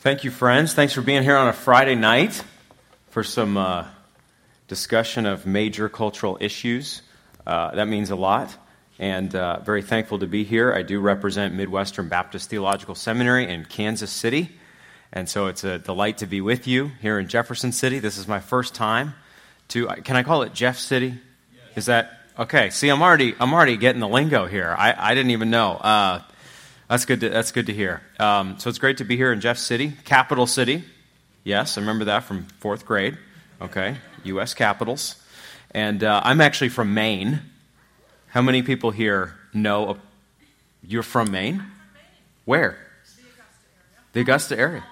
Thank you, friends. Thanks for being here on a Friday night for some uh, discussion of major cultural issues. Uh, that means a lot, and uh, very thankful to be here. I do represent Midwestern Baptist Theological Seminary in Kansas City, and so it's a delight to be with you here in Jefferson City. This is my first time to. Can I call it Jeff City? Is that okay? See, I'm already I'm already getting the lingo here. I, I didn't even know. That's good. To, that's good to hear. Um, so it's great to be here in Jeff City, capital city. Yes, I remember that from fourth grade. Okay, U.S. capitals, and uh, I'm actually from Maine. How many people here know? A, you're from Maine? Where? The Augusta area.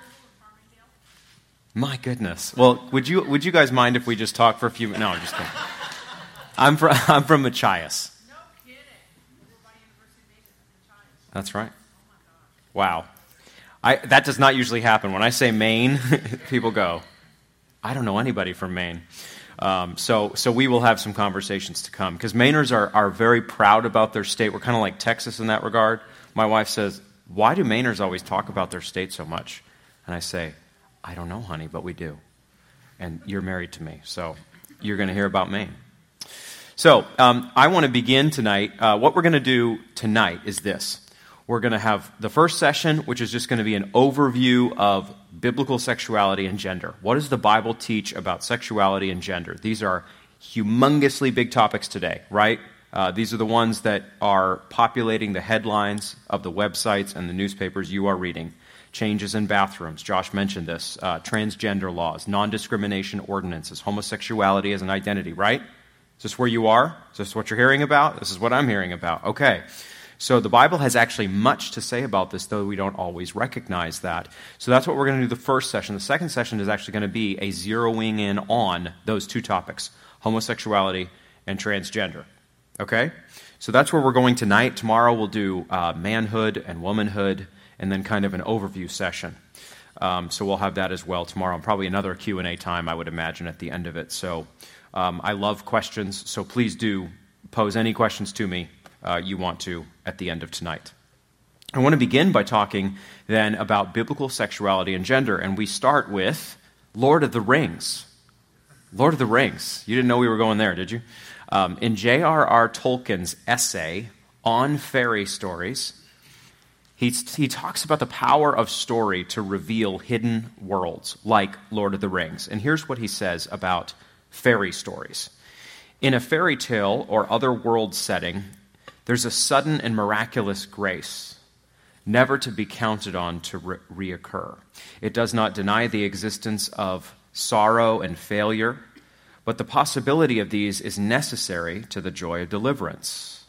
My goodness. Well, would you would you guys mind if we just talk for a few? minutes? No, I'm just kidding. I'm from I'm from Machias. No kidding. That's right. Wow. I, that does not usually happen. When I say Maine, people go, I don't know anybody from Maine. Um, so, so we will have some conversations to come because Mainers are, are very proud about their state. We're kind of like Texas in that regard. My wife says, Why do Mainers always talk about their state so much? And I say, I don't know, honey, but we do. And you're married to me, so you're going to hear about Maine. So, um, I want to begin tonight. Uh, what we're going to do tonight is this we're going to have the first session, which is just going to be an overview of biblical sexuality and gender. What does the Bible teach about sexuality and gender? These are humongously big topics today, right? Uh, these are the ones that are populating the headlines of the websites and the newspapers you are reading. Changes in bathrooms, Josh mentioned this, uh, transgender laws, non discrimination ordinances, homosexuality as an identity, right? Is this where you are? Is this what you're hearing about? This is what I'm hearing about. Okay. So the Bible has actually much to say about this, though we don't always recognize that. So that's what we're going to do the first session. The second session is actually going to be a zeroing in on those two topics homosexuality and transgender. Okay? So that's where we're going tonight. Tomorrow we'll do uh, manhood and womanhood, and then kind of an overview session. Um, so we'll have that as well tomorrow, and probably another Q and A time, I would imagine, at the end of it. So um, I love questions, so please do pose any questions to me uh, you want to at the end of tonight. I want to begin by talking then about biblical sexuality and gender, and we start with Lord of the Rings. Lord of the Rings. You didn't know we were going there, did you? Um, in J.R.R. Tolkien's essay on fairy stories, he, he talks about the power of story to reveal hidden worlds like Lord of the Rings. And here's what he says about fairy stories. In a fairy tale or other world setting, there's a sudden and miraculous grace, never to be counted on to re- reoccur. It does not deny the existence of sorrow and failure, but the possibility of these is necessary to the joy of deliverance.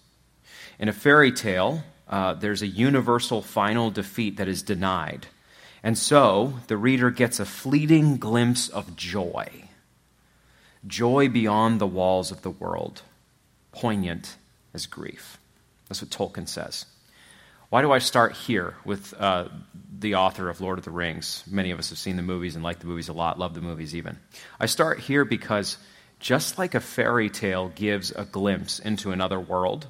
In a fairy tale, uh, there's a universal final defeat that is denied. And so the reader gets a fleeting glimpse of joy. Joy beyond the walls of the world, poignant as grief. That's what Tolkien says. Why do I start here with uh, the author of Lord of the Rings? Many of us have seen the movies and like the movies a lot, love the movies even. I start here because just like a fairy tale gives a glimpse into another world,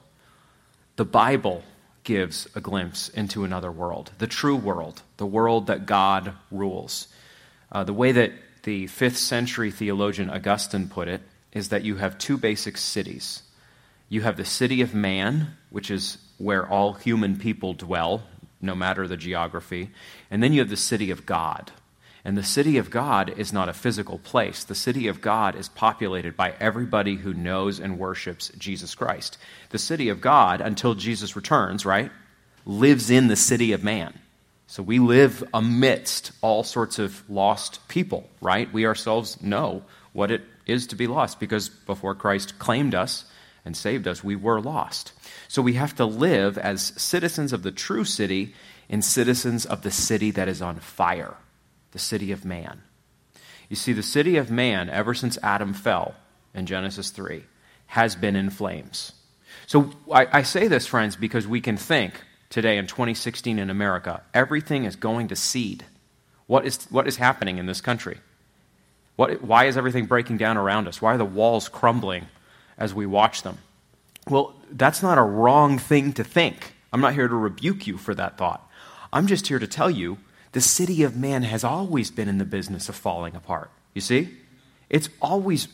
the Bible gives a glimpse into another world, the true world, the world that God rules. Uh, the way that the fifth century theologian Augustine put it is that you have two basic cities you have the city of man, which is where all human people dwell, no matter the geography. And then you have the city of God. And the city of God is not a physical place. The city of God is populated by everybody who knows and worships Jesus Christ. The city of God, until Jesus returns, right, lives in the city of man. So we live amidst all sorts of lost people, right? We ourselves know what it is to be lost because before Christ claimed us, and saved us, we were lost. So we have to live as citizens of the true city and citizens of the city that is on fire, the city of man. You see, the city of man, ever since Adam fell in Genesis 3, has been in flames. So I, I say this, friends, because we can think today in 2016 in America, everything is going to seed. What is, what is happening in this country? What, why is everything breaking down around us? Why are the walls crumbling as we watch them. Well, that's not a wrong thing to think. I'm not here to rebuke you for that thought. I'm just here to tell you The city of man has always been in the business of falling apart. You see? It's always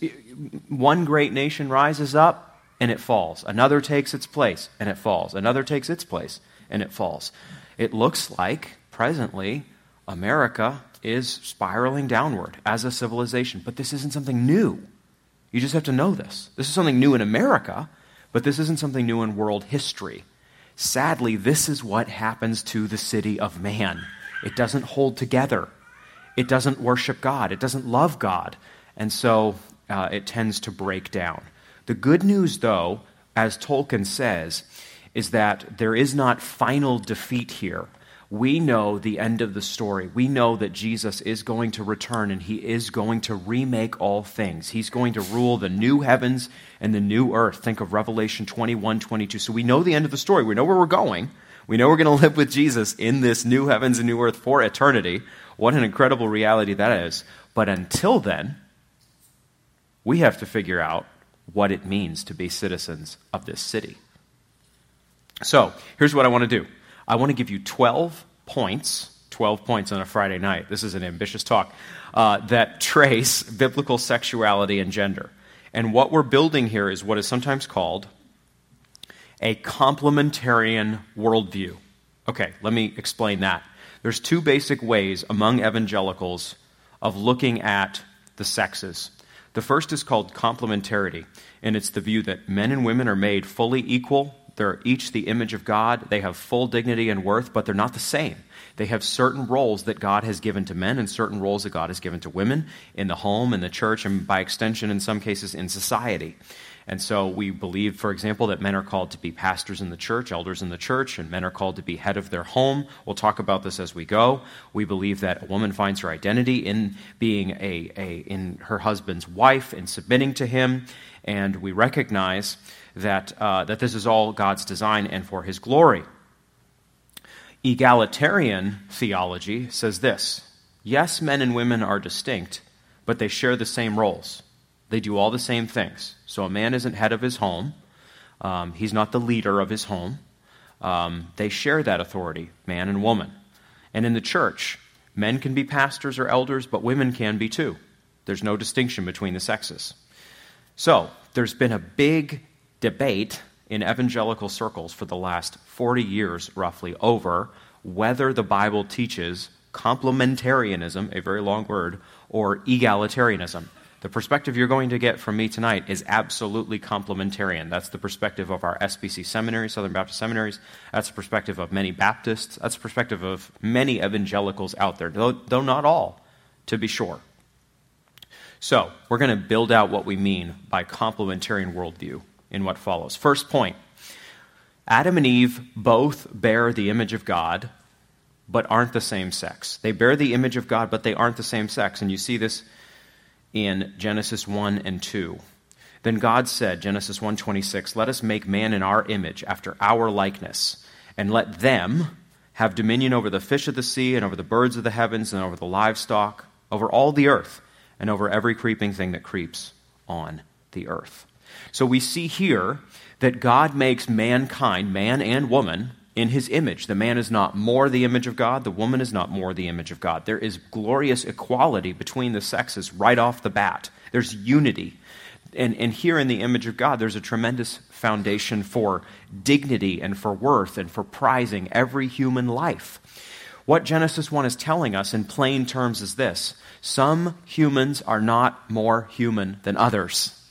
one great nation rises up and it falls. Another takes its place and it falls. Another takes its place and it falls. It looks like presently America is spiraling downward as a civilization, but this isn't something new. You just have to know this. This is something new in America, but this isn't something new in world history. Sadly, this is what happens to the city of man. It doesn't hold together. It doesn't worship God. It doesn't love God. And so uh, it tends to break down. The good news, though, as Tolkien says, is that there is not final defeat here we know the end of the story. We know that Jesus is going to return and he is going to remake all things. He's going to rule the new heavens and the new earth. Think of Revelation 21 22. So we know the end of the story. We know where we're going. We know we're going to live with Jesus in this new heavens and new earth for eternity. What an incredible reality that is. But until then, we have to figure out what it means to be citizens of this city. So here's what I want to do. I want to give you 12 points, 12 points on a Friday night. This is an ambitious talk, uh, that trace biblical sexuality and gender. And what we're building here is what is sometimes called a complementarian worldview. Okay, let me explain that. There's two basic ways among evangelicals of looking at the sexes. The first is called complementarity, and it's the view that men and women are made fully equal they're each the image of God. They have full dignity and worth, but they're not the same. They have certain roles that God has given to men and certain roles that God has given to women in the home, in the church, and by extension, in some cases, in society. And so we believe, for example, that men are called to be pastors in the church, elders in the church, and men are called to be head of their home. We'll talk about this as we go. We believe that a woman finds her identity in being a, a in her husband's wife and submitting to him. And we recognize that, uh, that this is all God's design and for his glory. Egalitarian theology says this yes, men and women are distinct, but they share the same roles. They do all the same things. So a man isn't head of his home, um, he's not the leader of his home. Um, they share that authority, man and woman. And in the church, men can be pastors or elders, but women can be too. There's no distinction between the sexes. So, there's been a big debate in evangelical circles for the last 40 years, roughly, over whether the Bible teaches complementarianism, a very long word, or egalitarianism. The perspective you're going to get from me tonight is absolutely complementarian. That's the perspective of our SBC seminaries, Southern Baptist seminaries. That's the perspective of many Baptists. That's the perspective of many evangelicals out there, though, though not all, to be sure. So, we're going to build out what we mean by complementarian worldview in what follows. First point Adam and Eve both bear the image of God, but aren't the same sex. They bear the image of God, but they aren't the same sex. And you see this in Genesis 1 and 2. Then God said, Genesis 1:26, "Let us make man in our image, after our likeness, and let them have dominion over the fish of the sea and over the birds of the heavens and over the livestock, over all the earth, and over every creeping thing that creeps on the earth." So we see here that God makes mankind, man and woman, in his image. The man is not more the image of God, the woman is not more the image of God. There is glorious equality between the sexes right off the bat. There's unity. And, and here in the image of God, there's a tremendous foundation for dignity and for worth and for prizing every human life. What Genesis 1 is telling us in plain terms is this some humans are not more human than others.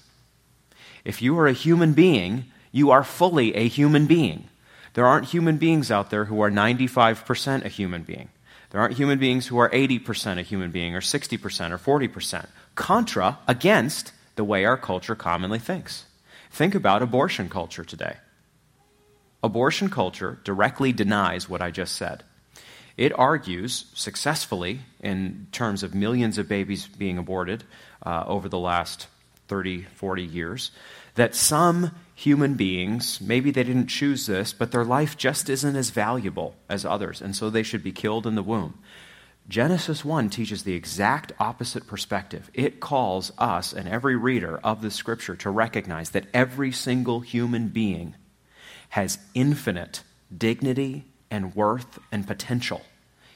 If you are a human being, you are fully a human being. There aren't human beings out there who are 95% a human being. There aren't human beings who are 80% a human being, or 60%, or 40%. Contra against the way our culture commonly thinks. Think about abortion culture today. Abortion culture directly denies what I just said. It argues successfully, in terms of millions of babies being aborted uh, over the last 30, 40 years, that some human beings, maybe they didn't choose this, but their life just isn't as valuable as others, and so they should be killed in the womb. Genesis 1 teaches the exact opposite perspective. It calls us and every reader of the scripture to recognize that every single human being has infinite dignity and worth and potential.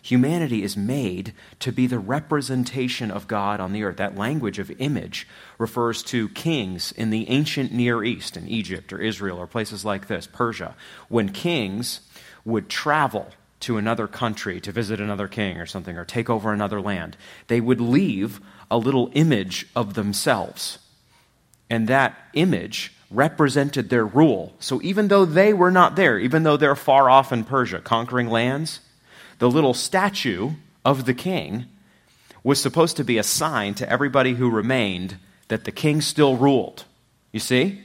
Humanity is made to be the representation of God on the earth. That language of image refers to kings in the ancient Near East, in Egypt or Israel or places like this, Persia. When kings would travel to another country to visit another king or something, or take over another land, they would leave a little image of themselves. And that image represented their rule. So even though they were not there, even though they're far off in Persia conquering lands, the little statue of the king was supposed to be a sign to everybody who remained that the king still ruled. You see?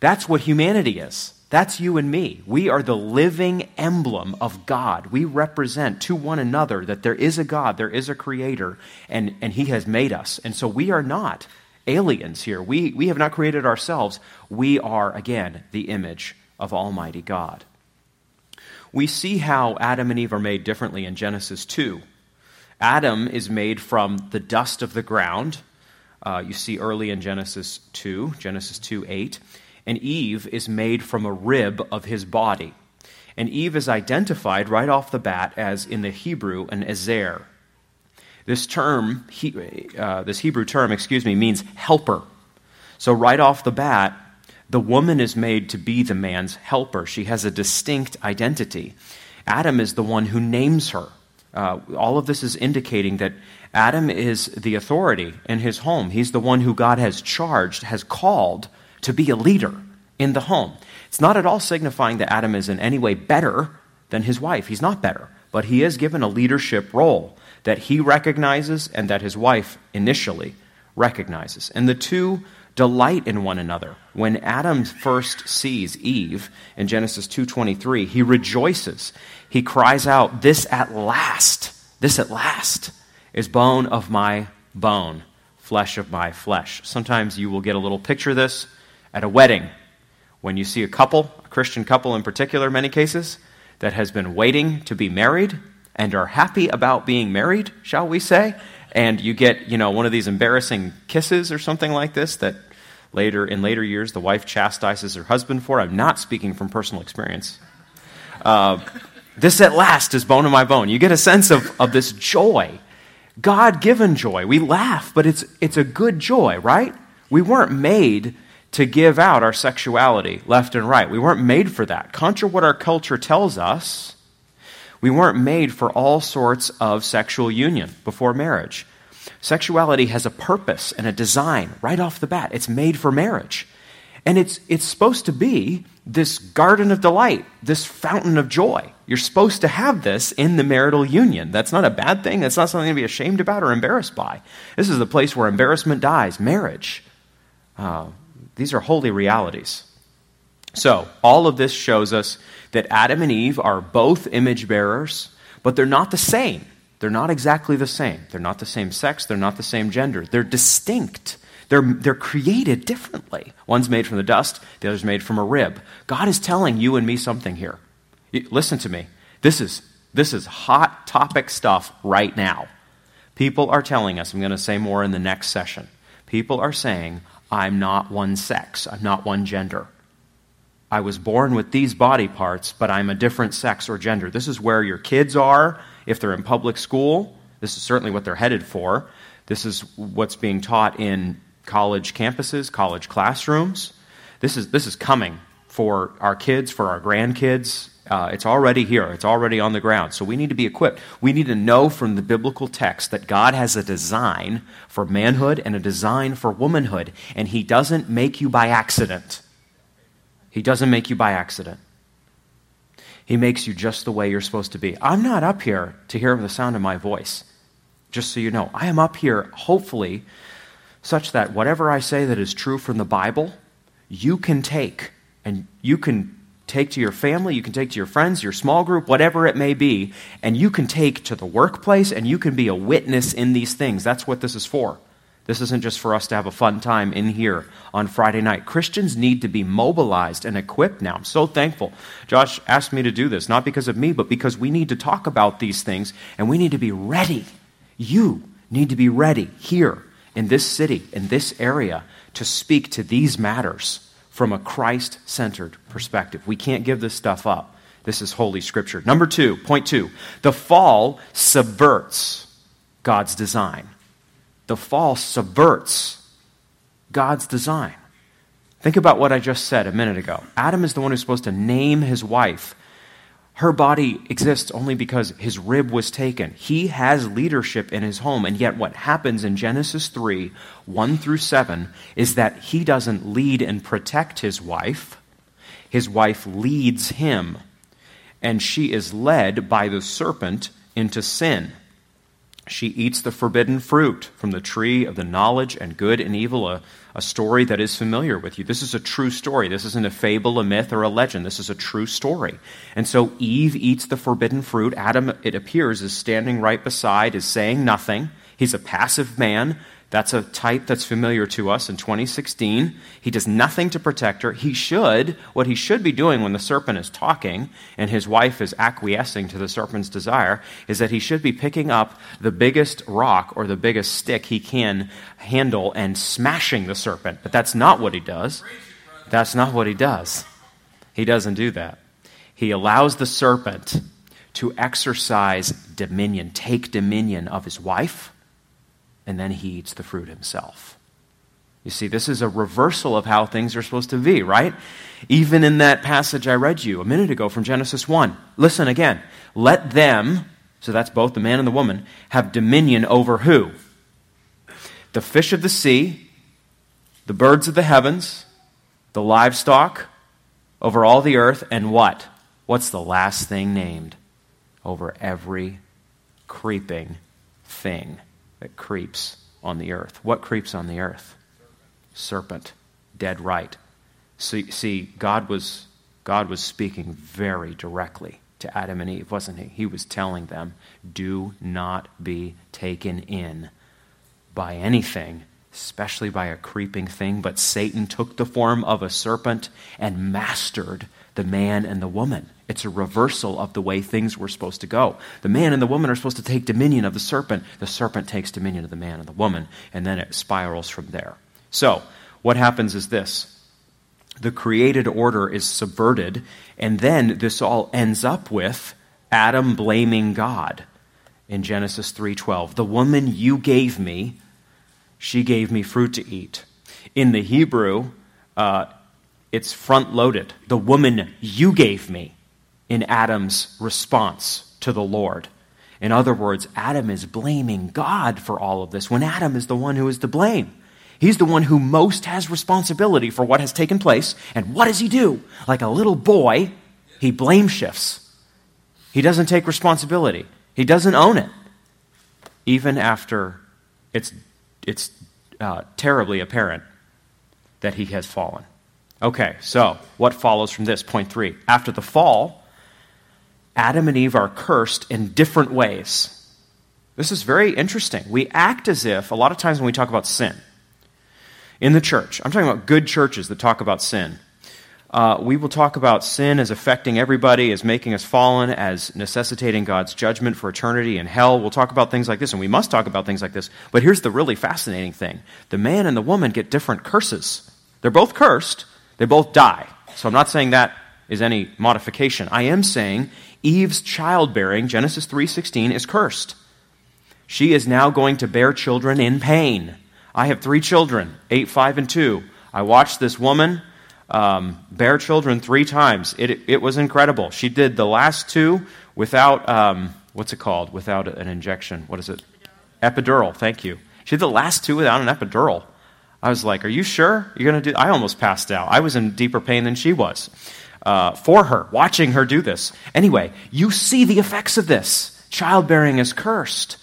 That's what humanity is. That's you and me. We are the living emblem of God. We represent to one another that there is a God, there is a creator, and, and he has made us. And so we are not aliens here. We, we have not created ourselves. We are, again, the image of Almighty God we see how Adam and Eve are made differently in Genesis 2. Adam is made from the dust of the ground. Uh, you see early in Genesis 2, Genesis 2 8. And Eve is made from a rib of his body. And Eve is identified right off the bat as, in the Hebrew, an ezer. This term, he, uh, this Hebrew term, excuse me, means helper. So right off the bat, the woman is made to be the man's helper. She has a distinct identity. Adam is the one who names her. Uh, all of this is indicating that Adam is the authority in his home. He's the one who God has charged, has called to be a leader in the home. It's not at all signifying that Adam is in any way better than his wife. He's not better, but he is given a leadership role that he recognizes and that his wife initially recognizes. And the two delight in one another. When Adam first sees Eve in Genesis 2:23, he rejoices. He cries out, "This at last, this at last is bone of my bone, flesh of my flesh." Sometimes you will get a little picture of this at a wedding when you see a couple, a Christian couple in particular, many cases, that has been waiting to be married and are happy about being married, shall we say? And you get you know one of these embarrassing kisses or something like this that later in later years the wife chastises her husband for. I'm not speaking from personal experience. Uh, this at last is bone of my bone. You get a sense of, of this joy. God-given joy. We laugh but it's it's a good joy right? We weren't made to give out our sexuality left and right. We weren't made for that. Contra what our culture tells us we weren't made for all sorts of sexual union before marriage. Sexuality has a purpose and a design right off the bat. It's made for marriage. And it's, it's supposed to be this garden of delight, this fountain of joy. You're supposed to have this in the marital union. That's not a bad thing. That's not something to be ashamed about or embarrassed by. This is the place where embarrassment dies marriage. Uh, these are holy realities. So, all of this shows us that Adam and Eve are both image bearers, but they're not the same. They're not exactly the same. They're not the same sex. They're not the same gender. They're distinct. They're, they're created differently. One's made from the dust, the other's made from a rib. God is telling you and me something here. Listen to me. This is, this is hot topic stuff right now. People are telling us, I'm going to say more in the next session. People are saying, I'm not one sex, I'm not one gender. I was born with these body parts, but I'm a different sex or gender. This is where your kids are if they're in public school. This is certainly what they're headed for. This is what's being taught in college campuses, college classrooms. This is, this is coming for our kids, for our grandkids. Uh, it's already here, it's already on the ground. So we need to be equipped. We need to know from the biblical text that God has a design for manhood and a design for womanhood, and He doesn't make you by accident. He doesn't make you by accident. He makes you just the way you're supposed to be. I'm not up here to hear the sound of my voice, just so you know. I am up here, hopefully, such that whatever I say that is true from the Bible, you can take. And you can take to your family, you can take to your friends, your small group, whatever it may be, and you can take to the workplace, and you can be a witness in these things. That's what this is for. This isn't just for us to have a fun time in here on Friday night. Christians need to be mobilized and equipped now. I'm so thankful. Josh asked me to do this, not because of me, but because we need to talk about these things and we need to be ready. You need to be ready here in this city, in this area, to speak to these matters from a Christ centered perspective. We can't give this stuff up This is Holy Scripture. Number two, point two, the fall subverts God's design. The fall subverts God's design. Think about what I just said a minute ago. Adam is the one who's supposed to name his wife. Her body exists only because his rib was taken. He has leadership in his home, and yet what happens in Genesis 3 1 through 7 is that he doesn't lead and protect his wife. His wife leads him and she is led by the serpent into sin. She eats the forbidden fruit from the tree of the knowledge and good and evil, a, a story that is familiar with you. This is a true story. This isn't a fable, a myth, or a legend. This is a true story. And so Eve eats the forbidden fruit. Adam, it appears, is standing right beside, is saying nothing. He's a passive man that's a type that's familiar to us in 2016. He does nothing to protect her. He should, what he should be doing when the serpent is talking and his wife is acquiescing to the serpent's desire, is that he should be picking up the biggest rock or the biggest stick he can handle and smashing the serpent. But that's not what he does. That's not what he does. He doesn't do that. He allows the serpent to exercise dominion, take dominion of his wife and then he eats the fruit himself. You see, this is a reversal of how things are supposed to be, right? Even in that passage I read you a minute ago from Genesis 1. Listen again. Let them, so that's both the man and the woman, have dominion over who? The fish of the sea, the birds of the heavens, the livestock, over all the earth, and what? What's the last thing named? Over every creeping thing that creeps on the earth. What creeps on the earth? Serpent. Dead right. See, see God, was, God was speaking very directly to Adam and Eve, wasn't he? He was telling them, do not be taken in by anything, especially by a creeping thing. But Satan took the form of a serpent and mastered the man and the woman. It's a reversal of the way things were supposed to go. The man and the woman are supposed to take dominion of the serpent. The serpent takes dominion of the man and the woman, and then it spirals from there. So, what happens is this the created order is subverted, and then this all ends up with Adam blaming God in Genesis 3:12. The woman you gave me, she gave me fruit to eat. In the Hebrew, uh, it's front loaded. The woman you gave me in Adam's response to the Lord. In other words, Adam is blaming God for all of this when Adam is the one who is to blame. He's the one who most has responsibility for what has taken place. And what does he do? Like a little boy, he blame shifts. He doesn't take responsibility, he doesn't own it, even after it's, it's uh, terribly apparent that he has fallen. Okay, so what follows from this? Point three. After the fall, Adam and Eve are cursed in different ways. This is very interesting. We act as if, a lot of times when we talk about sin in the church, I'm talking about good churches that talk about sin. Uh, we will talk about sin as affecting everybody, as making us fallen, as necessitating God's judgment for eternity and hell. We'll talk about things like this, and we must talk about things like this. But here's the really fascinating thing the man and the woman get different curses. They're both cursed, they both die. So I'm not saying that is any modification. I am saying Eve's childbearing, Genesis 3:16, is cursed. She is now going to bear children in pain. I have three children, eight, five, and two. I watched this woman um, bear children three times. It, it was incredible. She did the last two without, um, what's it called? Without an injection. What is it? Epidural. Thank you. She did the last two without an epidural. I was like, Are you sure you're going to do? I almost passed out. I was in deeper pain than she was uh, for her, watching her do this. Anyway, you see the effects of this. Childbearing is cursed.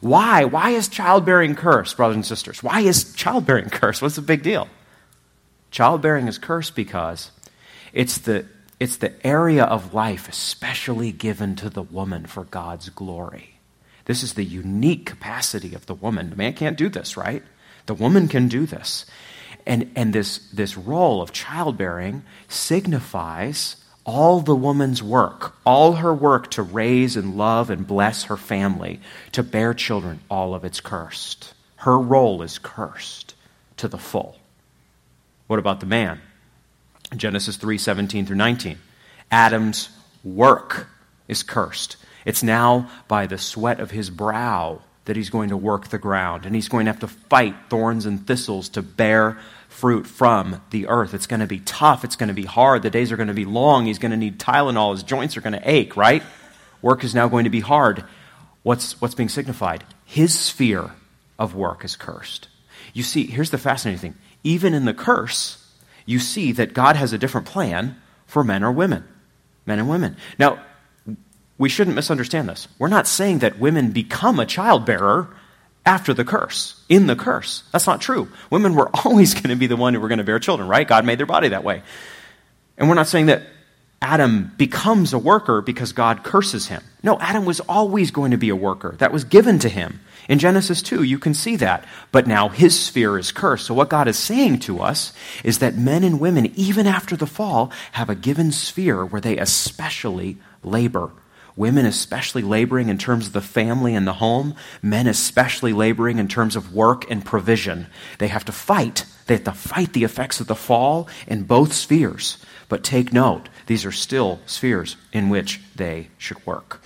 Why? Why is childbearing cursed, brothers and sisters? Why is childbearing cursed? What's the big deal? Childbearing is cursed because it's the, it's the area of life especially given to the woman for God's glory. This is the unique capacity of the woman. The man can't do this, right? The woman can do this. And, and this, this role of childbearing signifies all the woman's work, all her work to raise and love and bless her family, to bear children, all of it's cursed. Her role is cursed to the full. What about the man? Genesis 3 17 through 19. Adam's work is cursed. It's now by the sweat of his brow that he's going to work the ground, and he's going to have to fight thorns and thistles to bear fruit from the earth. It's going to be tough. It's going to be hard. The days are going to be long. He's going to need Tylenol. His joints are going to ache, right? Work is now going to be hard. What's, what's being signified? His sphere of work is cursed. You see, here's the fascinating thing. Even in the curse, you see that God has a different plan for men or women. Men and women. Now, we shouldn't misunderstand this. We're not saying that women become a childbearer after the curse, in the curse. That's not true. Women were always going to be the one who were going to bear children, right? God made their body that way. And we're not saying that Adam becomes a worker because God curses him. No, Adam was always going to be a worker. That was given to him. In Genesis 2, you can see that. But now his sphere is cursed. So, what God is saying to us is that men and women, even after the fall, have a given sphere where they especially labor. Women especially laboring in terms of the family and the home, men especially laboring in terms of work and provision. They have to fight. They have to fight the effects of the fall in both spheres. But take note, these are still spheres in which they should work.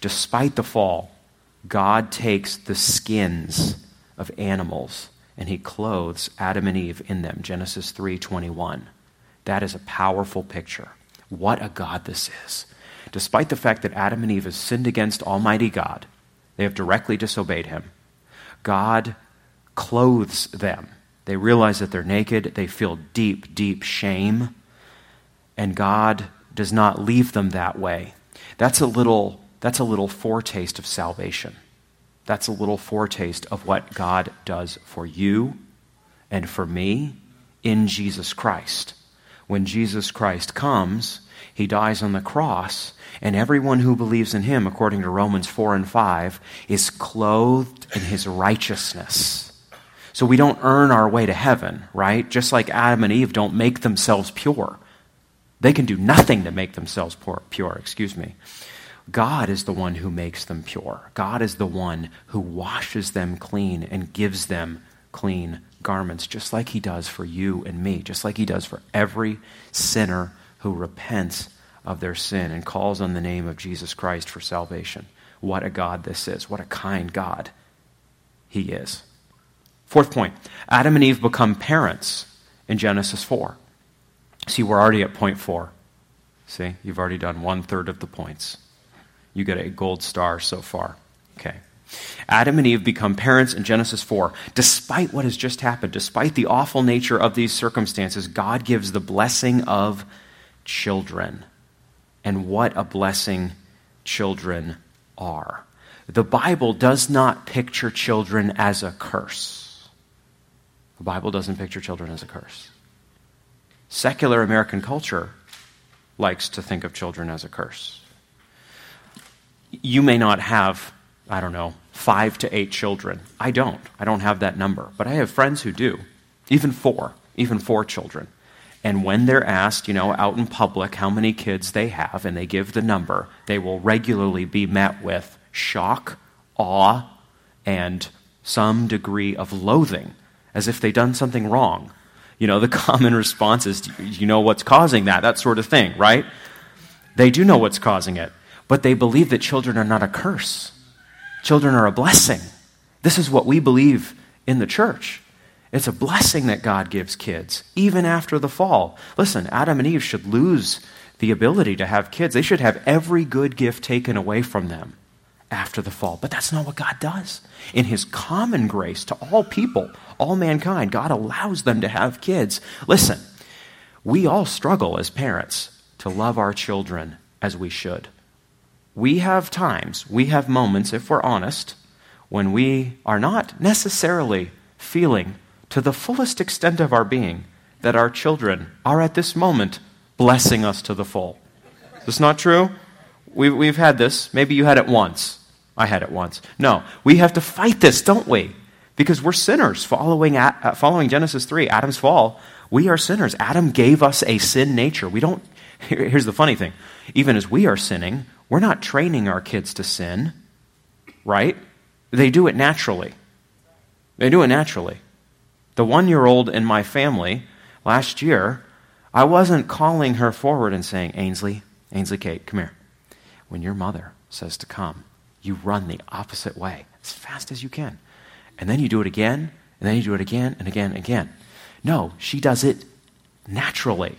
Despite the fall, God takes the skins of animals and he clothes Adam and Eve in them. Genesis 3:21. That is a powerful picture. What a God this is. Despite the fact that Adam and Eve have sinned against Almighty God, they have directly disobeyed him. God clothes them. They realize that they're naked, they feel deep, deep shame and God does not leave them that way. That's a little, that's a little foretaste of salvation. That's a little foretaste of what God does for you and for me in Jesus Christ. When Jesus Christ comes, he dies on the cross, and everyone who believes in him, according to Romans 4 and 5, is clothed in his righteousness. So we don't earn our way to heaven, right? Just like Adam and Eve don't make themselves pure. They can do nothing to make themselves pure, excuse me. God is the one who makes them pure. God is the one who washes them clean and gives them clean garments, just like He does for you and me, just like He does for every sinner who repents of their sin and calls on the name of Jesus Christ for salvation. What a God this is. What a kind God He is. Fourth point Adam and Eve become parents in Genesis 4. See, we're already at point four. See, you've already done one third of the points. You get a gold star so far. Okay. Adam and Eve become parents in Genesis 4. Despite what has just happened, despite the awful nature of these circumstances, God gives the blessing of children. And what a blessing children are. The Bible does not picture children as a curse. The Bible doesn't picture children as a curse. Secular American culture likes to think of children as a curse. You may not have, I don't know, five to eight children. I don't. I don't have that number. But I have friends who do, even four, even four children. And when they're asked, you know, out in public how many kids they have and they give the number, they will regularly be met with shock, awe, and some degree of loathing, as if they've done something wrong you know, the common response is, you know what's causing that, that sort of thing, right? They do know what's causing it, but they believe that children are not a curse. Children are a blessing. This is what we believe in the church. It's a blessing that God gives kids, even after the fall. Listen, Adam and Eve should lose the ability to have kids. They should have every good gift taken away from them after the fall. But that's not what God does. In His common grace to all people, all mankind, God allows them to have kids. Listen, we all struggle as parents to love our children as we should. We have times, we have moments, if we're honest, when we are not necessarily feeling to the fullest extent of our being that our children are at this moment blessing us to the full. Is this not true? We've, we've had this. Maybe you had it once. I had it once. No, we have to fight this, don't we? Because we're sinners following, uh, following Genesis 3, Adam's fall. We are sinners. Adam gave us a sin nature. We don't, here's the funny thing. Even as we are sinning, we're not training our kids to sin, right? They do it naturally. They do it naturally. The one year old in my family last year, I wasn't calling her forward and saying, Ainsley, Ainsley Kate, come here. When your mother says to come, you run the opposite way as fast as you can. And then you do it again, and then you do it again and again and again. No, she does it naturally.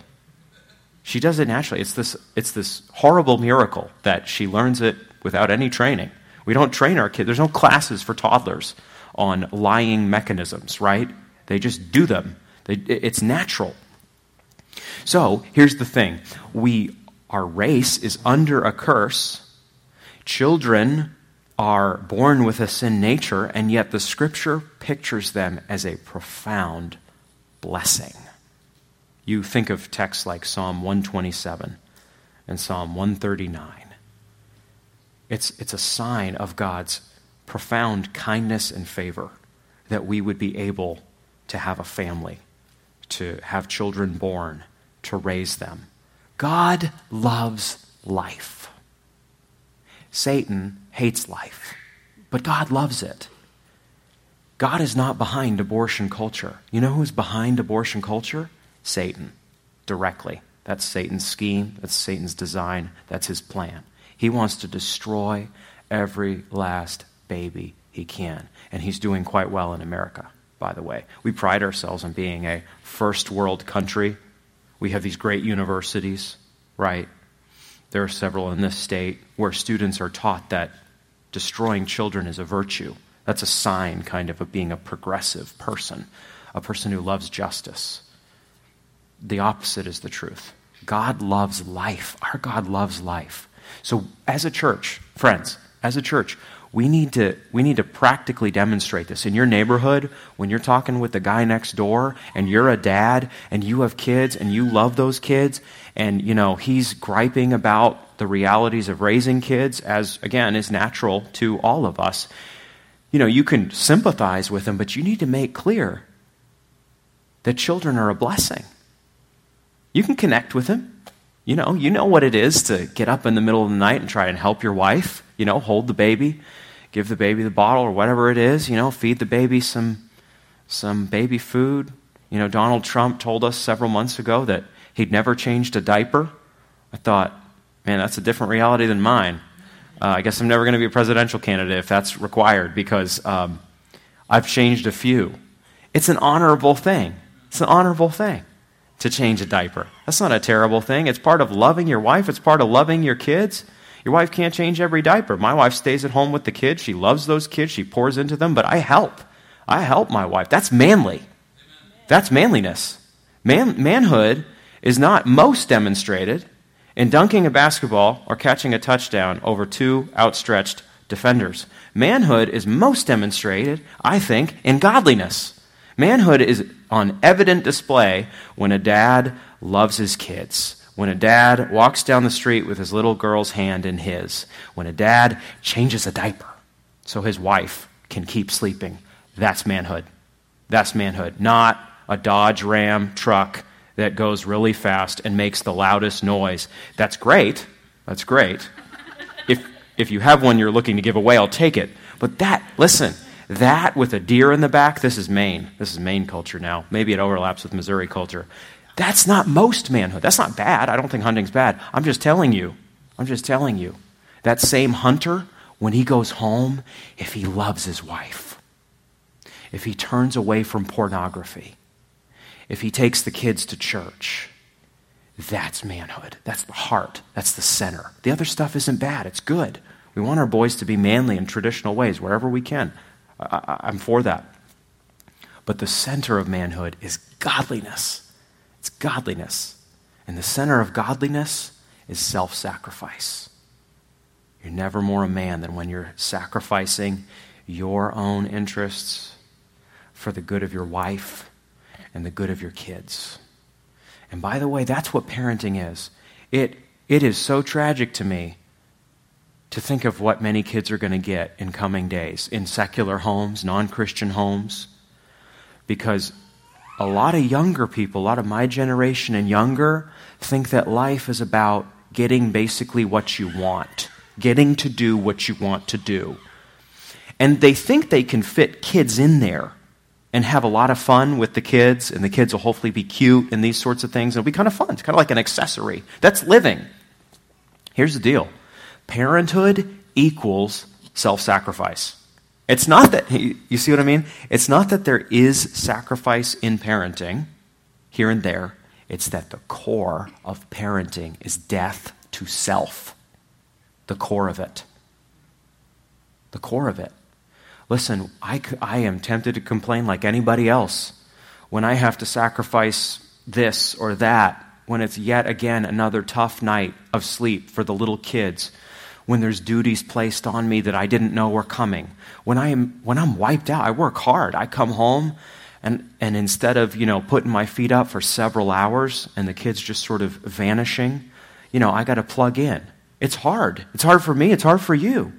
She does it naturally. It's this, it's this horrible miracle that she learns it without any training. We don't train our kids. There's no classes for toddlers on lying mechanisms, right? They just do them. It's natural. So here's the thing we, our race is under a curse. Children are born with a sin nature, and yet the scripture pictures them as a profound blessing. You think of texts like Psalm 127 and Psalm 139. It's, it's a sign of God's profound kindness and favor that we would be able to have a family, to have children born, to raise them. God loves life. Satan hates life, but God loves it. God is not behind abortion culture. You know who's behind abortion culture? Satan, directly. That's Satan's scheme, that's Satan's design, that's his plan. He wants to destroy every last baby he can. And he's doing quite well in America, by the way. We pride ourselves on being a first world country. We have these great universities, right? There are several in this state where students are taught that destroying children is a virtue. That's a sign, kind of, of being a progressive person, a person who loves justice. The opposite is the truth. God loves life. Our God loves life. So, as a church, friends, as a church, we need to we need to practically demonstrate this. In your neighborhood when you're talking with the guy next door and you're a dad and you have kids and you love those kids and you know he's griping about the realities of raising kids as again is natural to all of us you know you can sympathize with him but you need to make clear that children are a blessing. You can connect with him you know you know what it is to get up in the middle of the night and try and help your wife you know, hold the baby, give the baby the bottle or whatever it is, you know, feed the baby some, some baby food. You know, Donald Trump told us several months ago that he'd never changed a diaper. I thought, man, that's a different reality than mine. Uh, I guess I'm never going to be a presidential candidate if that's required because um, I've changed a few. It's an honorable thing. It's an honorable thing to change a diaper. That's not a terrible thing. It's part of loving your wife, it's part of loving your kids. Your wife can't change every diaper. My wife stays at home with the kids. She loves those kids. She pours into them, but I help. I help my wife. That's manly. That's manliness. Man, manhood is not most demonstrated in dunking a basketball or catching a touchdown over two outstretched defenders. Manhood is most demonstrated, I think, in godliness. Manhood is on evident display when a dad loves his kids when a dad walks down the street with his little girl's hand in his, when a dad changes a diaper so his wife can keep sleeping, that's manhood. That's manhood. Not a Dodge Ram truck that goes really fast and makes the loudest noise. That's great. That's great. If, if you have one you're looking to give away, I'll take it. But that, listen, that with a deer in the back, this is Maine. This is Maine culture now. Maybe it overlaps with Missouri culture. That's not most manhood. That's not bad. I don't think hunting's bad. I'm just telling you. I'm just telling you. That same hunter, when he goes home, if he loves his wife, if he turns away from pornography, if he takes the kids to church, that's manhood. That's the heart. That's the center. The other stuff isn't bad. It's good. We want our boys to be manly in traditional ways wherever we can. I, am for that. But the center of manhood is godliness. It's godliness. And the center of godliness is self sacrifice. You're never more a man than when you're sacrificing your own interests for the good of your wife and the good of your kids. And by the way, that's what parenting is. It, it is so tragic to me to think of what many kids are going to get in coming days in secular homes, non Christian homes, because a lot of younger people, a lot of my generation and younger, think that life is about getting basically what you want, getting to do what you want to do. And they think they can fit kids in there and have a lot of fun with the kids, and the kids will hopefully be cute and these sorts of things. It'll be kind of fun. It's kind of like an accessory. That's living. Here's the deal parenthood equals self sacrifice. It's not that, you see what I mean? It's not that there is sacrifice in parenting here and there. It's that the core of parenting is death to self. The core of it. The core of it. Listen, I, I am tempted to complain like anybody else when I have to sacrifice this or that, when it's yet again another tough night of sleep for the little kids when there's duties placed on me that I didn't know were coming. When, I am, when I'm wiped out, I work hard. I come home, and, and instead of, you know, putting my feet up for several hours and the kids just sort of vanishing, you know, I got to plug in. It's hard. It's hard for me. It's hard for you.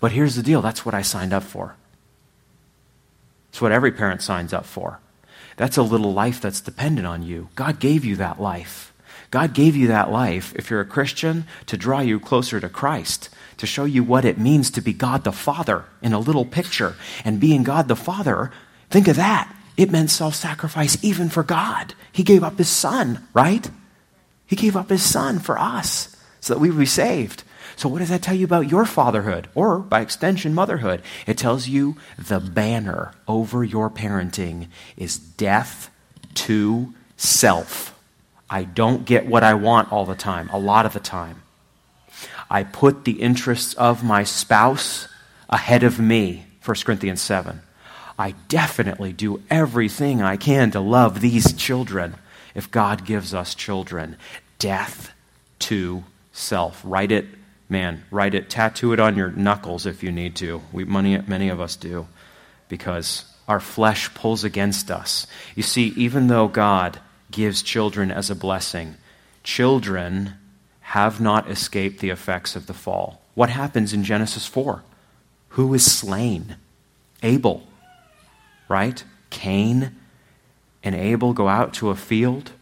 But here's the deal that's what I signed up for. It's what every parent signs up for. That's a little life that's dependent on you. God gave you that life. God gave you that life, if you're a Christian, to draw you closer to Christ, to show you what it means to be God the Father in a little picture. And being God the Father, think of that. It meant self sacrifice even for God. He gave up his son, right? He gave up his son for us so that we would be saved. So, what does that tell you about your fatherhood, or by extension, motherhood? It tells you the banner over your parenting is death to self. I don't get what I want all the time, a lot of the time. I put the interests of my spouse ahead of me, 1 Corinthians 7. I definitely do everything I can to love these children if God gives us children. Death to self. Write it, man, write it, tattoo it on your knuckles if you need to. We, many, many of us do, because our flesh pulls against us. You see, even though God gives children as a blessing. Children have not escaped the effects of the fall. What happens in Genesis 4? Who is slain? Abel, right? Cain and Abel go out to a field,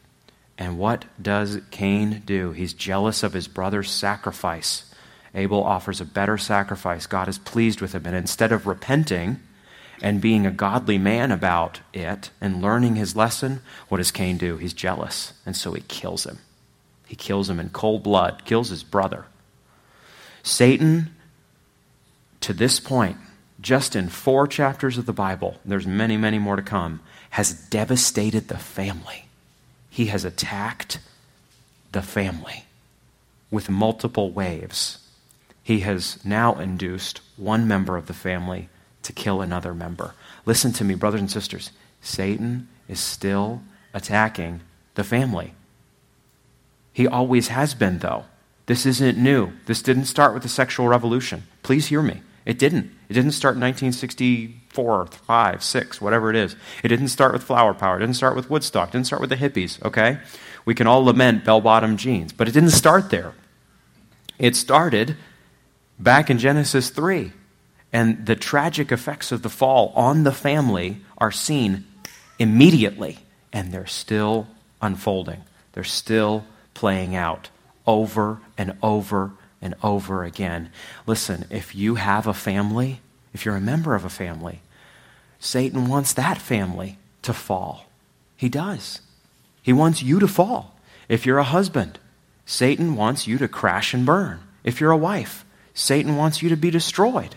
and what does Cain do? He's jealous of his brother's sacrifice. Abel offers a better sacrifice. God is pleased with him. And instead of repenting, and being a godly man about it and learning his lesson, what does Cain do? He's jealous, and so he kills him. He kills him in cold blood, kills his brother. Satan, to this point, just in four chapters of the Bible, there's many, many more to come, has devastated the family. He has attacked the family with multiple waves. He has now induced one member of the family to kill another member. Listen to me, brothers and sisters. Satan is still attacking the family. He always has been, though. This isn't new. This didn't start with the sexual revolution. Please hear me. It didn't. It didn't start in 1964, 5, 6, whatever it is. It didn't start with flower power. It didn't start with Woodstock. It didn't start with the hippies, okay? We can all lament bell bottom jeans, but it didn't start there. It started back in Genesis 3 and the tragic effects of the fall on the family are seen immediately, and they're still unfolding. They're still playing out over and over and over again. Listen, if you have a family, if you're a member of a family, Satan wants that family to fall. He does. He wants you to fall. If you're a husband, Satan wants you to crash and burn. If you're a wife, Satan wants you to be destroyed.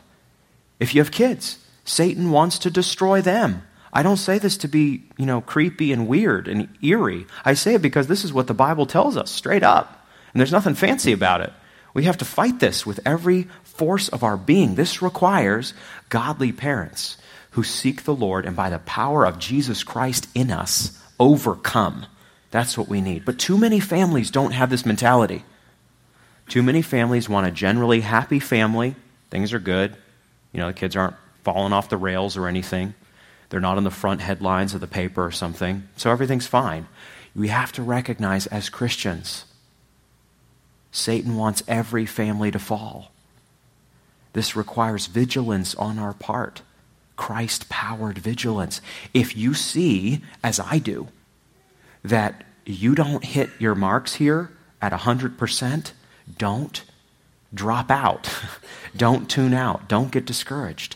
If you have kids, Satan wants to destroy them. I don't say this to be, you know, creepy and weird and eerie. I say it because this is what the Bible tells us straight up. And there's nothing fancy about it. We have to fight this with every force of our being. This requires godly parents who seek the Lord and by the power of Jesus Christ in us overcome. That's what we need. But too many families don't have this mentality. Too many families want a generally happy family. Things are good. You know, the kids aren't falling off the rails or anything. They're not on the front headlines of the paper or something. So everything's fine. We have to recognize as Christians, Satan wants every family to fall. This requires vigilance on our part, Christ powered vigilance. If you see, as I do, that you don't hit your marks here at 100%, don't drop out. Don't tune out. Don't get discouraged.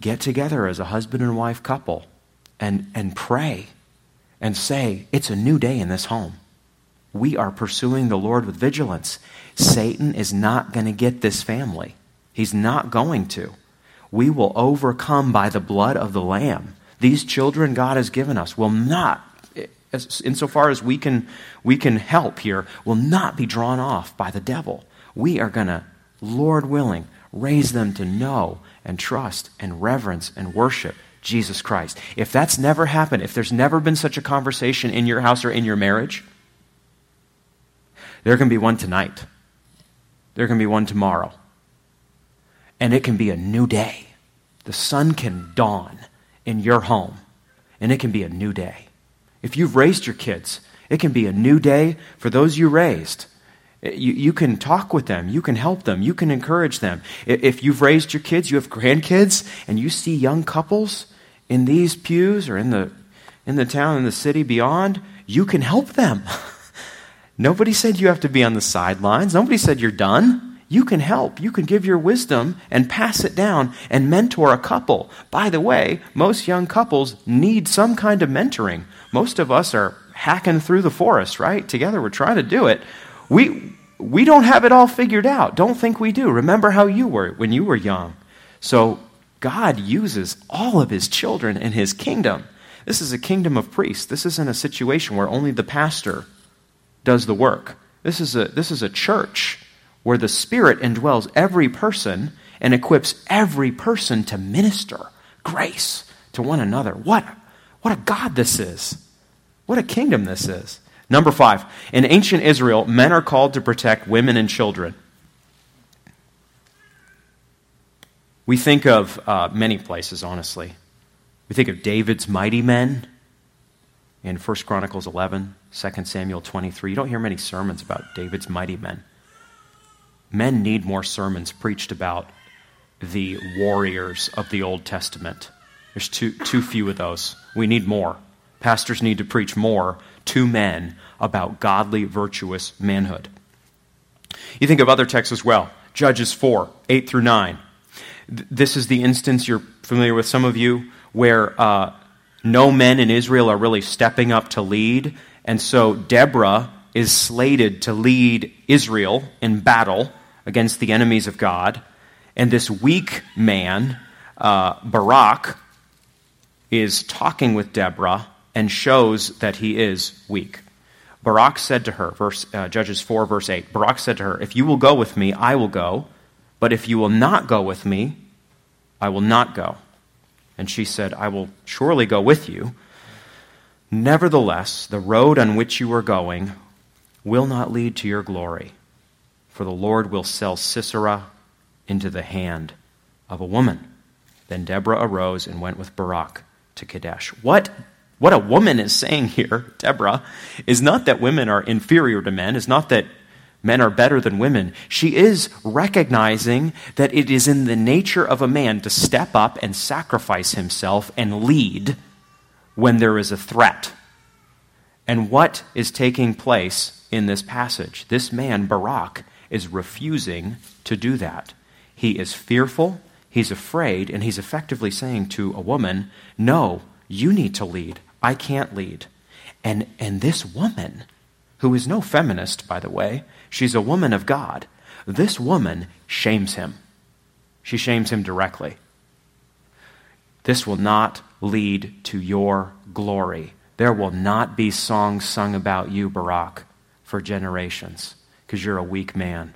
Get together as a husband and wife couple and, and pray and say, It's a new day in this home. we are pursuing the Lord with vigilance. Satan is not going to get this family. He's not going to. We will overcome by the blood of the Lamb. These children God has given us will not, insofar as we can, we can help here, will not be drawn off by the devil. We are going to, Lord willing, raise them to know and trust and reverence and worship Jesus Christ. If that's never happened, if there's never been such a conversation in your house or in your marriage, there can be one tonight. There can be one tomorrow. And it can be a new day. The sun can dawn in your home, and it can be a new day. If you've raised your kids, it can be a new day for those you raised. You, you can talk with them. You can help them. You can encourage them. If you've raised your kids, you have grandkids, and you see young couples in these pews or in the, in the town, in the city beyond, you can help them. Nobody said you have to be on the sidelines. Nobody said you're done. You can help. You can give your wisdom and pass it down and mentor a couple. By the way, most young couples need some kind of mentoring. Most of us are hacking through the forest, right? Together we're trying to do it. We, we don't have it all figured out. Don't think we do. Remember how you were when you were young. So God uses all of his children in his kingdom. This is a kingdom of priests. This isn't a situation where only the pastor does the work. This is a, this is a church where the Spirit indwells every person and equips every person to minister grace to one another. What, what a God this is! What a kingdom this is. Number five, in ancient Israel, men are called to protect women and children. We think of uh, many places, honestly. We think of David's mighty men in 1 Chronicles 11, 2 Samuel 23. You don't hear many sermons about David's mighty men. Men need more sermons preached about the warriors of the Old Testament. There's too, too few of those. We need more. Pastors need to preach more to men about godly, virtuous manhood. You think of other texts as well Judges 4, 8 through 9. This is the instance you're familiar with, some of you, where uh, no men in Israel are really stepping up to lead. And so Deborah is slated to lead Israel in battle against the enemies of God. And this weak man, uh, Barak, is talking with Deborah and shows that he is weak. Barak said to her, verse, uh, Judges 4, verse 8, Barak said to her, If you will go with me, I will go, but if you will not go with me, I will not go. And she said, I will surely go with you. Nevertheless, the road on which you are going will not lead to your glory, for the Lord will sell Sisera into the hand of a woman. Then Deborah arose and went with Barak to Kadesh. What what a woman is saying here, Deborah, is not that women are inferior to men, is not that men are better than women. She is recognizing that it is in the nature of a man to step up and sacrifice himself and lead when there is a threat. And what is taking place in this passage? This man, Barak, is refusing to do that. He is fearful, he's afraid, and he's effectively saying to a woman, No, you need to lead. I can't lead. And, and this woman, who is no feminist, by the way, she's a woman of God, this woman shames him. She shames him directly. This will not lead to your glory. There will not be songs sung about you, Barak, for generations, because you're a weak man.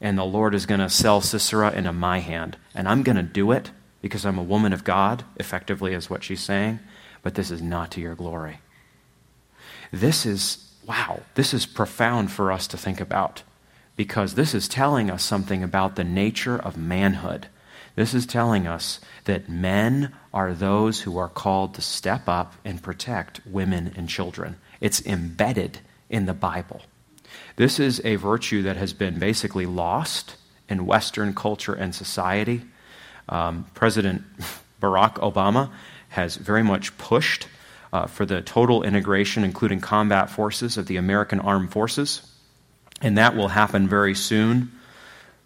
And the Lord is going to sell Sisera into my hand. And I'm going to do it because I'm a woman of God, effectively, is what she's saying but this is not to your glory. This is, wow, this is profound for us to think about because this is telling us something about the nature of manhood. This is telling us that men are those who are called to step up and protect women and children. It's embedded in the Bible. This is a virtue that has been basically lost in Western culture and society. Um, President Barack Obama has very much pushed uh, for the total integration, including combat forces, of the American armed forces. And that will happen very soon.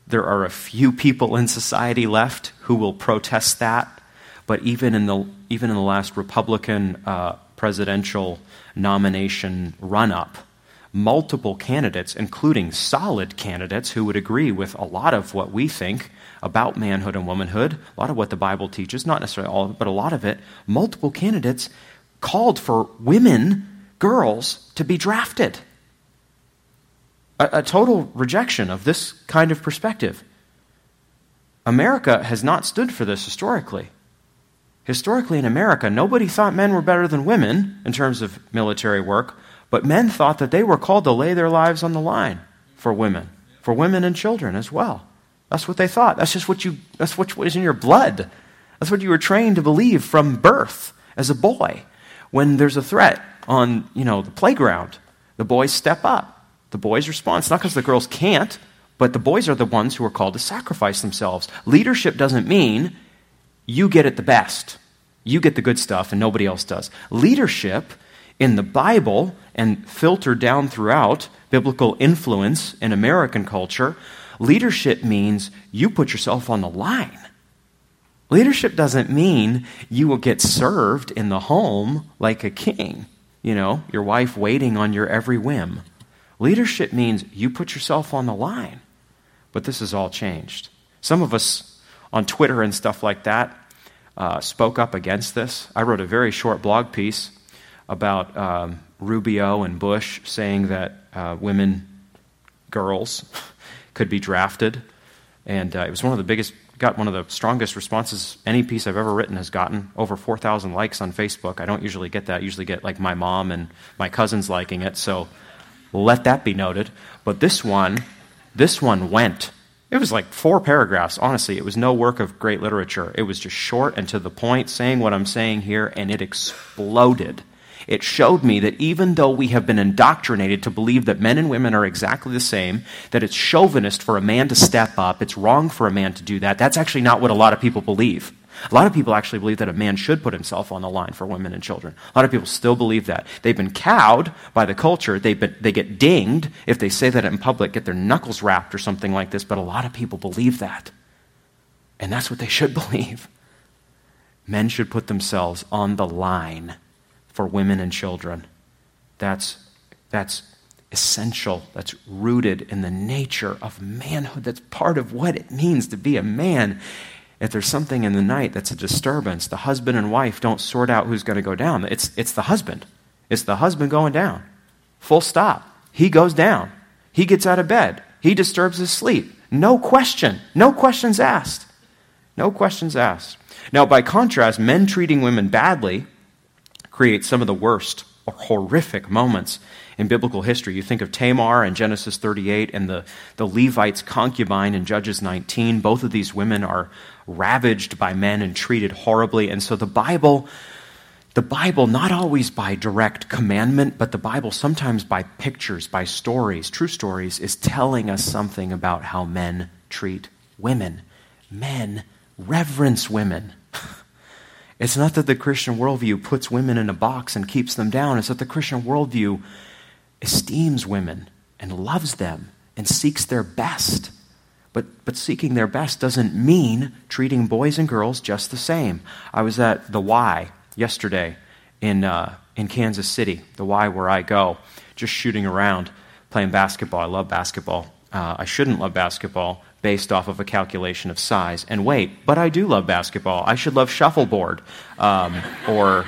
There are a few people in society left who will protest that. But even in the, even in the last Republican uh, presidential nomination run up, multiple candidates, including solid candidates who would agree with a lot of what we think about manhood and womanhood, a lot of what the Bible teaches, not necessarily all but a lot of it, multiple candidates called for women, girls, to be drafted. A, a total rejection of this kind of perspective. America has not stood for this historically. Historically, in America, nobody thought men were better than women in terms of military work, but men thought that they were called to lay their lives on the line for women, for women and children as well. That's what they thought. That's just what you, that's what is in your blood. That's what you were trained to believe from birth as a boy. When there's a threat on, you know, the playground, the boys step up. The boys respond. It's not because the girls can't, but the boys are the ones who are called to sacrifice themselves. Leadership doesn't mean you get it the best. You get the good stuff and nobody else does. Leadership in the Bible and filtered down throughout biblical influence in American culture, leadership means you put yourself on the line. Leadership doesn't mean you will get served in the home like a king, you know, your wife waiting on your every whim. Leadership means you put yourself on the line. But this has all changed. Some of us on Twitter and stuff like that uh, spoke up against this. I wrote a very short blog piece about um, Rubio and Bush saying that uh, women, girls, could be drafted. And uh, it was one of the biggest, got one of the strongest responses any piece I've ever written has gotten. Over 4,000 likes on Facebook. I don't usually get that. I usually get like my mom and my cousins liking it. So let that be noted. But this one, this one went. It was like four paragraphs. Honestly, it was no work of great literature. It was just short and to the point, saying what I'm saying here, and it exploded. It showed me that even though we have been indoctrinated to believe that men and women are exactly the same, that it's chauvinist for a man to step up, it's wrong for a man to do that, that's actually not what a lot of people believe. A lot of people actually believe that a man should put himself on the line for women and children. A lot of people still believe that. They've been cowed by the culture. They've been, they get dinged if they say that in public, get their knuckles rapped or something like this, but a lot of people believe that. And that's what they should believe. Men should put themselves on the line for women and children. That's, that's essential. That's rooted in the nature of manhood. That's part of what it means to be a man. If there's something in the night that's a disturbance, the husband and wife don't sort out who's going to go down. It's, it's the husband. It's the husband going down. Full stop. He goes down. He gets out of bed. He disturbs his sleep. No question. No questions asked. No questions asked. Now, by contrast, men treating women badly create some of the worst or horrific moments in biblical history. You think of Tamar in Genesis 38 and the, the Levite's concubine in Judges 19. Both of these women are ravaged by men and treated horribly. And so the Bible, the Bible, not always by direct commandment, but the Bible sometimes by pictures, by stories, true stories, is telling us something about how men treat women. Men reverence women. It's not that the Christian worldview puts women in a box and keeps them down. It's that the Christian worldview esteems women and loves them and seeks their best. But, but seeking their best doesn't mean treating boys and girls just the same. I was at the Y yesterday in, uh, in Kansas City, the Y where I go, just shooting around, playing basketball. I love basketball. Uh, I shouldn't love basketball based off of a calculation of size and weight. But I do love basketball. I should love shuffleboard um, or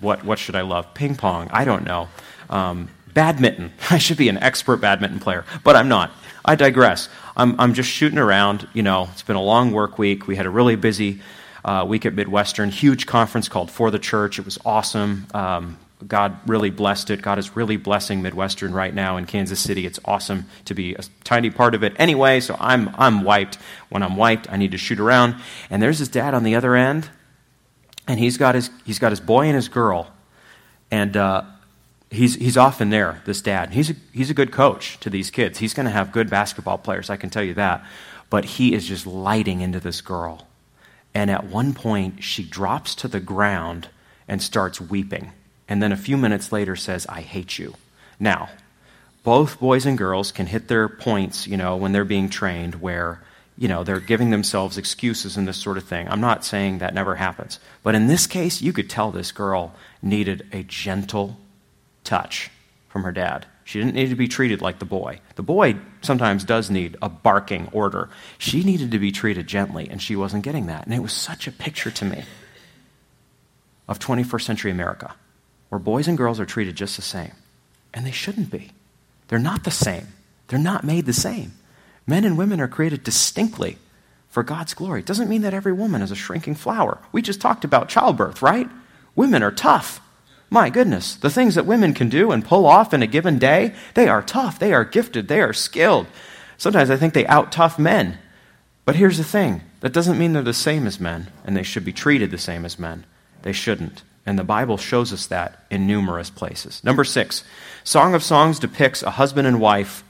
what, what should I love? Ping pong. I don't know. Um, badminton. I should be an expert badminton player, but I'm not. I digress. I'm, I'm just shooting around. You know, it's been a long work week. We had a really busy uh, week at Midwestern, huge conference called For the Church. It was awesome. Um, God really blessed it. God is really blessing Midwestern right now in Kansas City. It's awesome to be a tiny part of it anyway, so I'm, I'm wiped. When I'm wiped, I need to shoot around. And there's his dad on the other end, and he's got his, he's got his boy and his girl. And uh, he's, he's often there, this dad. He's a, he's a good coach to these kids. He's going to have good basketball players, I can tell you that. But he is just lighting into this girl. And at one point, she drops to the ground and starts weeping and then a few minutes later says, I hate you. Now, both boys and girls can hit their points, you know, when they're being trained where, you know, they're giving themselves excuses and this sort of thing. I'm not saying that never happens. But in this case, you could tell this girl needed a gentle touch from her dad. She didn't need to be treated like the boy. The boy sometimes does need a barking order. She needed to be treated gently, and she wasn't getting that. And it was such a picture to me of 21st century America, where boys and girls are treated just the same. And they shouldn't be. They're not the same. They're not made the same. Men and women are created distinctly for God's glory. It doesn't mean that every woman is a shrinking flower. We just talked about childbirth, right? Women are tough. My goodness, the things that women can do and pull off in a given day, they are tough, they are gifted, they are skilled. Sometimes I think they out tough men. But here's the thing that doesn't mean they're the same as men, and they should be treated the same as men. They shouldn't. And the Bible shows us that in numerous places. Number six, Song of Songs depicts a husband and wife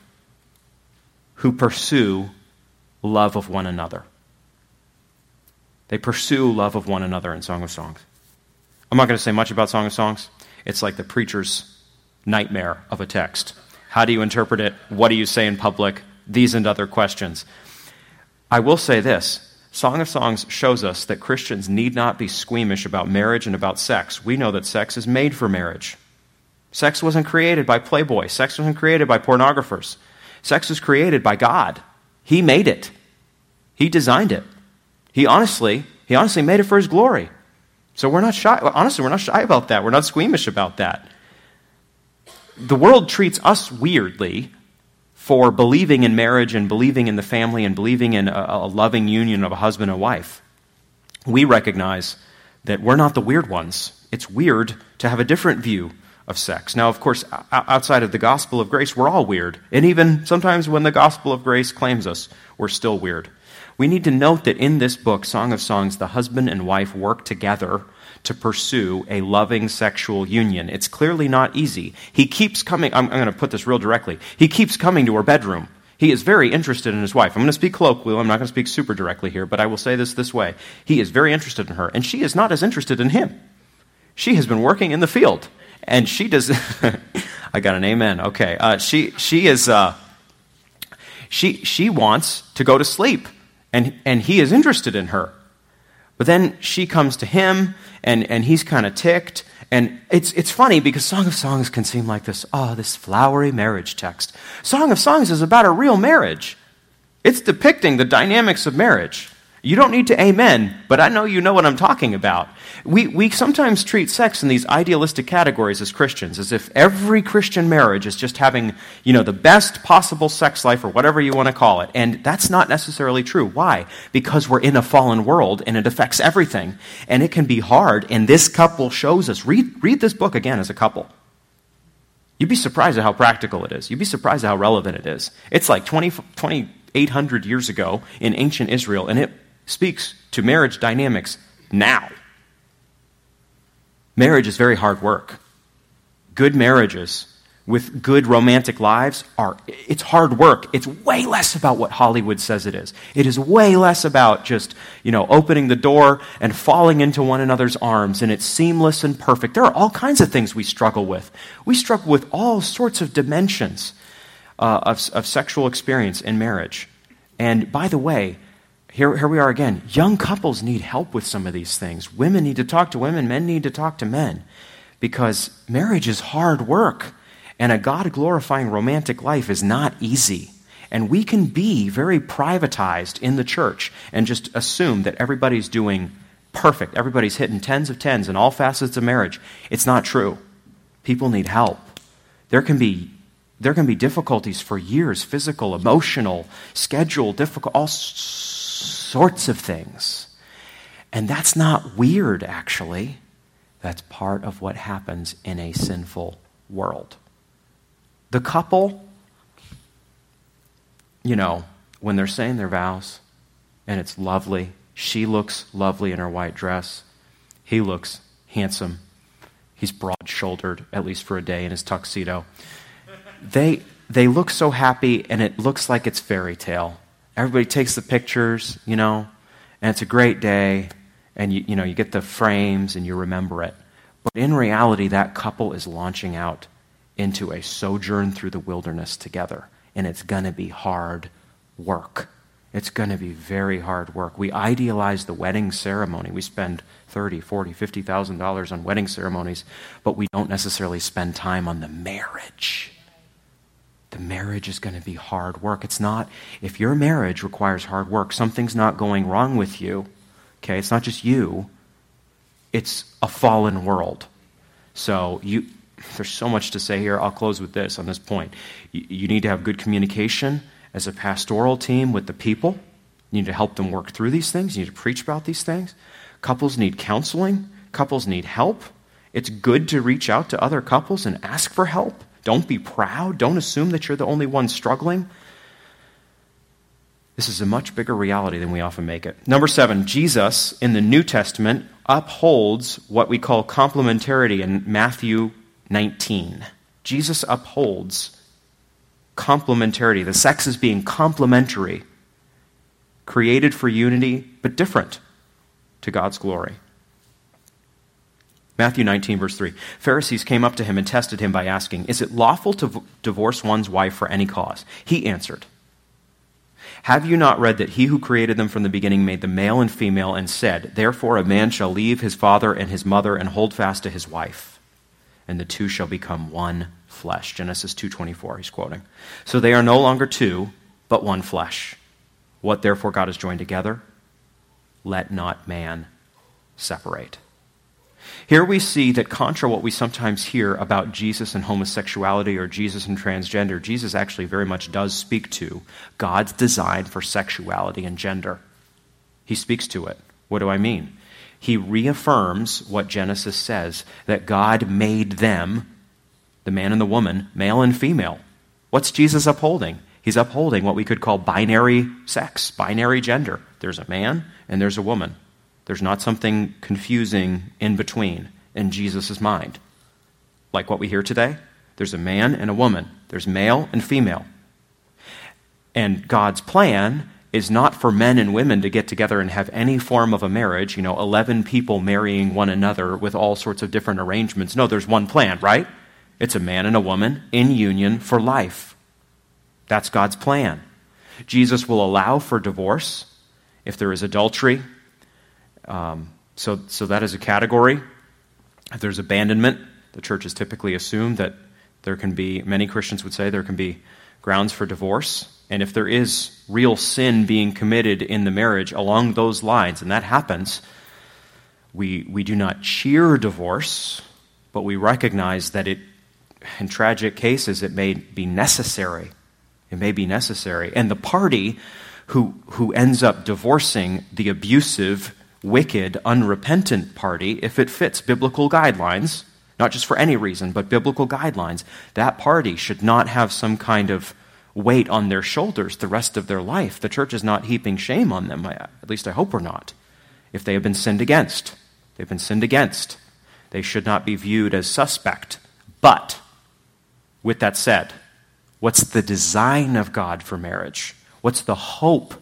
who pursue love of one another. They pursue love of one another in Song of Songs. I'm not going to say much about Song of Songs. It's like the preacher's nightmare of a text. How do you interpret it? What do you say in public? These and other questions. I will say this Song of Songs shows us that Christians need not be squeamish about marriage and about sex. We know that sex is made for marriage. Sex wasn't created by Playboy, sex wasn't created by pornographers. Sex was created by God. He made it. He designed it. He honestly, he honestly made it for his glory. So we're not shy. Honestly, we're not shy about that. We're not squeamish about that. The world treats us weirdly for believing in marriage and believing in the family and believing in a, a loving union of a husband and wife. We recognize that we're not the weird ones. It's weird to have a different view of sex. Now, of course, outside of the gospel of grace, we're all weird. And even sometimes when the gospel of grace claims us, we're still weird. We need to note that in this book, Song of Songs, the husband and wife work together to pursue a loving sexual union. It's clearly not easy. He keeps coming, I'm, I'm going to put this real directly. He keeps coming to her bedroom. He is very interested in his wife. I'm going to speak colloquially. I'm not going to speak super directly here, but I will say this this way. He is very interested in her, and she is not as interested in him. She has been working in the field, and she does. I got an amen. Okay. Uh, she, she is. Uh, she, she wants to go to sleep and, and he is interested in her. But then she comes to him, and, and he's kind of ticked. And it's, it's funny because Song of Songs can seem like this, oh, this flowery marriage text. Song of Songs is about a real marriage, it's depicting the dynamics of marriage. You don't need to amen, but I know you know what I'm talking about. We, we sometimes treat sex in these idealistic categories as Christians, as if every Christian marriage is just having, you know, the best possible sex life or whatever you want to call it. And that's not necessarily true. Why? Because we're in a fallen world and it affects everything. And it can be hard. And this couple shows us. Read, read this book again as a couple. You'd be surprised at how practical it is. You'd be surprised at how relevant it is. It's like 20, 2,800 years ago in ancient Israel, and it speaks to marriage dynamics now. Marriage is very hard work. Good marriages with good romantic lives are it's hard work. It's way less about what Hollywood says it is. It is way less about just, you know, opening the door and falling into one another's arms and it's seamless and perfect. There are all kinds of things we struggle with. We struggle with all sorts of dimensions uh, of, of sexual experience in marriage. And by the way, here, here we are again. Young couples need help with some of these things. Women need to talk to women, men need to talk to men. Because marriage is hard work, and a God glorifying romantic life is not easy. And we can be very privatized in the church and just assume that everybody's doing perfect. Everybody's hitting tens of tens in all facets of marriage. It's not true. People need help. There can be there can be difficulties for years, physical, emotional, schedule, difficult, all sorts of things. And that's not weird, actually. That's part of what happens in a sinful world. The couple, you know, when they're saying their vows, and it's lovely, she looks lovely in her white dress, he looks handsome, he's broad shouldered, at least for a day, in his tuxedo. They, they look so happy, and it looks like it's fairy tale. Everybody takes the pictures, you know, and it's a great day, and you, you know, you get the frames and you remember it. But in reality, that couple is launching out into a sojourn through the wilderness together, and it's going to be hard work. It's going to be very hard work. We idealize the wedding ceremony. We spend 30, 40, 50,000 dollars on wedding ceremonies, but we don't necessarily spend time on the marriage. The marriage is going to be hard work. It's not if your marriage requires hard work, something's not going wrong with you. Okay? It's not just you. It's a fallen world. So you there's so much to say here. I'll close with this on this point. You, you need to have good communication as a pastoral team with the people. You need to help them work through these things. You need to preach about these things. Couples need counseling, couples need help. It's good to reach out to other couples and ask for help. Don't be proud. Don't assume that you're the only one struggling. This is a much bigger reality than we often make it. Number seven, Jesus in the New Testament upholds what we call complementarity in Matthew 19. Jesus upholds complementarity, the sexes being complementary, created for unity, but different to God's glory. Matthew 19, verse 3. Pharisees came up to him and tested him by asking, Is it lawful to divorce one's wife for any cause? He answered, Have you not read that he who created them from the beginning made them male and female, and said, Therefore a man shall leave his father and his mother and hold fast to his wife, and the two shall become one flesh. Genesis 2:24 he's quoting. So they are no longer two, but one flesh. What therefore God has joined together, let not man separate. Here we see that, contra what we sometimes hear about Jesus and homosexuality or Jesus and transgender, Jesus actually very much does speak to God's design for sexuality and gender. He speaks to it. What do I mean? He reaffirms what Genesis says that God made them the man and the woman, male and female. What's Jesus upholding? He's upholding what we could call binary sex, binary gender. There's a man and there's a woman. There's not something confusing in between in Jesus' mind. Like what we hear today, there's a man and a woman, there's male and female. And God's plan is not for men and women to get together and have any form of a marriage, you know, 11 people marrying one another with all sorts of different arrangements. No, there's one plan, right? It's a man and a woman in union for life. That's God's plan. Jesus will allow for divorce if there is adultery. Um, so, so that is a category. If there's abandonment, the church has typically assumed that there can be, many Christians would say, there can be grounds for divorce. And if there is real sin being committed in the marriage along those lines, and that happens, we, we do not cheer divorce, but we recognize that it in tragic cases, it may be necessary. It may be necessary. And the party who, who ends up divorcing the abusive, wicked, unrepentant party, if it fits biblical guidelines, not just for any reason, but biblical guidelines, that party should not have some kind of weight on their shoulders the rest of their life. The church is not heaping shame on them. at least I hope we're not. If they have been sinned against, they've been sinned against. They should not be viewed as suspect. But with that said, what's the design of God for marriage? What's the hope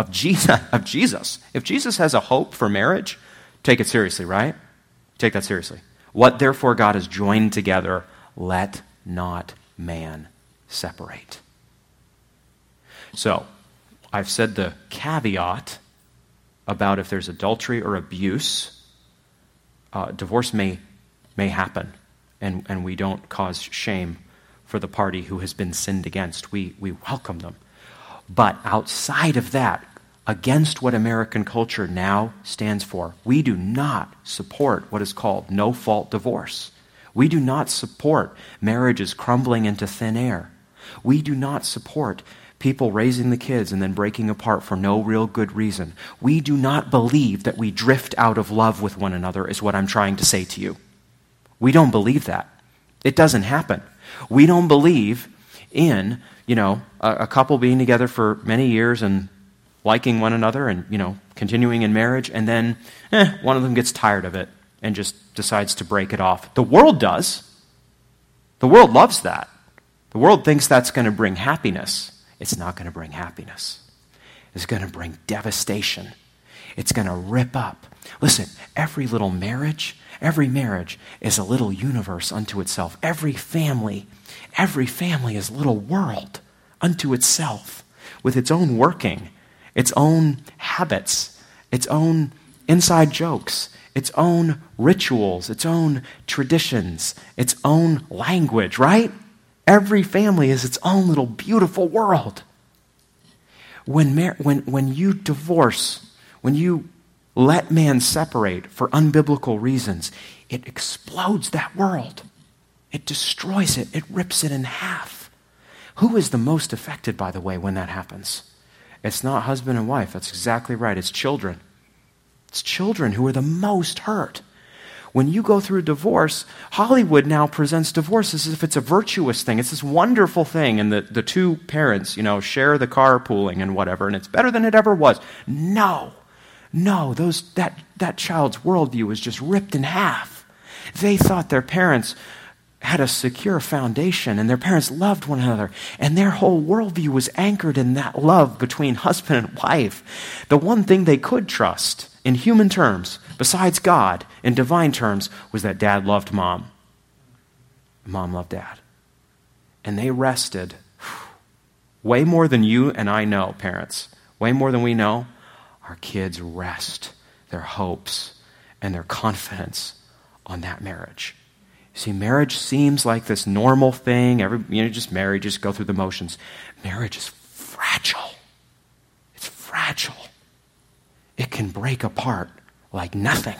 of Jesus, of Jesus? If Jesus has a hope for marriage, take it seriously, right? Take that seriously. What therefore God has joined together, let not man separate. So, I've said the caveat about if there's adultery or abuse, uh, divorce may, may happen, and, and we don't cause shame for the party who has been sinned against. We, we welcome them. But outside of that, against what American culture now stands for, we do not support what is called no fault divorce. We do not support marriages crumbling into thin air. We do not support people raising the kids and then breaking apart for no real good reason. We do not believe that we drift out of love with one another, is what I'm trying to say to you. We don't believe that. It doesn't happen. We don't believe in, you know, a, a, couple being together for many years and liking one another and, you know, continuing in marriage, and then eh, one of them gets tired of it and just decides to break it off. The world does. The world loves that. The world thinks that's going to bring happiness. It's not going to bring happiness. It's going to bring devastation. It's going to rip up. Listen, every little marriage Every marriage is a little universe unto itself. Every family, every family is a little world unto itself with its own working its own habits, its own inside jokes, its own rituals, its own traditions, its own language, right? Every family is its own little beautiful world. When, mar- when, when you divorce, when you let man separate for unbiblical reasons, it explodes that world. It destroys it, it rips it in half. Who is the most affected, by the way, when that happens? It's not husband and wife. That's exactly right. It's children. It's children who are the most hurt. When you go through a divorce, Hollywood now presents divorce as if it's a virtuous thing. It's this wonderful thing, and the, the two parents, you know, share the carpooling and whatever, and it's better than it ever was. No. No, those, that, that child's worldview was just ripped in half. They thought their parents had a secure foundation and their parents loved one another and their whole worldview was anchored in that love between husband and wife. The one thing they could trust in human terms, besides God, in divine terms, was that dad loved mom. Mom loved dad. And they rested way more than you and I know, parents, way more than we know. Our kids rest their hopes and their confidence on that marriage. See, marriage seems like this normal thing. Every, you know, just marry, just go through the motions. Marriage is fragile. It's fragile. It can break apart like nothing.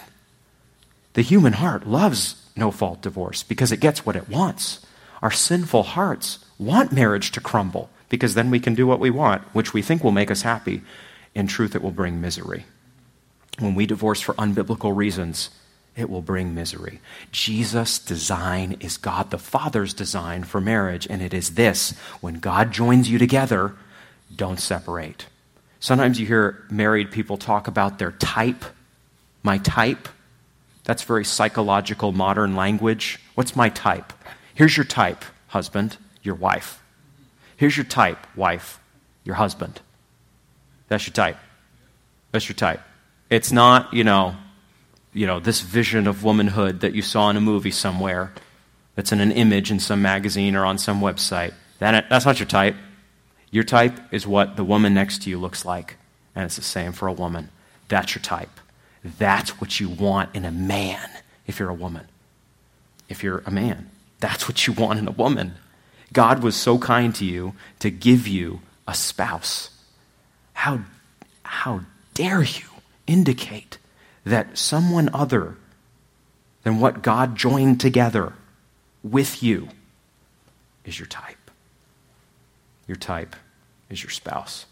The human heart loves no fault divorce because it gets what it wants. Our sinful hearts want marriage to crumble because then we can do what we want, which we think will make us happy. In truth, it will bring misery. When we divorce for unbiblical reasons, it will bring misery. Jesus' design is God the Father's design for marriage, and it is this when God joins you together, don't separate. Sometimes you hear married people talk about their type. My type. That's very psychological, modern language. What's my type? Here's your type, husband, your wife. Here's your type, wife, your husband. That's your type. That's your type. It's not, you know, you know, this vision of womanhood that you saw in a movie somewhere that's in an image in some magazine or on some website. That, that's not your type. Your type is what the woman next to you looks like. And it's the same for a woman. That's your type. That's what you want in a man if you're a woman. If you're a man, that's what you want in a woman. God was so kind to you to give you a spouse. How, how dare you indicate that someone other than what God joined together with you is your type. Your type is your spouse.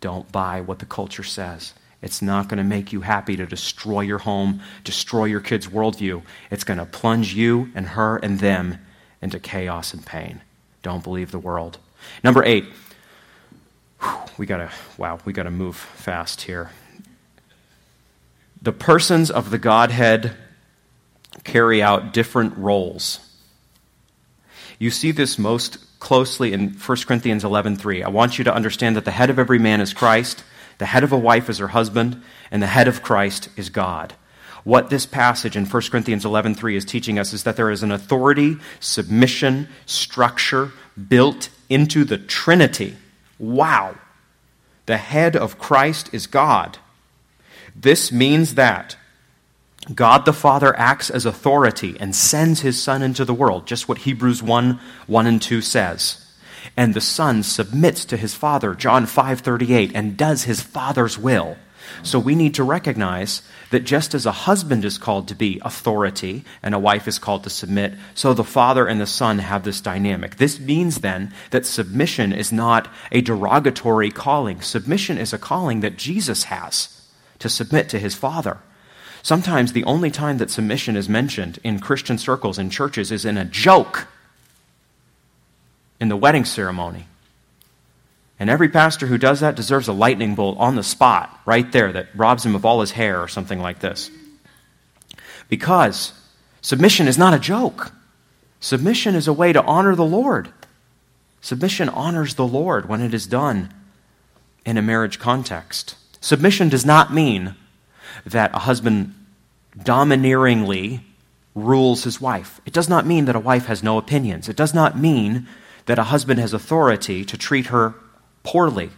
Don't buy what the culture says. It's not going to make you happy to destroy your home, destroy your kids' worldview. It's going to plunge you and her and them into chaos and pain. Don't believe the world. Number eight, we gotta, wow, we gotta move fast here the persons of the Godhead carry out different roles. You see this most closely in 1 Corinthians 11:3. I want you to understand that the head of every man is Christ, the head of a wife is her husband, and the head of Christ is God. What this passage in 1 Corinthians 11:3 is teaching us is that there is an authority, submission, structure built into the Trinity. Wow. The head of Christ is God. This means that God the Father acts as authority and sends his Son into the world, just what Hebrews 1 1 and 2 says. And the Son submits to his Father, John 5 38, and does his Father's will. So we need to recognize that just as a husband is called to be authority and a wife is called to submit, so the father and the son have this dynamic. This means then that submission is not a derogatory calling. Submission is a calling that Jesus has to submit to his Father. Sometimes the only time that submission is mentioned in Christian circles, in churches, is in a joke in the wedding ceremony. And every pastor who does that deserves a lightning bolt on the spot, right there, that robs him of all his hair or something like this. Because submission is not a joke. Submission is a way to honor the Lord. Submission honors the Lord when it is done in a marriage context. Submission does not mean that a husband domineeringly rules his wife. It does not mean that a wife has no opinions. It does not mean that a husband has authority to treat her poorly.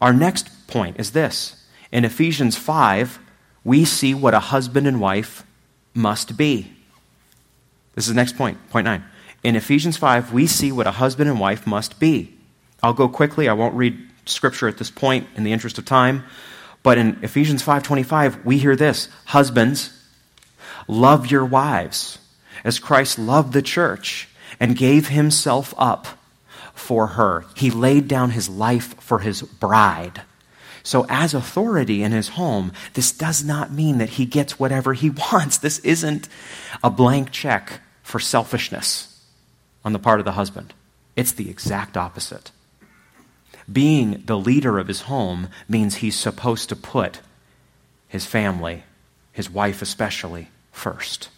Our next point is this in Ephesians 5, we see what a husband and wife must be. This is the next point, point nine. In Ephesians 5, we see what a husband and wife must be. I'll go quickly. I won't read scripture at this point in the interest of time. But in Ephesians 5:25, we hear this, husbands, love your wives as Christ loved the church and gave himself up for her. He laid down his life for his bride. So, as authority in his home, this does not mean that he gets whatever he wants. This isn't a blank check for selfishness on the part of the husband. It's the exact opposite. Being the leader of his home means he's supposed to put his family, his wife especially, first.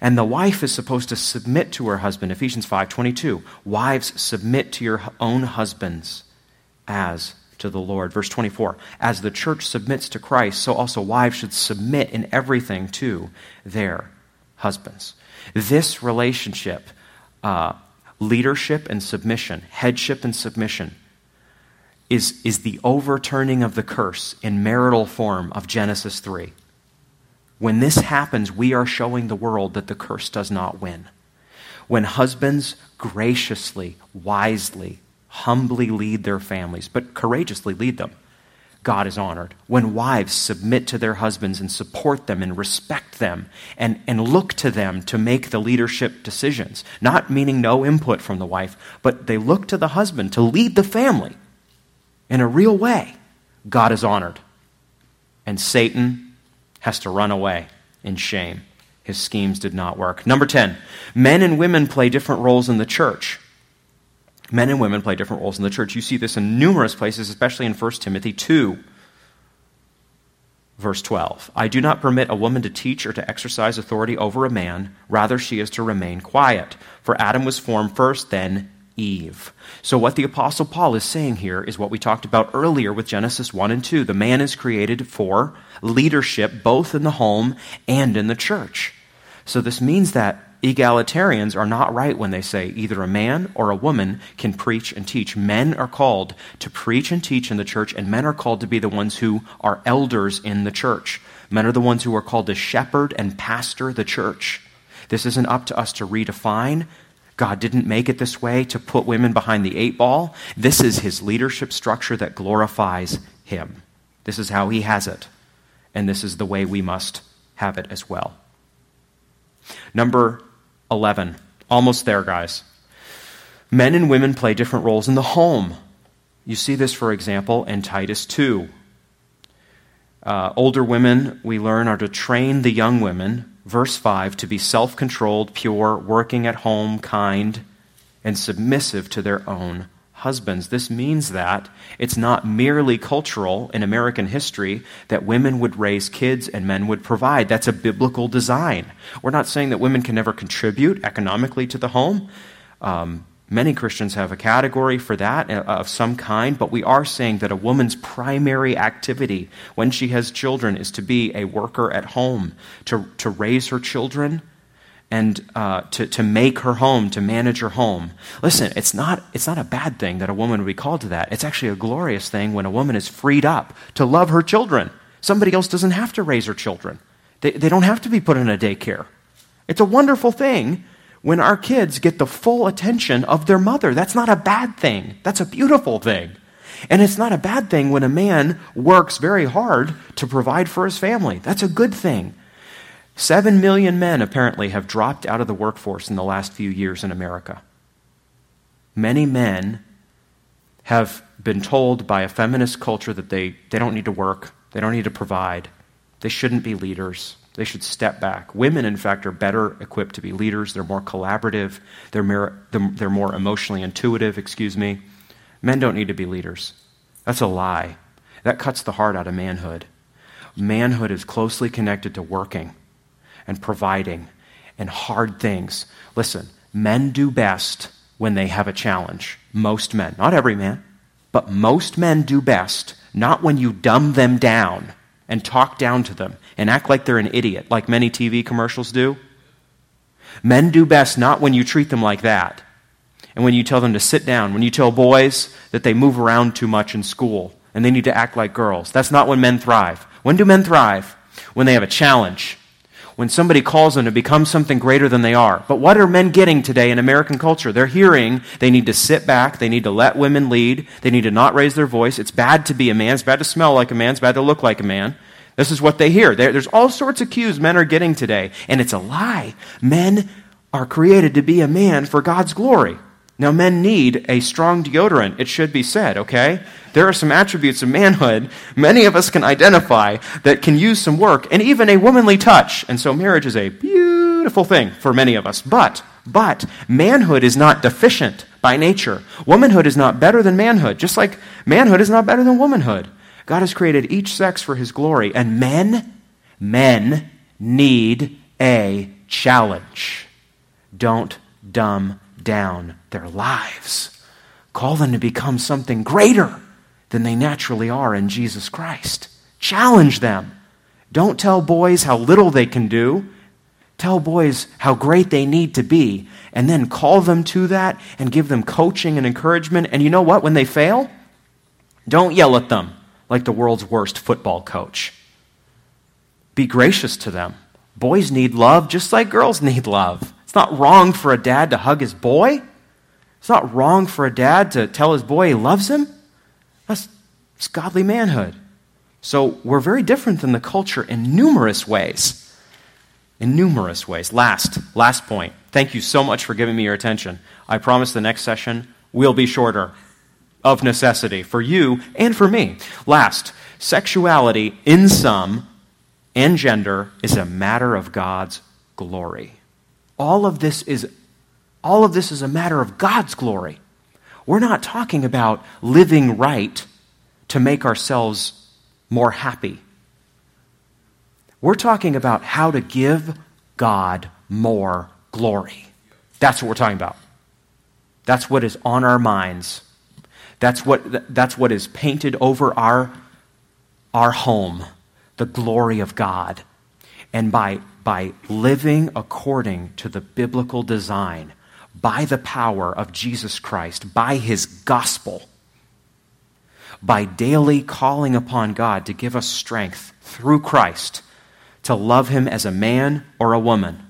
And the wife is supposed to submit to her husband. Ephesians 5:22. Wives, submit to your own husbands as to the Lord. Verse 24. As the church submits to Christ, so also wives should submit in everything to their husbands. This relationship, uh, leadership and submission, headship and submission, is, is the overturning of the curse in marital form of Genesis 3. When this happens, we are showing the world that the curse does not win. When husbands graciously, wisely, humbly lead their families, but courageously lead them, God is honored. When wives submit to their husbands and support them and respect them and, and look to them to make the leadership decisions, not meaning no input from the wife, but they look to the husband to lead the family in a real way, God is honored. And Satan has to run away in shame. His schemes did not work. Number 10, men and women play different roles in the church. Men and women play different roles in the church. You see this in numerous places, especially in 1 Timothy 2, verse 12. I do not permit a woman to teach or to exercise authority over a man. Rather, she is to remain quiet. For Adam was formed first, then Eve. So, what the Apostle Paul is saying here is what we talked about earlier with Genesis 1 and 2. The man is created for leadership both in the home and in the church. So, this means that egalitarians are not right when they say either a man or a woman can preach and teach. Men are called to preach and teach in the church, and men are called to be the ones who are elders in the church. Men are the ones who are called to shepherd and pastor the church. This isn't up to us to redefine God didn't make it this way to put women behind the eight ball. This is his leadership structure that glorifies him. This is how he has it. And this is the way we must have it as well. Number 11. Almost there, guys. Men and women play different roles in the home. You see this, for example, in Titus 2. Uh, older women, we learn, are to train the young women verse 5 to be self controlled, pure, working at home, kind, and submissive to their own husbands. This means that it's not merely cultural in American history that women would raise kids and men would provide. That's a biblical design. We're not saying that women can never contribute economically to the home. Um, Many Christians have a category for that uh, of some kind, but we are saying that a woman's primary activity when she has children is to be a worker at home, to, to raise her children and uh, to, to make her home, to manage her home. Listen, it's not, it's not a bad thing that a woman would be called to that. It's actually a glorious thing when a woman is freed up to love her children. Somebody else doesn't have to raise her children, they, they don't have to be put in a daycare. It's a wonderful thing when our kids get the full attention of their mother. That's not a bad thing, that's a beautiful thing. And it's not a bad thing when a man works very hard to provide for his family. That's a good thing. Seven million men apparently have dropped out of the workforce in the last few years in America. Many men have been told by a feminist culture that they, they don't need to work, they don't need to provide, they shouldn't be leaders. They should step back. Women, in fact, are better equipped to be leaders. They're more collaborative. They're more, they're more emotionally intuitive, excuse me. Men don't need to be leaders. That's a lie. That cuts the heart out of manhood. Manhood is closely connected to working and providing and hard things. Listen, men do best when they have a challenge. Most men. Not every man, but most men do best not when you dumb them down and talk down to them and act like they're an idiot, like many TV commercials do. Men do best not when you treat them like that and when you tell them to sit down, when you tell boys that they move around too much in school. and they need to act like girls. That's not when men thrive. When do men thrive? When they have a challenge. When somebody calls them to become something greater than they are. But what are men getting today in American culture? They're hearing they need to sit back, they need to let women lead, they need to not raise their voice. It's bad to be a man, it's bad to smell like a man, it's bad to look like a man. This is what they hear. There's all sorts of cues men are getting today, and it's a lie. Men are created to be a man for God's glory. Now, men need a strong deodorant, it should be said, okay? There are some attributes of manhood many of us can identify that can use some work and even a womanly touch. And so, marriage is a beautiful thing for many of us. But, but, manhood is not deficient by nature. Womanhood is not better than manhood, just like manhood is not better than womanhood. God has created each sex for his glory, and men, men need a challenge. Don't dumb down their lives. Call them to become something greater than they naturally are in Jesus Christ. Challenge them. Don't tell boys how little they can do. Tell boys how great they need to be, and then call them to that and give them coaching and encouragement. And you know what? When they fail, don't yell at them like the world's worst football coach. Be gracious to them. Boys need love just like girls need love. It's not wrong for a dad to hug his boy. It's not wrong for a dad to tell his boy he loves him. That's it's godly manhood. So we're very different than the culture in numerous ways. In numerous ways. Last, last point. Thank you so much for giving me your attention. I promise the next session will be shorter of necessity for you and for me. Last, sexuality in sum and gender is a matter of God's glory. All of this is all of this is a matter of God's glory. We're not talking about living right to make ourselves more happy. We're talking about how to give God more glory. That's what we're talking about. That's what is on our minds. That's what, that's what is painted over our, our home the glory of God. And by by living according to the biblical design, by the power of Jesus Christ, by his gospel, by daily calling upon God to give us strength through Christ to love him as a man or a woman,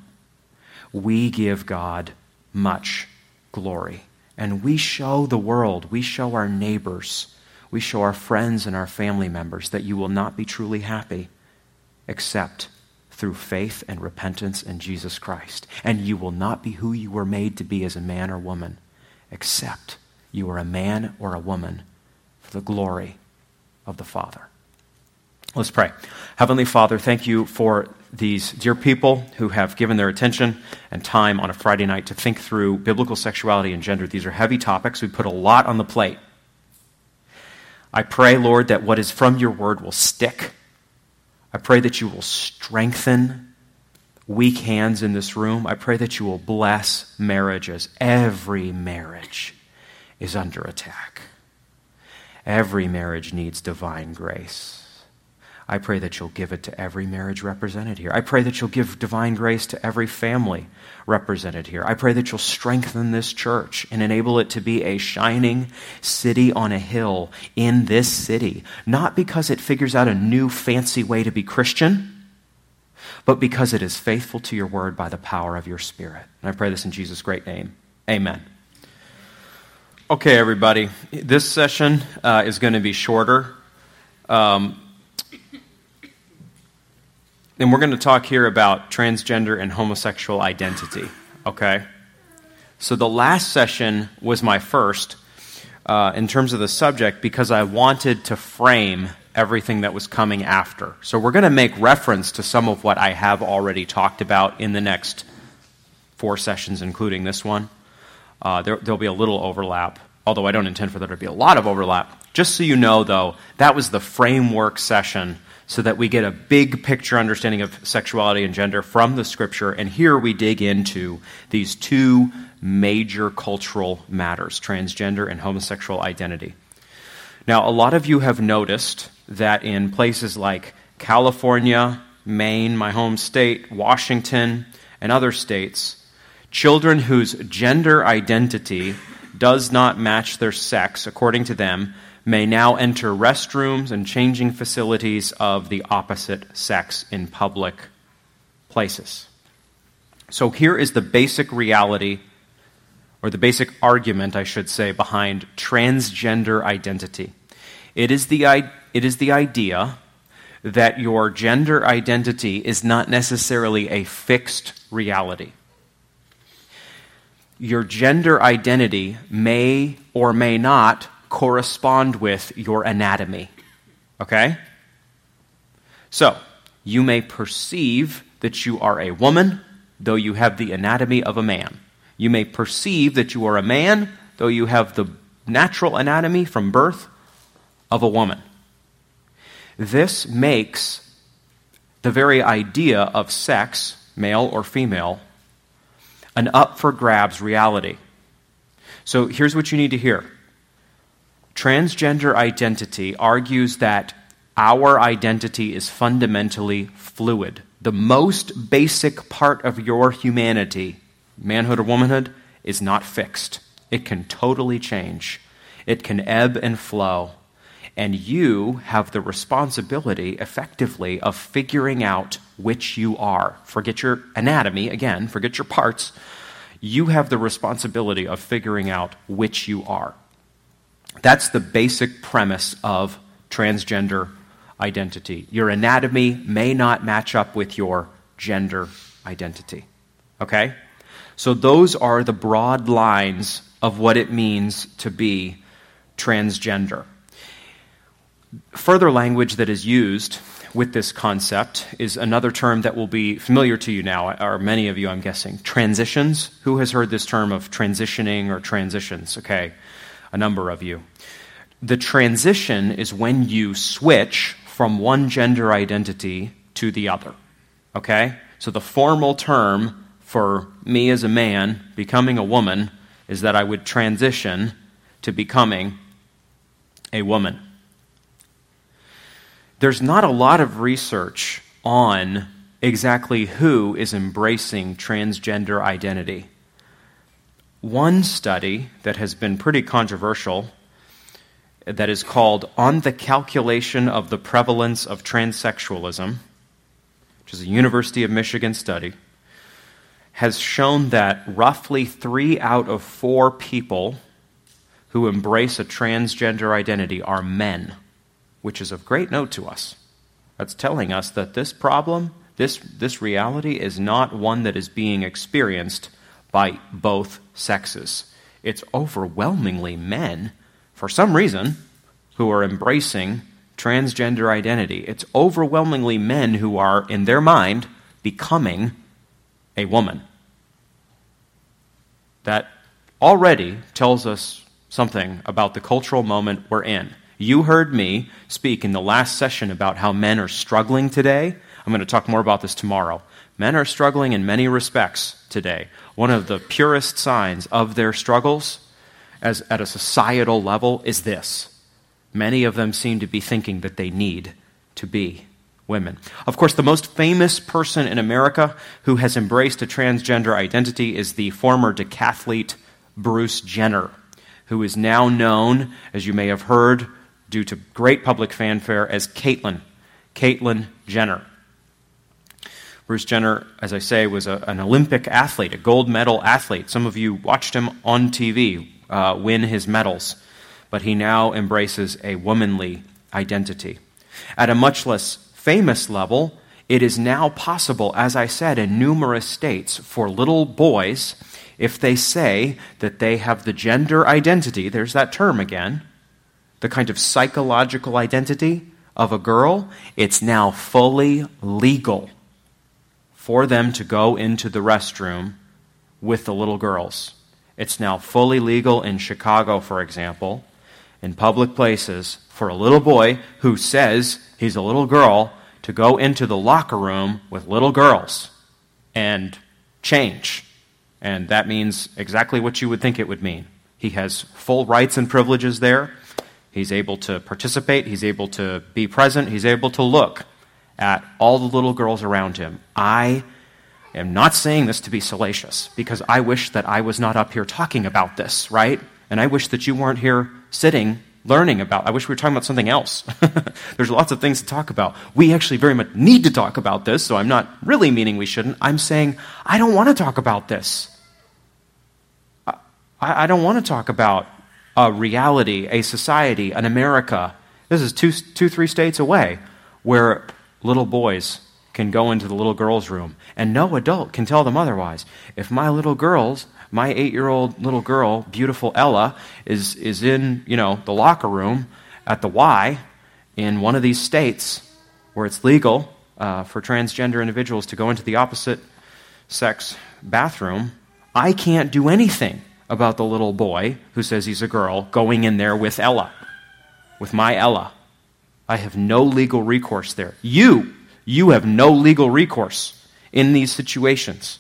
we give God much glory. And we show the world, we show our neighbors, we show our friends and our family members that you will not be truly happy except through faith and repentance in Jesus Christ. And you will not be who you were made to be as a man or woman, except you are a man or a woman for the glory of the Father. Let's pray. Heavenly Father, thank you for these dear people who have given their attention and time on a Friday night to think through biblical sexuality and gender. These are heavy topics. We put a lot on the plate. I pray, Lord, that what is from your word will stick I pray that you will strengthen weak hands in this room. I pray that you will bless marriages. Every marriage is under attack. Every marriage needs divine grace. I pray that you'll give it to every marriage represented here. I pray that you'll give divine grace to every family represented here. I pray that you'll strengthen this church and enable it to be a shining city on a hill in this city, not because it figures out a new fancy way to be Christian, but because it is faithful to your word by the power of your Spirit. And I pray this in Jesus' great name. Amen. Okay, everybody, this session uh, is going to be shorter. Um, and we're going to talk here about transgender and homosexual identity, okay? So the last session was my first uh, in terms of the subject because I wanted to frame everything that was coming after. So we're going to make reference to some of what I have already talked about in the next four sessions, including this one. Uh, there, there'll be a little overlap, although I don't intend for there to be a lot of overlap. Just so you know, though, that was the framework session so that we get a big picture understanding of sexuality and gender from the scripture. And here we dig into these two major cultural matters transgender and homosexual identity. Now, a lot of you have noticed that in places like California, Maine, my home state, Washington, and other states, children whose gender identity does not match their sex, according to them, may now enter restrooms and changing facilities of the opposite sex in public places. So here is the basic reality, or the basic argument, I should say, behind transgender identity. It is the, it is the idea that your gender identity is not necessarily a fixed reality. Your gender identity may or may not correspond with your anatomy. Okay? So, you may perceive that you are a woman, though you have the anatomy of a man. You may perceive that you are a man, though you have the natural anatomy from birth of a woman. This makes the very idea of sex, male or female, an up for grabs reality. So here's what you need to hear transgender identity argues that our identity is fundamentally fluid. The most basic part of your humanity, manhood or womanhood, is not fixed. It can totally change, it can ebb and flow. And you have the responsibility, effectively, of figuring out which you are. Forget your anatomy, again, forget your parts. You have the responsibility of figuring out which you are. That's the basic premise of transgender identity. Your anatomy may not match up with your gender identity. Okay? So, those are the broad lines of what it means to be transgender. Further language that is used with this concept is another term that will be familiar to you now, or many of you, I'm guessing. Transitions. Who has heard this term of transitioning or transitions? Okay, a number of you. The transition is when you switch from one gender identity to the other. Okay? So the formal term for me as a man becoming a woman is that I would transition to becoming a woman there's not a lot of research on exactly who is embracing transgender identity. One study that has been pretty controversial that is called On the Calculation of the Prevalence of Transsexualism, which is a University of Michigan study, has shown that roughly three out of four people who embrace a transgender identity are men which is of great note to us. That's telling us that this problem, this, this reality, is not one that is being experienced by both sexes. It's overwhelmingly men, for some reason, who are embracing transgender identity. It's overwhelmingly men who are, in their mind, becoming a woman. That already tells us something about the cultural moment we're in. You heard me speak in the last session about how men are struggling today. I'm going to talk more about this tomorrow. Men are struggling in many respects today. One of the purest signs of their struggles as, at a societal level is this many of them seem to be thinking that they need to be women. Of course, the most famous person in America who has embraced a transgender identity is the former decathlete Bruce Jenner, who is now known, as you may have heard, due to great public fanfare as Caitlyn, Caitlyn Jenner. Bruce Jenner, as I say, was a, an Olympic athlete, a gold medal athlete. Some of you watched him on TV uh, win his medals, but he now embraces a womanly identity. At a much less famous level, it is now possible, as I said, in numerous states for little boys, if they say that they have the gender identity, there's that term again, the kind of psychological identity of a girl, it's now fully legal for them to go into the restroom with the little girls. It's now fully legal in Chicago, for example, in public places for a little boy who says he's a little girl to go into the locker room with little girls and change. And that means exactly what you would think it would mean. He has full rights and privileges there. He's able to participate, he's able to be present, he's able to look at all the little girls around him. I am not saying this to be salacious because I wish that I was not up here talking about this, right? And I wish that you weren't here sitting learning about. I wish we were talking about something else. There's lots of things to talk about. We actually very much need to talk about this, so I'm not really meaning we shouldn't. I'm saying I don't want to talk about this. I, don't want to talk about a reality, a society, an America. This is two, two, three states away where little boys can go into the little girl's room and no adult can tell them otherwise. If my little girls my eight year old little girl, beautiful Ella, is, is in, you know, the locker room at the Y in one of these states where it's legal uh, for transgender individuals to go into the opposite sex bathroom, I can't do anything about the little boy who says he's a girl going in there with Ella, with my Ella. I have no legal recourse there. You, you have no legal recourse in these situations.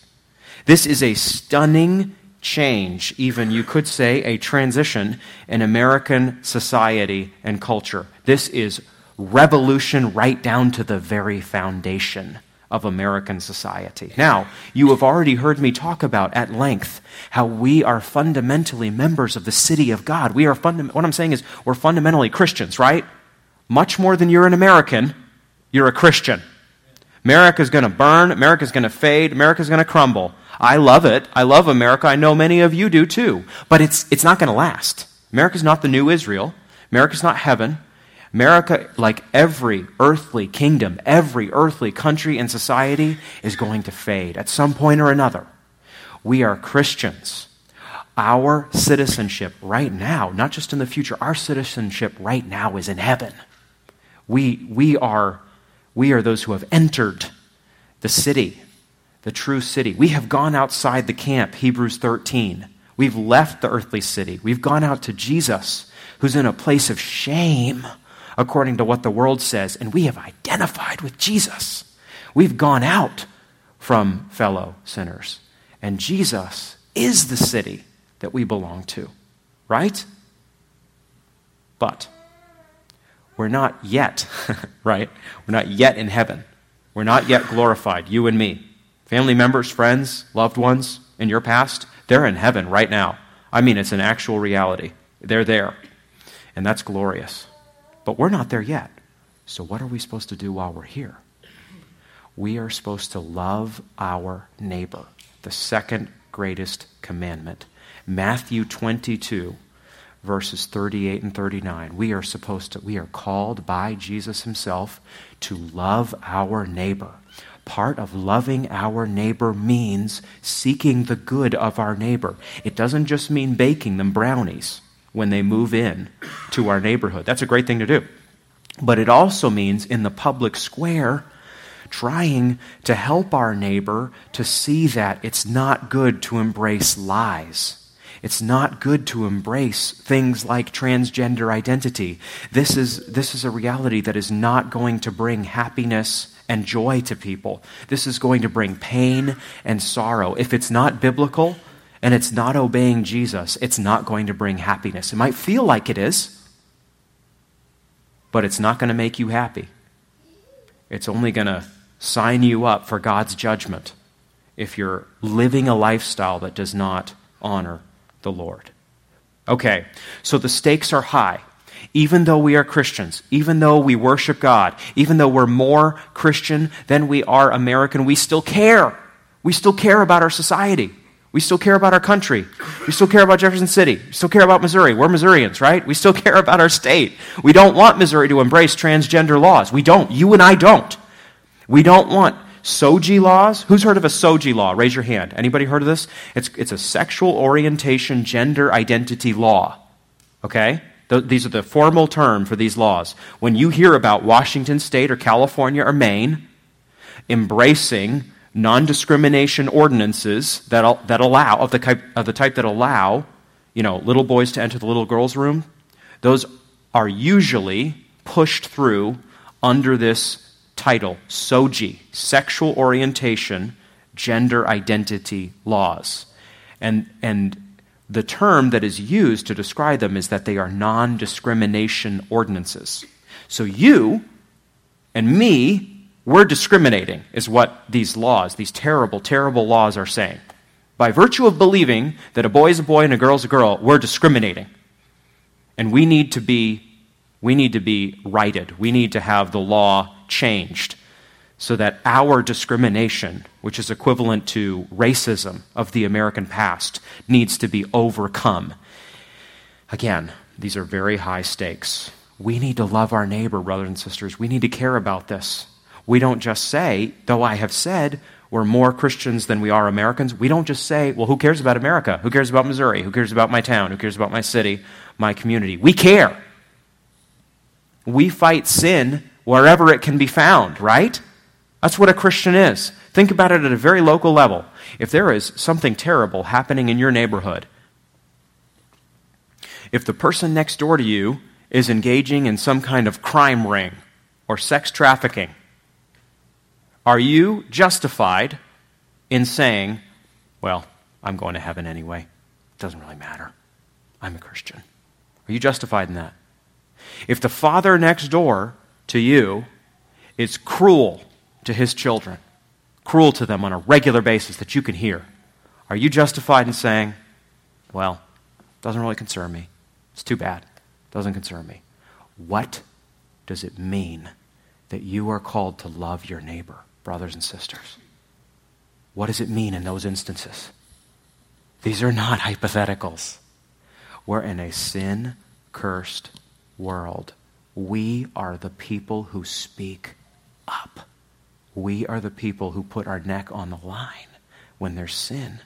This is a stunning change, even you could say a transition in American society and culture. This is revolution right down to the very foundation of American society. Now, you have already heard me talk about at length how we are fundamentally members of the city of God. We are what I'm saying is we're fundamentally Christians, right? Much more than you're an American, you're a Christian. America's going to burn, America's going to fade, America's going to crumble. I love it. I love America. I know many of you do too. But it's, it's not going to last. America's not the new Israel. America's not heaven. America, like every earthly kingdom, every earthly country and society, is going to fade at some point or another. We are Christians. Our citizenship right now, not just in the future, our citizenship right now is in heaven. We, we, are, we are those who have entered the city the true city. We have gone outside the camp, Hebrews 13. We've left the earthly city. We've gone out to Jesus, who's in a place of shame, according to what the world says, and we have identified with Jesus. We've gone out from fellow sinners, and Jesus is the city that we belong to, right? But we're not yet, right? We're not yet in heaven. We're not yet glorified, you and me. Family members, friends, loved ones in your past, they're in heaven right now. I mean, it's an actual reality. They're there. And that's glorious. But we're not there yet. So, what are we supposed to do while we're here? We are supposed to love our neighbor, the second greatest commandment. Matthew 22, verses 38 and 39. We are supposed to, we are called by Jesus himself to love our neighbor. Part of loving our neighbor means seeking the good of our neighbor. It doesn't just mean baking them brownies when they move in to our neighborhood. That's a great thing to do. But it also means in the public square, trying to help our neighbor to see that it's not good to embrace lies. It's not good to embrace things like transgender identity. This is, this is a reality that is not going to bring happiness and joy to people. This is going to bring pain and sorrow. If it's not biblical and it's not obeying Jesus, it's not going to bring happiness. It might feel like it is, but it's not going to make you happy. It's only going to sign you up for God's judgment if you're living a lifestyle that does not honor the Lord. Okay, so the stakes are high even though we are Christians, even though we worship God, even though we're more Christian than we are American, we still care. We still care about our society. We still care about our country. We still care about Jefferson City. We still care about Missouri. We're Missourians, right? We still care about our state. We don't want Missouri to embrace transgender laws. We don't. You and I don't. We don't want SOGI laws. Who's heard of a SOGI law? Raise your hand. Anybody heard of this? It's, it's a sexual orientation gender identity law. Okay? These are the formal term for these laws. When you hear about Washington State or California or Maine embracing non discrimination ordinances that, that allow, of the, type, of the type that allow, you know, little boys to enter the little girls' room, those are usually pushed through under this title, SOGI Sexual Orientation, Gender Identity Laws. And, and the term that is used to describe them is that they are non discrimination ordinances. So you and me, we're discriminating, is what these laws, these terrible, terrible laws are saying. By virtue of believing that a boy is a boy and a girl is a girl, we're discriminating. And we need to be we need to be righted. We need to have the law changed so that our discrimination, which is equivalent to racism of the American past, needs to be overcome. Again, these are very high stakes. We need to love our neighbor, brothers and sisters. We need to care about this. We don't just say, though I have said we're more Christians than we are Americans, we don't just say, well, who cares about America? Who cares about Missouri? Who cares about my town? Who cares about my city, my community? We care. We fight sin wherever it can be found, right? That's what a Christian is. Think about it at a very local level. If there is something terrible happening in your neighborhood, if the person next door to you is engaging in some kind of crime ring or sex trafficking, are you justified in saying, well, I'm going to heaven anyway? It doesn't really matter. I'm a Christian. Are you justified in that? If the father next door to you is cruel to his children, cruel to them on a regular basis that you can hear, are you justified in saying, well, doesn't really concern me? It's too bad. Doesn't concern me. What does it mean that you are called to love your neighbor, brothers and sisters? What does it mean in those instances? These are not hypotheticals. We're in a sin cursed world, we are the people who speak up. We are the people who put our neck on the line when there's sin.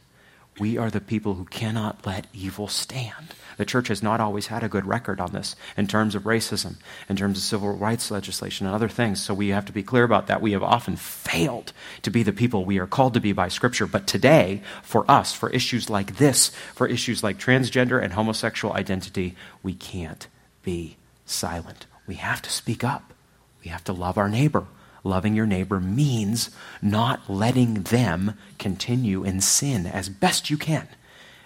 We are the people who cannot let evil stand. The church has not always had a good record on this in terms of racism, in terms of civil rights legislation, and other things. So we have to be clear about that. We have often failed to be the people we are called to be by Scripture. But today, for us, for issues like this, for issues like transgender and homosexual identity, we can't be silent. We have to speak up. We have to love our neighbor. Loving your neighbor means not letting them continue in sin as best you can.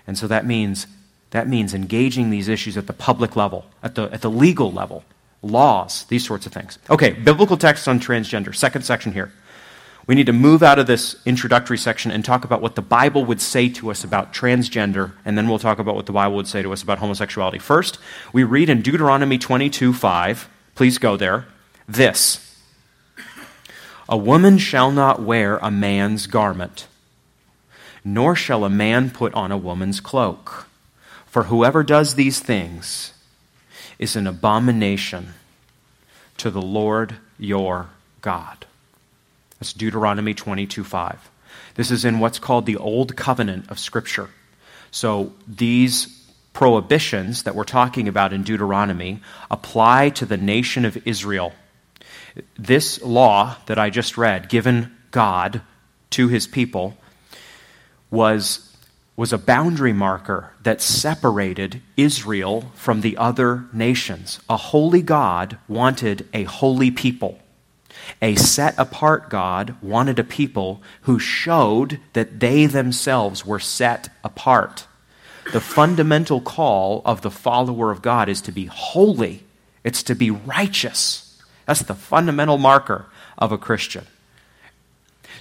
And so that means that means engaging these issues at the public level, at the, at the legal level, laws, these sorts of things. Okay, biblical text on transgender, second section here. We need to move out of this introductory section and talk about what the Bible would say to us about transgender, and then we'll talk about what the Bible would say to us about homosexuality. First, we read in Deuteronomy 22 5, please go there, this A woman shall not wear a man's garment, nor shall a man put on a woman's cloak. For whoever does these things is an abomination to the Lord your God. That's Deuteronomy 22 5. This is in what's called the Old Covenant of Scripture. So these prohibitions that we're talking about in Deuteronomy apply to the nation of Israel. This law that I just read, given God to his people, was, was a boundary marker that separated Israel from the other nations. A holy God wanted a holy people. A set apart God wanted a people who showed that they themselves were set apart. The fundamental call of the follower of God is to be holy, it's to be righteous. That's the fundamental marker of a Christian.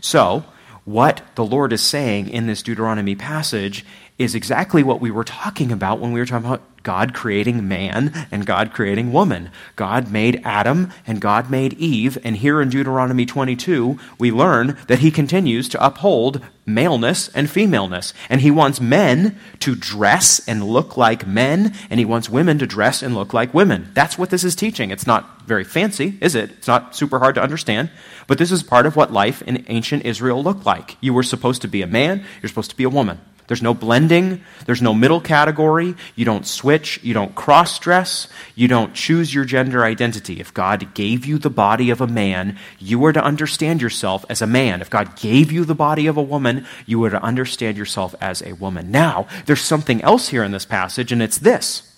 So, what the Lord is saying in this Deuteronomy passage is exactly what we were talking about when we were talking about God creating man and God creating woman. God made Adam and God made Eve. And here in Deuteronomy 22, we learn that he continues to uphold maleness and femaleness. And he wants men to dress and look like men, and he wants women to dress and look like women. That's what this is teaching. It's not very fancy, is it? It's not super hard to understand. But this is part of what life in ancient Israel looked like. You were supposed to be a man, you're supposed to be a woman. There's no blending. There's no middle category. You don't switch. You don't cross dress. You don't choose your gender identity. If God gave you the body of a man, you are to understand yourself as a man. If God gave you the body of a woman, you are to understand yourself as a woman. Now, there's something else here in this passage, and it's this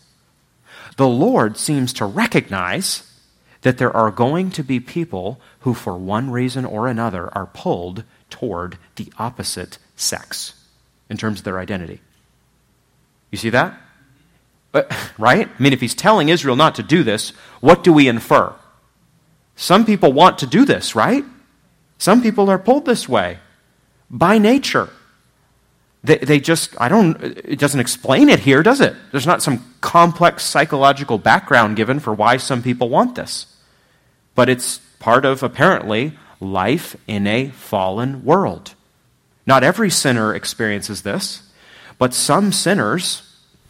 the Lord seems to recognize that there are going to be people who, for one reason or another, are pulled toward the opposite sex in terms of their identity. You see that? Uh, right? I mean, if he's telling Israel not to do this, what do we infer? Some people want to do this, right? Some people are pulled this way by nature. They, they just, I don't, it doesn't explain it here, does it? There's not some complex psychological background given for why some people want this. But it's part of, apparently, life in a fallen world. Not every sinner experiences this, but some sinners,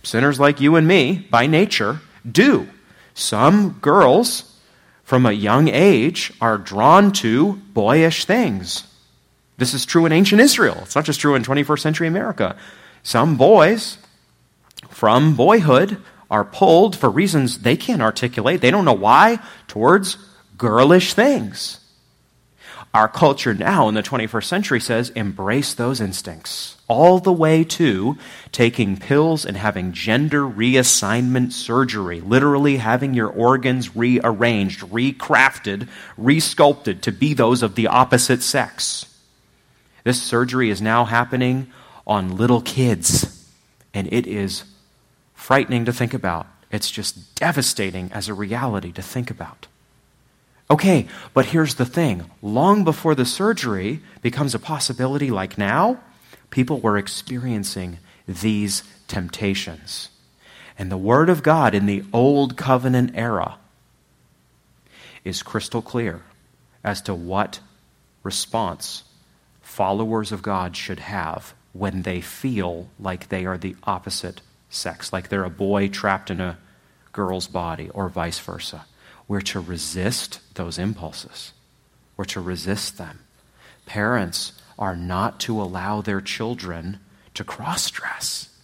sinners like you and me, by nature, do. Some girls from a young age are drawn to boyish things. This is true in ancient Israel. It's not just true in 21st century America. Some boys from boyhood are pulled for reasons they can't articulate, they don't know why, towards girlish things. Our culture now in the 21st century says embrace those instincts, all the way to taking pills and having gender reassignment surgery, literally having your organs rearranged, recrafted, resculpted to be those of the opposite sex. This surgery is now happening on little kids, and it is frightening to think about. It's just devastating as a reality to think about. Okay, but here's the thing long before the surgery becomes a possibility, like now, people were experiencing these temptations. And the Word of God in the Old Covenant era is crystal clear as to what response followers of God should have when they feel like they are the opposite sex, like they're a boy trapped in a girl's body, or vice versa. We're to resist those impulses, we're to resist them. Parents are not to allow their children to cross dress.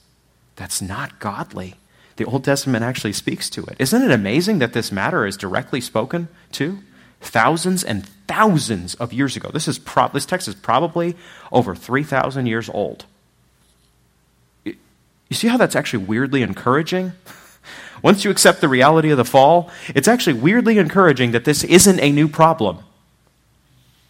That's not godly. The Old Testament actually speaks to it. Isn't it amazing that this matter is directly spoken to? Thousands and thousands of years ago. This, is pro- this text is probably over 3,000 years old. You see how that's actually weirdly encouraging? Once you accept the reality of the fall, it's actually weirdly encouraging that this isn't a new problem.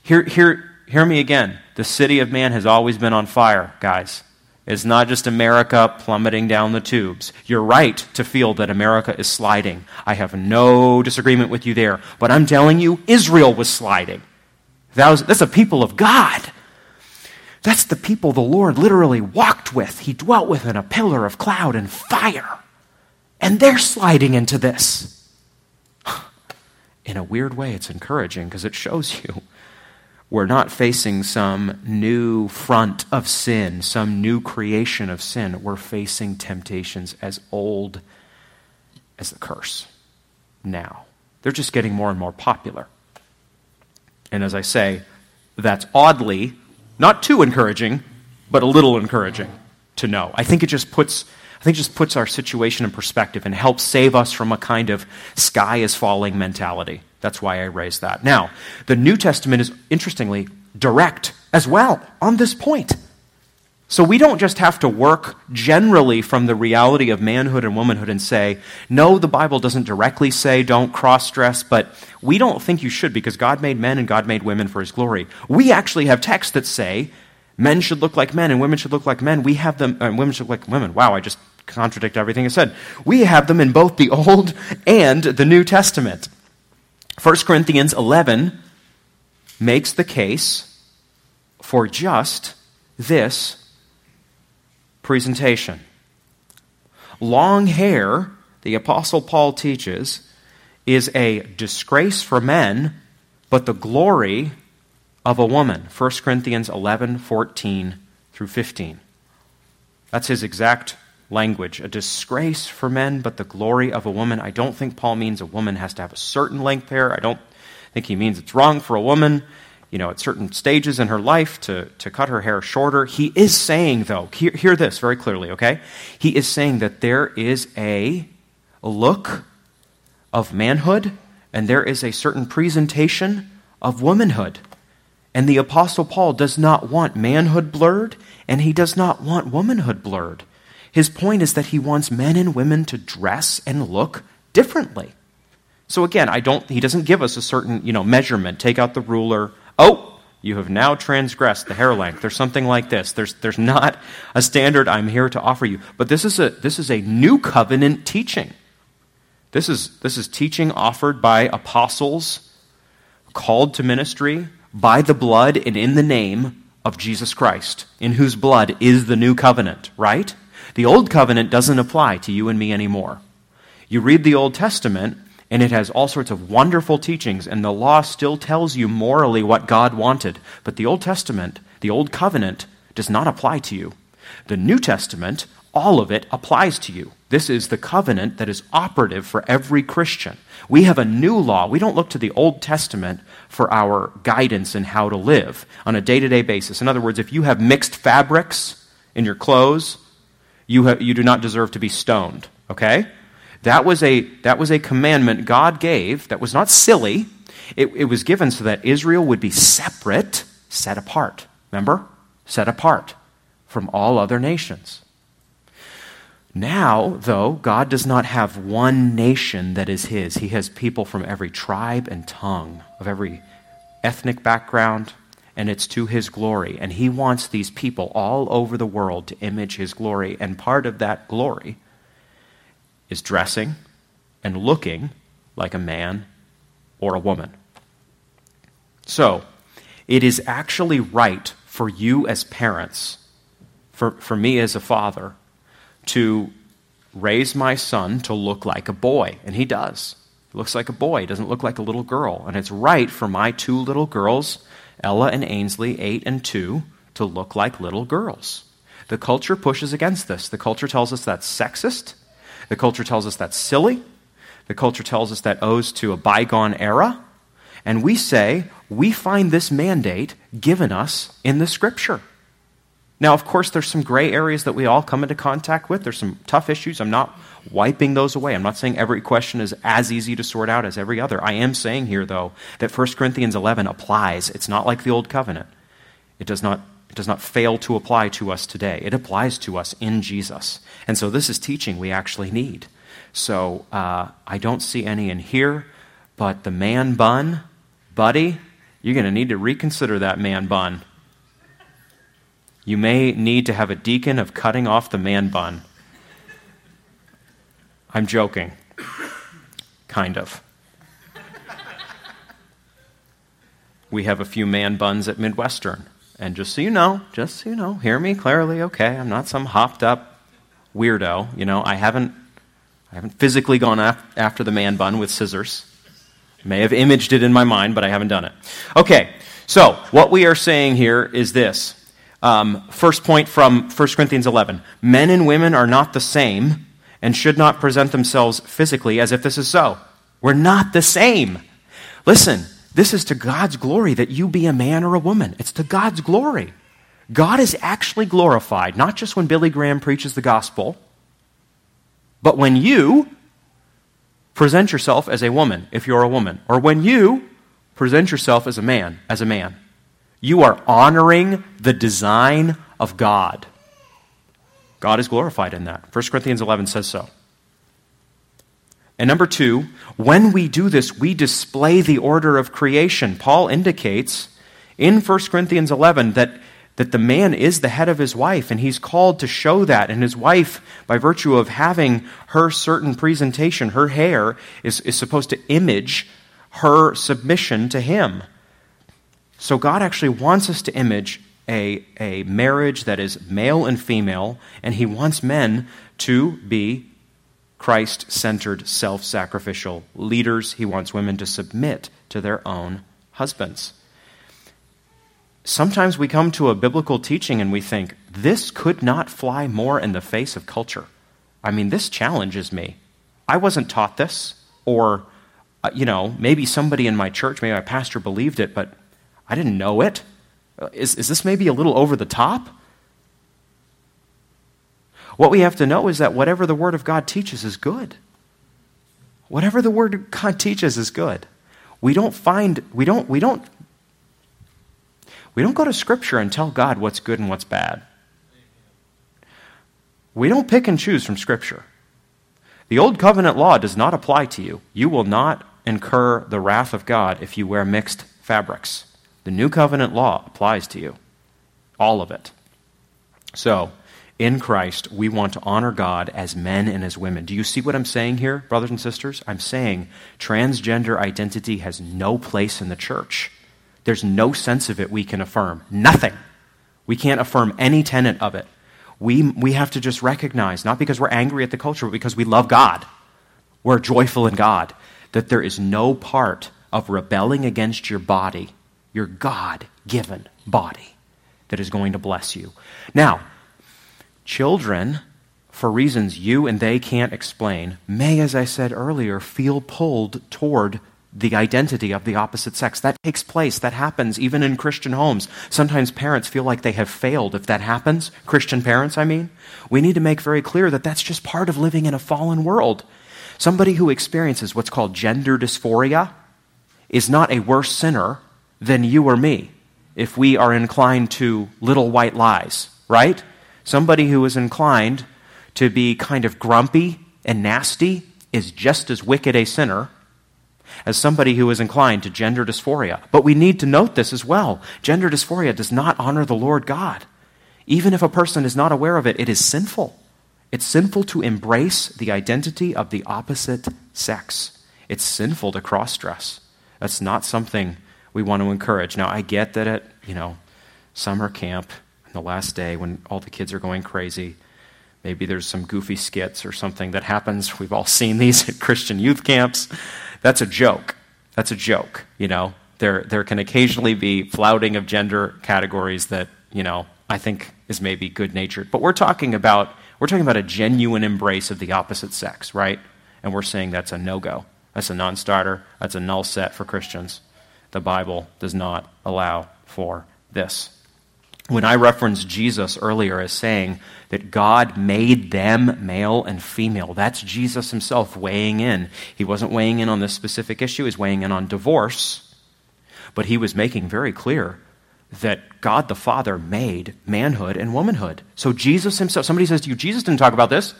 Hear, hear, hear me again. The city of man has always been on fire, guys. It's not just America plummeting down the tubes. You're right to feel that America is sliding. I have no disagreement with you there. But I'm telling you, Israel was sliding. That was, that's a people of God. That's the people the Lord literally walked with. He dwelt with in a pillar of cloud and fire. And they're sliding into this. In a weird way, it's encouraging because it shows you we're not facing some new front of sin, some new creation of sin. We're facing temptations as old as the curse now. They're just getting more and more popular. And as I say, that's oddly not too encouraging, but a little encouraging to know. I think it just puts I think just puts our situation in perspective and helps save us from a kind of sky is falling mentality. That's why I raised that. Now, the New Testament is interestingly direct as well on this point. So we don't just have to work generally from the reality of manhood and womanhood and say, no, the Bible doesn't directly say don't cross dress, but we don't think you should because God made men and God made women for his glory. We actually have texts that say men should look like men and women should look like men. We have them, and uh, women should look like women. Wow, I just contradict everything I said. We have them in both the Old and the New Testament. 1 Corinthians 11 makes the case for just this presentation. Long hair, the Apostle Paul teaches, is a disgrace for men, but the glory of a woman. 1 Corinthians 11 14 through 15. That's his exact language. A disgrace for men, but the glory of a woman. I don't think Paul means a woman has to have a certain length hair. I don't think he means it's wrong for a woman, you know, at certain stages in her life to, to cut her hair shorter. He is saying, though, hear, hear this very clearly, okay? He is saying that there is a look of manhood and there is a certain presentation of womanhood. And the Apostle Paul does not want manhood blurred, and he does not want womanhood blurred. His point is that he wants men and women to dress and look differently. So again, I don't he doesn't give us a certain, you know, measurement. Take out the ruler. Oh, you have now transgressed the hair length There's something like this. There's there's not a standard I'm here to offer you. But this is a this is a new covenant teaching. This is this is teaching offered by apostles called to ministry by the blood and in the name of Jesus Christ, in whose blood is the new covenant, right? The old covenant doesn't apply to you and me anymore. You read the Old Testament, and it has all sorts of wonderful teachings, and the law still tells you morally what God wanted. But the Old Testament, the Old Covenant, does not apply to you. The New Testament, all of it applies to you. This is the covenant that is operative for every Christian. We have a new law. We don't look to the Old Testament for our guidance in how to live on a day to day basis. In other words, if you have mixed fabrics in your clothes, you, have, you do not deserve to be stoned, okay? That was a, that was a commandment God gave that was not silly. It, it was given so that Israel would be separate, set apart. Remember? Set apart from all other nations. Now, though, God does not have one nation that is His. He has people from every tribe and tongue, of every ethnic background, and it's to His glory. And He wants these people all over the world to image His glory. And part of that glory is dressing and looking like a man or a woman. So, it is actually right for you as parents, for, for me as a father, to raise my son to look like a boy. And he does. Looks like a boy, doesn't look like a little girl. And it's right for my two little girls, Ella and Ainsley, eight and two, to look like little girls. The culture pushes against this. The culture tells us that's sexist the culture tells us that's silly. The culture tells us that owes to a bygone era. And we say, we find this mandate given us in the scripture. Now, of course, there's some gray areas that we all come into contact with. There's some tough issues. I'm not wiping those away. I'm not saying every question is as easy to sort out as every other. I am saying here, though, that 1 Corinthians 11 applies. It's not like the Old Covenant. It does not it does not fail to apply to us today. It applies to us in Jesus. And so this is teaching we actually need. So uh, I don't see any in here, but the man bun, buddy, you're going to need to reconsider that man bun. You may need to have a deacon of cutting off the man bun. I'm joking. Kind of. We have a few man buns at Midwestern. And just so you know, just so you know, hear me clearly, okay? I'm not some hopped up weirdo. You know, I haven't, I haven't physically gone af- after the man bun with scissors. May have imaged it in my mind, but I haven't done it. Okay, so what we are saying here is this. Um, first point from 1 Corinthians 11 Men and women are not the same and should not present themselves physically as if this is so. We're not the same. Listen, this is to God's glory that you be a man or a woman. It's to God's glory. God is actually glorified, not just when Billy Graham preaches the gospel, but when you present yourself as a woman, if you're a woman, or when you present yourself as a man, as a man. You are honoring the design of God. God is glorified in that. 1 Corinthians 11 says so. And number two, when we do this, we display the order of creation. Paul indicates in 1 Corinthians 11 that, that the man is the head of his wife, and he's called to show that. And his wife, by virtue of having her certain presentation, her hair, is, is supposed to image her submission to him. So God actually wants us to image a, a marriage that is male and female, and he wants men to be Christ centered, self sacrificial leaders. He wants women to submit to their own husbands. Sometimes we come to a biblical teaching and we think, this could not fly more in the face of culture. I mean, this challenges me. I wasn't taught this, or, uh, you know, maybe somebody in my church, maybe my pastor believed it, but I didn't know it. Uh, is, is this maybe a little over the top? What we have to know is that whatever the Word of God teaches is good. Whatever the Word of God teaches is good. We don't find, we don't, we don't, we don't go to Scripture and tell God what's good and what's bad. We don't pick and choose from Scripture. The Old Covenant law does not apply to you. You will not incur the wrath of God if you wear mixed fabrics. The New Covenant law applies to you. All of it. So, in Christ, we want to honor God as men and as women. Do you see what I'm saying here, brothers and sisters? I'm saying transgender identity has no place in the church. There's no sense of it we can affirm. Nothing. We can't affirm any tenet of it. We, we have to just recognize, not because we're angry at the culture, but because we love God. We're joyful in God, that there is no part of rebelling against your body, your God given body, that is going to bless you. Now, children, for reasons you and they can't explain, may, as I said earlier, feel pulled toward the identity of the opposite sex. That takes place. That happens even in Christian homes. Sometimes parents feel like they have failed if that happens. Christian parents, I mean. We need to make very clear that that's just part of living in a fallen world. Somebody who experiences what's called gender dysphoria is not a worse sinner than you or me if we are inclined to little white lies, right? Somebody who is inclined to be kind of grumpy and nasty is just as wicked a sinner as somebody who is inclined to gender dysphoria. But we need to note this as well. Gender dysphoria does not honor the Lord God. Even if a person is not aware of it, it is sinful. It's sinful to embrace the identity of the opposite sex. It's sinful to cross dress. That's not something we want to encourage. Now, I get that at, you know, summer camp, on the last day when all the kids are going crazy, maybe there's some goofy skits or something that happens. We've all seen these at Christian youth camps. That's a joke. That's a joke, you know. There, there can occasionally be flouting of gender categories that, you know, I think is maybe good natured. But we're talking about we're talking about a genuine embrace of the opposite sex, right? And we're saying that's a no-go. That's a non-starter. That's a null set for Christians. The Bible does not allow for this. When I referenced Jesus earlier as saying that God made them male and female, that's Jesus himself weighing in. He wasn't weighing in on this specific issue, he's weighing in on divorce, but he was making very clear that God the Father made manhood and womanhood. So Jesus himself, somebody says to you, Jesus didn't talk about this.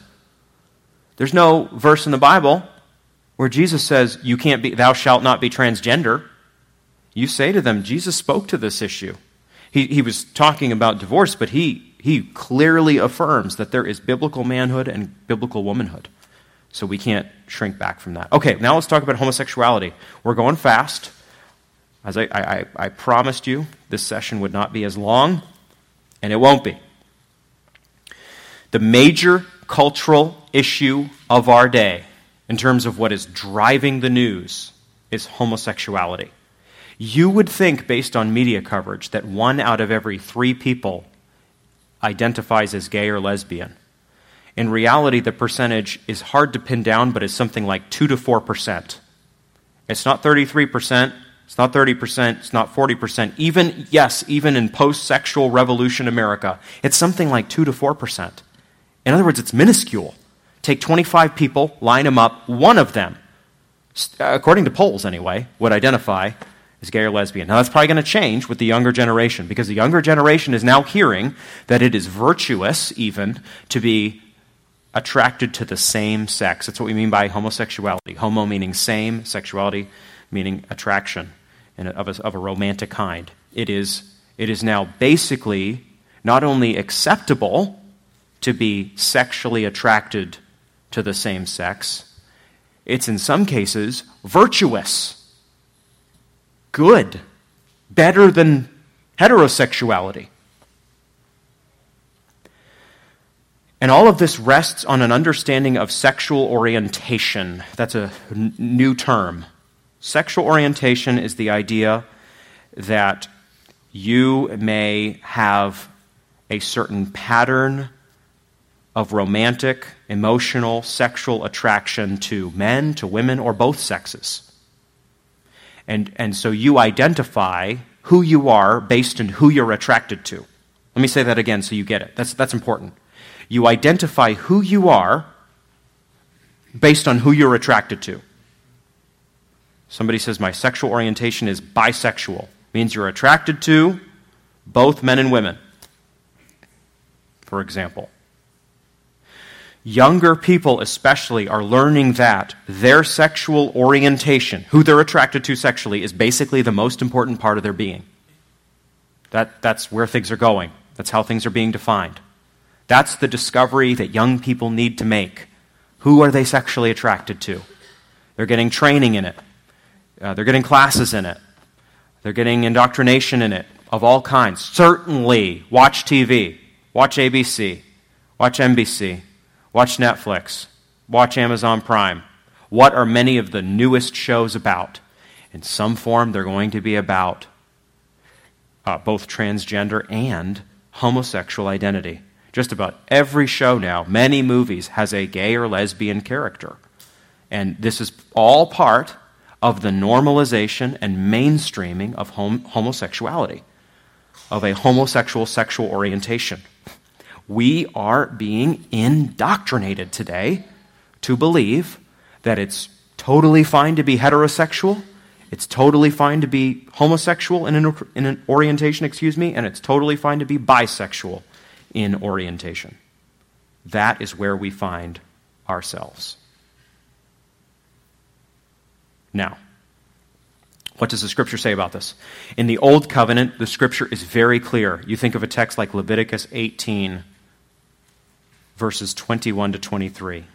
There's no verse in the Bible where Jesus says, You can't be, thou shalt not be transgender. You say to them, Jesus spoke to this issue. He, he was talking about divorce, but he, he clearly affirms that there is biblical manhood and biblical womanhood. So we can't shrink back from that. Okay, now let's talk about homosexuality. We're going fast. As I, I, I promised you, this session would not be as long, and it won't be. The major cultural issue of our day, in terms of what is driving the news, is homosexuality. You would think, based on media coverage, that one out of every three people identifies as gay or lesbian. In reality, the percentage is hard to pin down, but it's something like 2 to 4%. It's not 33%, it's not 30%, it's not 40%. Even, yes, even in post sexual revolution America, it's something like 2 to 4%. In other words, it's minuscule. Take 25 people, line them up, one of them, according to polls anyway, would identify as gay or lesbian. Now, that's probably going to change with the younger generation because the younger generation is now hearing that it is virtuous, even, to be attracted to the same sex. That's what we mean by homosexuality. Homo meaning same, sexuality meaning attraction of a, of a romantic kind. It is, it is now basically not only acceptable to be sexually attracted to the same sex, it's in some cases virtuous good, better than heterosexuality. And all of this rests on an understanding of sexual orientation. That's a n- new term. Sexual orientation is the idea that you may have a certain pattern of romantic, emotional, sexual attraction to men, to women, or both sexes. And, and so you identify who you are based on who you're attracted to. Let me say that again so you get it. That's, that's important. You identify who you are based on who you're attracted to. Somebody says, My sexual orientation is bisexual. Means you're attracted to both men and women, for example. Younger people, especially, are learning that their sexual orientation, who they're attracted to sexually, is basically the most important part of their being. That, that's where things are going. That's how things are being defined. That's the discovery that young people need to make. Who are they sexually attracted to? They're getting training in it, uh, they're getting classes in it, they're getting indoctrination in it. of all kinds. Certainly, watch TV, watch ABC, watch NBC, watch Netflix, watch Amazon Prime. What are many of the newest shows about? In some form, they're going to be about uh, both transgender and homosexual identity. Just about every show now, many movies, has a gay or lesbian character. And this is all part of the normalization and mainstreaming of hom- homosexuality, of a homosexual sexual orientation. We are being indoctrinated today to believe that it's totally fine to be heterosexual, it's totally fine to be homosexual in an, in an orientation, excuse me, and it's totally fine to be bisexual in orientation. That is where we find ourselves. Now, what does the scripture say about this? In the Old Covenant, the scripture is very clear. You think of a text like Leviticus 18, verses 21 to 23.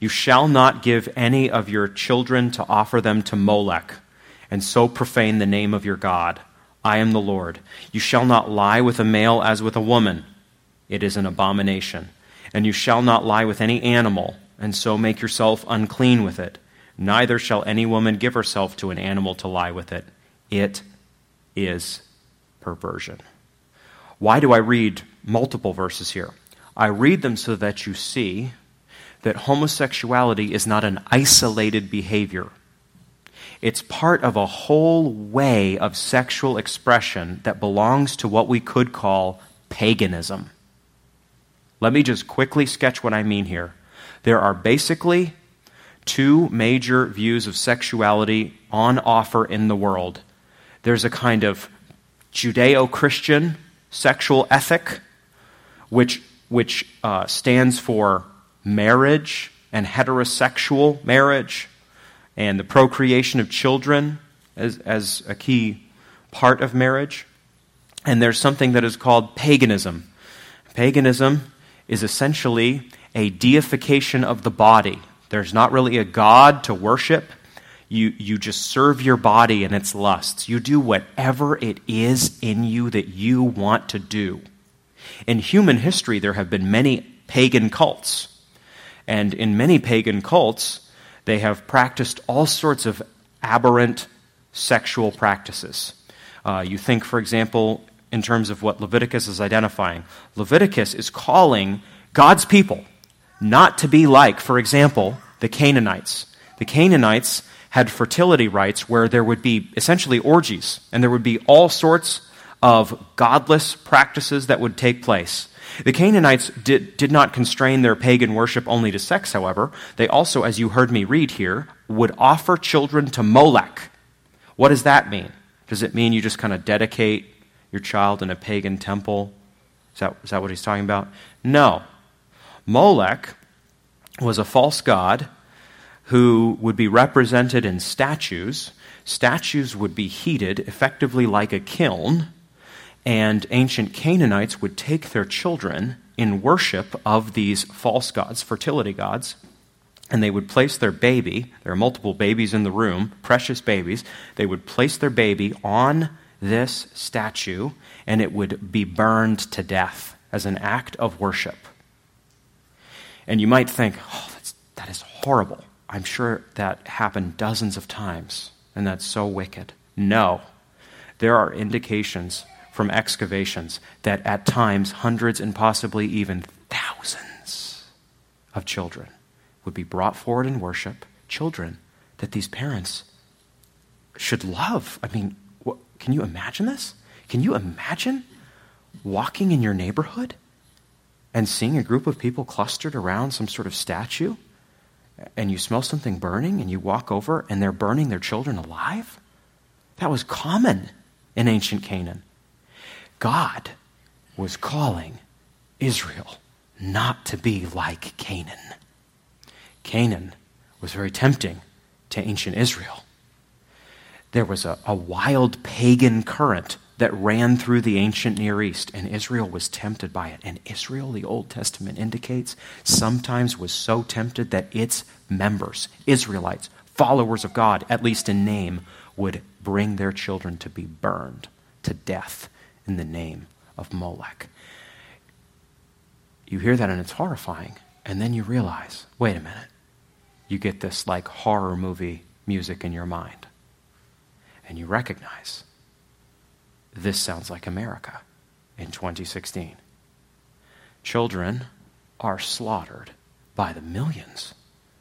You shall not give any of your children to offer them to Molech, and so profane the name of your God. I am the Lord. You shall not lie with a male as with a woman. It is an abomination. And you shall not lie with any animal, and so make yourself unclean with it. Neither shall any woman give herself to an animal to lie with it. It is perversion. Why do I read multiple verses here? I read them so that you see that homosexuality is not an isolated behavior. It's part of a whole way of sexual expression that belongs to what we could call paganism. Let me just quickly sketch what I mean here. There are basically two major views of sexuality on offer in the world. There's a kind of Judeo Christian sexual ethic, which, which uh, stands for marriage and heterosexual marriage and the procreation of children as, as a key part of marriage. And there's something that is called paganism. Paganism is essentially a deification of the body. There's not really a God to worship. You, you just serve your body and its lusts. You do whatever it is in you that you want to do. In human history, there have been many pagan cults. And in many pagan cults, they have practiced all sorts of aberrant sexual practices. Uh, you think, for example, in terms of what Leviticus is identifying. Leviticus is calling God's people not to be like, for example, the Canaanites. The Canaanites had fertility rites where there would be essentially orgies, and there would be all sorts of godless practices that would take place. The Canaanites did, did not constrain their pagan worship only to sex, however. They also, as you heard me read here, would offer children to Molech. What does that mean? Does it mean you just kind of dedicate your child in a pagan temple? Is that, is that what he's talking about? No. Molech was a false god who would be represented in statues. Statues would be heated effectively like a kiln and ancient Canaanites would take their children in worship of these false gods, fertility gods, and they would place their baby, there are multiple babies in the room, precious babies, they would place their baby on this statue, and it would be burned to death as an act of worship. And you might think, oh, that's, that is horrible. I'm sure that happened dozens of times, and that's so wicked. No. There are indications from excavations that at times hundreds and possibly even thousands of children would be brought forward in worship, children that these parents should love. I mean, what, can you imagine this? Can you imagine walking in your neighborhood and seeing a group of people clustered around some sort of statue and you smell something burning and you walk over and they're burning their children alive? That was common in ancient Canaan. God was calling Israel not to be like Canaan. Canaan was very tempting to ancient Israel. There was a, a wild pagan current that ran through the ancient Near East, and Israel was tempted by it. And Israel, the Old Testament indicates, sometimes was so tempted that its members, Israelites, followers of God, at least in name, would bring their children to be burned to death in the name of Molech. You hear that and it's horrifying. And then you realize wait a minute. You get this like horror movie music in your mind. And you recognize this sounds like America in 2016. Children are slaughtered by the millions.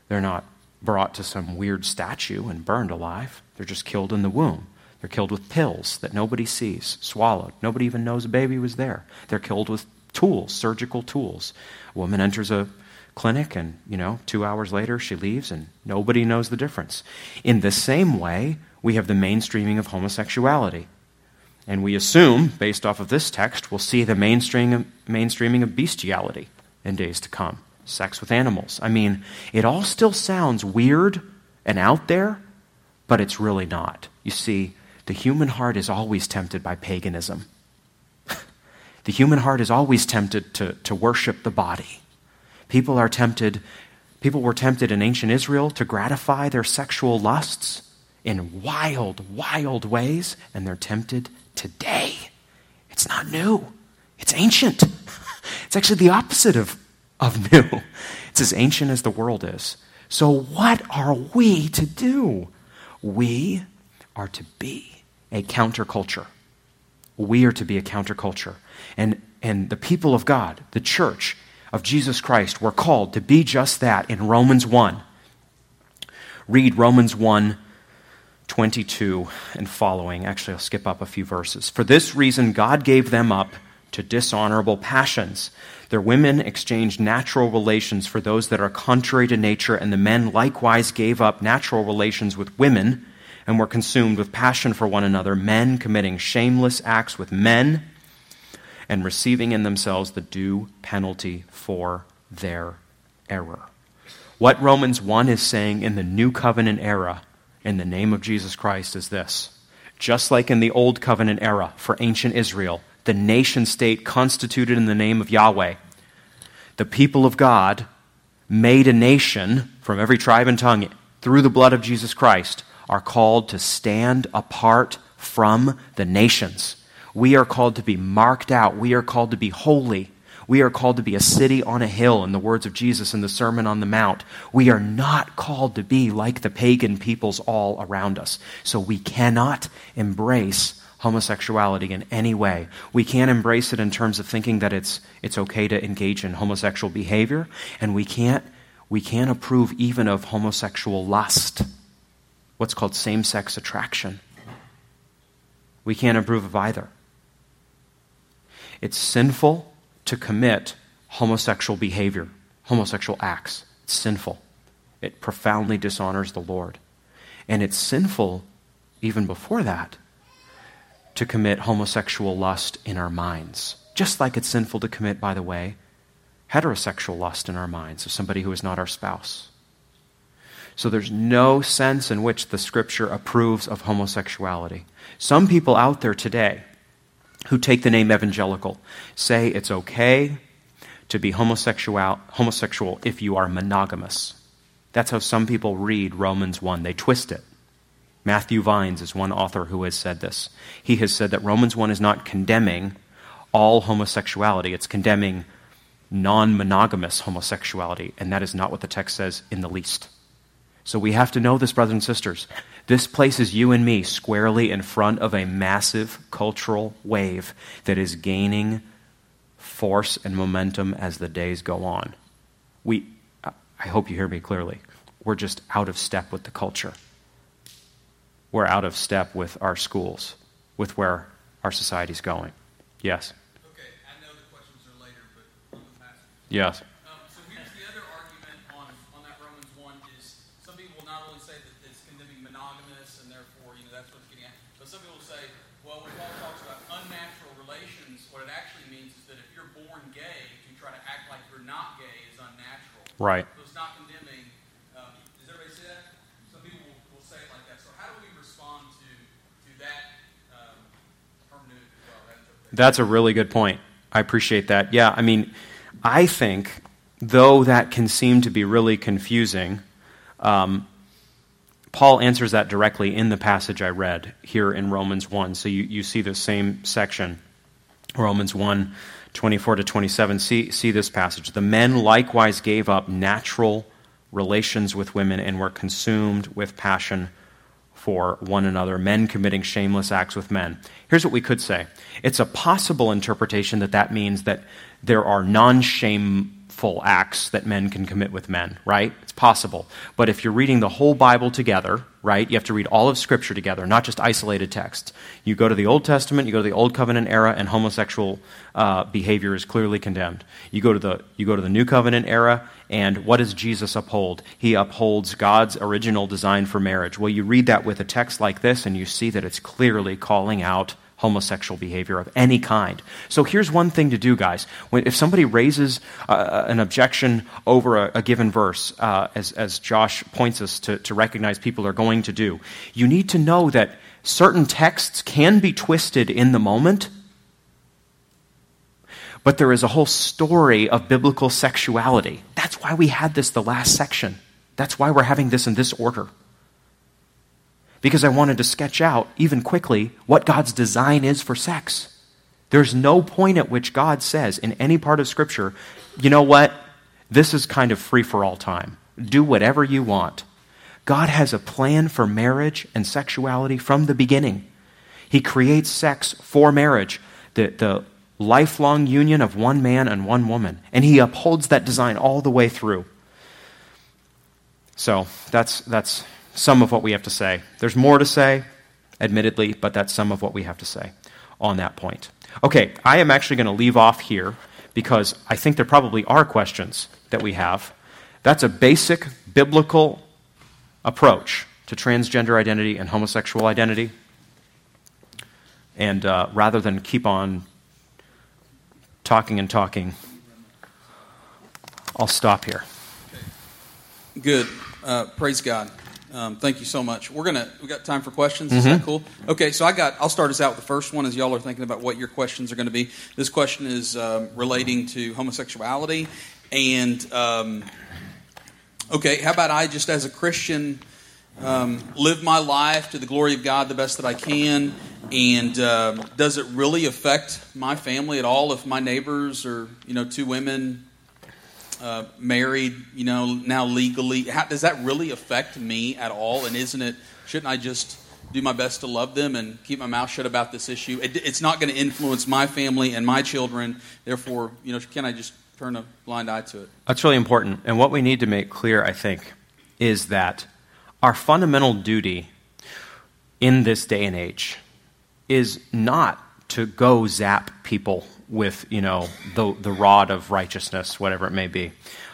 They're not brought to some weird statue and burned alive, they're just killed in the womb. They're killed with pills that nobody sees, swallowed. Nobody even knows a baby was there. They're killed with tools, surgical tools. A woman enters a clinic and, you know, two hours later she leaves and nobody knows the difference. In the same way, we have the mainstreaming of homosexuality. And we assume, based off of this text, we'll see the mainstream, mainstreaming of bestiality in days to come. Sex with animals. I mean, it all still sounds weird and out there, but it's really not. You see, the human heart is always tempted by paganism. the human heart is always tempted to, to worship the body. People are tempted, people were tempted in ancient Israel to gratify their sexual lusts in wild, wild ways, and they're tempted today. It's not new, it's ancient. It's actually the opposite of, of new. It's as ancient as the world is. So, what are we to do? We are to be a counterculture. We are to be a counterculture. And, and the people of God, the church of Jesus Christ, were called to be just that in Romans 1. Read Romans 1 22 and following. Actually, I'll skip up a few verses. For this reason, God gave them up to dishonorable passions. Their women exchanged natural relations for those that are contrary to nature, and the men likewise gave up natural relations with women and were consumed with passion for one another, men committing shameless acts with men and receiving in themselves the due penalty for their error. What Romans 1 is saying in the new covenant era in the name of Jesus Christ is this. Just like in the Old Covenant era for ancient Israel, the nation state constituted in the name of Yahweh, the people of God made a nation from every tribe and tongue through the blood of Jesus Christ are called to stand apart from the nations. We are called to be marked out. We are called to be holy. We are called to be a city on a hill, in the words of Jesus in the Sermon on the Mount. We are not called to be like the pagan peoples all around us. So we cannot embrace homosexuality in any way. We can't embrace it in terms of thinking that it's, it's okay to engage in homosexual behavior, and we can't, we can't approve even of homosexual lust, what's called same sex attraction. We can't approve of either. It's sinful to commit homosexual behavior, homosexual acts. It's sinful. It profoundly dishonors the Lord. And it's sinful, even before that, to commit homosexual lust in our minds. Just like it's sinful to commit, by the way, heterosexual lust in our minds of somebody who is not our spouse. So there's no sense in which the scripture approves of homosexuality. Some people out there today who take the name evangelical say it's okay to be homosexual, homosexual if you are monogamous. That's how some people read Romans 1. They twist it. Matthew Vines is one author who has said this. He has said that Romans 1 is not condemning all homosexuality, it's condemning non monogamous homosexuality, and that is not what the text says in the least. So we have to know this, brothers and sisters. This places you and me squarely in front of a massive cultural wave that is gaining force and momentum as the days go on. We, I hope you hear me clearly. We're just out of step with the culture. We're out of step with our schools, with where our society's going. Yes? Okay, I know the questions are later, but Yes. Right. So it's not condemning. Um, does everybody see that? Some people will, will, say it like that. So how do we respond to, to that um, hermeneutic well? That That's a really good point. I appreciate that. Yeah, I mean, I think, though that can seem to be really confusing, um, Paul answers that directly in the passage I read here in Romans 1. So you, you see the same section, Romans 1 24 to 27. See, see this passage. The men likewise gave up natural relations with women and were consumed with passion for one another, men committing shameless acts with men. Here's what we could say it's a possible interpretation that that means that there are non shameful acts that men can commit with men, right? It's possible. But if you're reading the whole Bible together, right, you have to read all of Scripture together, not just isolated texts. You go to the Old Testament, you go to the Old Covenant era, and homosexual uh, behavior is clearly condemned. You go, to the, you go to the New Covenant era, and what does Jesus uphold? He upholds God's original design for marriage. Well, you read that with a text like this, and you see that it's clearly calling out homosexual behavior of any kind. So here's one thing to do, guys. When, if somebody raises uh, an objection over a, a given verse, uh, as, as Josh points us to, to recognize people are going to do, you need to know that certain texts can be twisted in the moment. But there is a whole story of biblical sexuality. That's why we had this the last section. That's why we're having this in this order because I wanted to sketch out, even quickly, what God's design is for sex. There's no point at which God says in any part of Scripture, you know what? This is kind of free for all time. Do whatever you want. God has a plan for marriage and sexuality from the beginning. He creates sex for marriage, the, the lifelong union of one man and one woman. And He upholds that design all the way through. So that's, that's some of what we have to say. There's more to say, admittedly, but that's some of what we have to say on that point. Okay, I am actually going to leave off here because I think there probably are questions that we have. That's a basic biblical approach to transgender identity and homosexual identity. And uh, rather than keep on talking and talking, I'll stop here. Good. Uh, praise God. Um, thank you so much. We're gonna we got time for questions. Is mm-hmm. that cool? Okay, so I got. I'll start us out with the first one as y'all are thinking about what your questions are going to be. This question is um, relating to homosexuality, and um, okay, how about I just as a Christian um, live my life to the glory of God the best that I can, and um, does it really affect my family at all if my neighbors are you know two women uh, married, you know, now legally. How, does that really affect me at all? And isn't it, shouldn't I just do my best to love them and keep my mouth shut about this issue? It, it's not going to influence my family and my children. Therefore, you know, can I just turn a blind eye to it? That's really important. And what we need to make clear, I think, is that our fundamental duty in this day and age is not to go zap people with, you know, the, the rod of righteousness, whatever it may be.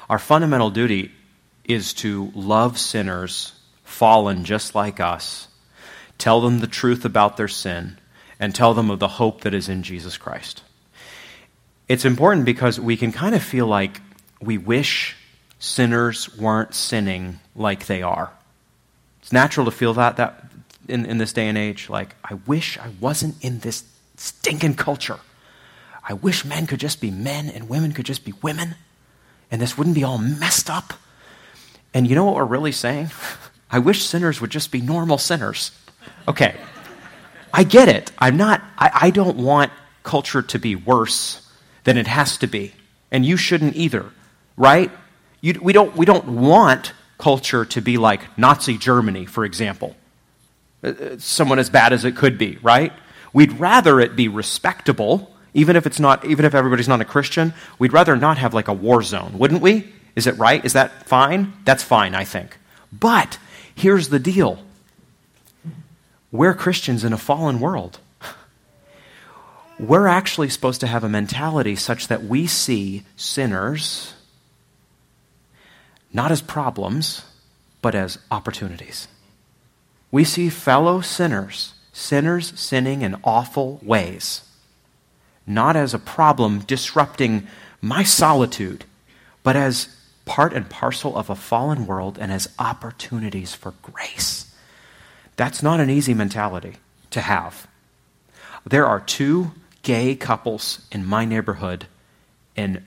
Our fundamental duty is to love sinners fallen just like us, tell them the truth about their sin, and tell them of the hope that is in Jesus Christ. It's important because we can kind of feel like we wish sinners weren't sinning like they are. It's natural to feel that, that in, in this day and age. Like, I wish I wasn't in this stinking culture. I wish men could just be men and women could just be women, and this wouldn't be all messed up. And you know what we're really saying? I wish sinners would just be normal sinners. Okay, I get it. I'm not, I, I don't want culture to be worse than it has to be. And you shouldn't either, right? You, we, don't, we don't want culture to be like Nazi Germany, for example. Uh, uh, someone as bad as it could be, right? We'd rather it be respectable even if it's not, even if everybody's not a Christian, we'd rather not have like a war zone, wouldn't we? Is it right? Is that fine? That's fine, I think. But here's the deal we're Christians in a fallen world. We're actually supposed to have a mentality such that we see sinners not as problems, but as opportunities. We see fellow sinners, sinners sinning in awful ways not as a problem disrupting my solitude, but as part and parcel of a fallen world and as opportunities for grace. That's not an easy mentality to have. There are two gay couples in my neighborhood in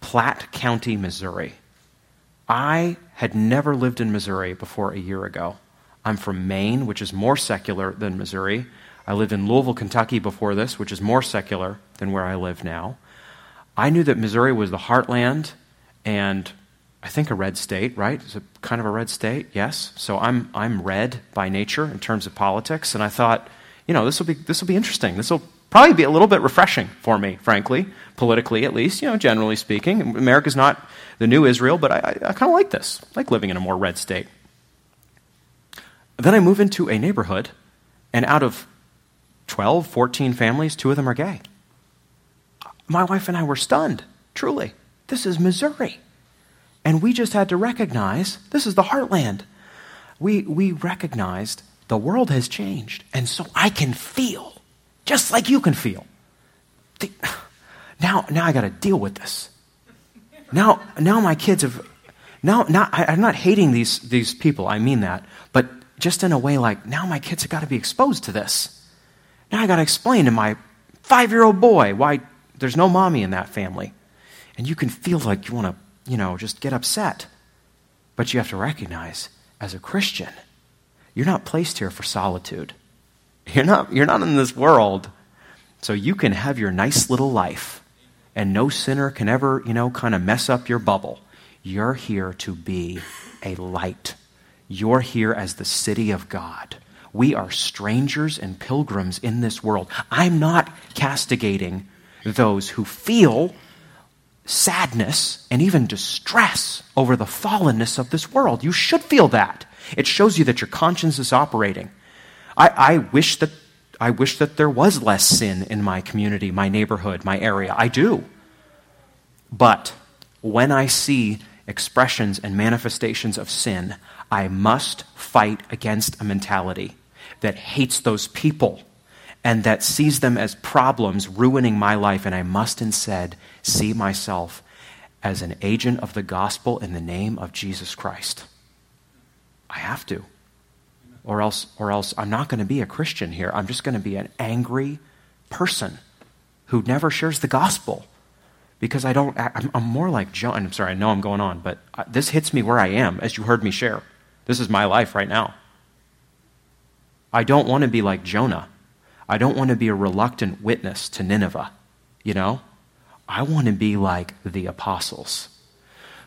Platte County, Missouri. I had never lived in Missouri before a year ago. I'm from Maine, which is more secular than Missouri. I lived in Louisville, Kentucky before this, which is more secular than where I live now. I knew that Missouri was the heartland and I think a red state, right? It's a kind of a red state, yes. So I'm I'm red by nature in terms of politics, and I thought, you know, this will be this will be interesting. This will probably be a little bit refreshing for me, frankly, politically at least. You know, generally speaking, America's not the new Israel, but I, I, I kind of like this. I like living in a more red state. Then I move into a neighborhood, and out of 12, 14 families, two of them are gay. My wife and I were stunned, truly. This is Missouri. And we just had to recognize this is the heartland. We, we recognized the world has changed. And so I can feel, just like you can feel. The, now, now I got to deal with this. Now, now my kids have. Now, now I, I'm not hating these, these people, I mean that. But just in a way like, now my kids have got to be exposed to this. Now I got to explain to my five year old boy why there's no mommy in that family. And you can feel like you want to, you know, just get upset. But you have to recognize, as a Christian, you're not placed here for solitude. You're not, you're not in this world so you can have your nice little life. And no sinner can ever, you know, kind of mess up your bubble. You're here to be a light you're here as the city of God. We are strangers and pilgrims in this world. I'm not castigating those who feel sadness and even distress over the fallenness of this world. You should feel that. It shows you that your conscience is operating. I, I, wish that I wish that there was less sin in my community, my neighborhood, my area. I do. But when I see expressions and manifestations of sin, I must fight against a mentality that hates those people and that sees them as problems ruining my life, and I must instead see myself as an agent of the gospel in the name of Jesus Christ. I have to. Or else, or else I'm not going to be a Christian here. I'm just going to be an angry person who never shares the gospel because I don't, I'm, I'm more like Jonah. I'm sorry, I know I'm going on, but uh, this hits me where I am, as you heard me share. This is my life right now. I don't want to be like Jonah. I don't want to be a reluctant witness to Nineveh, you know? I want to be like the apostles,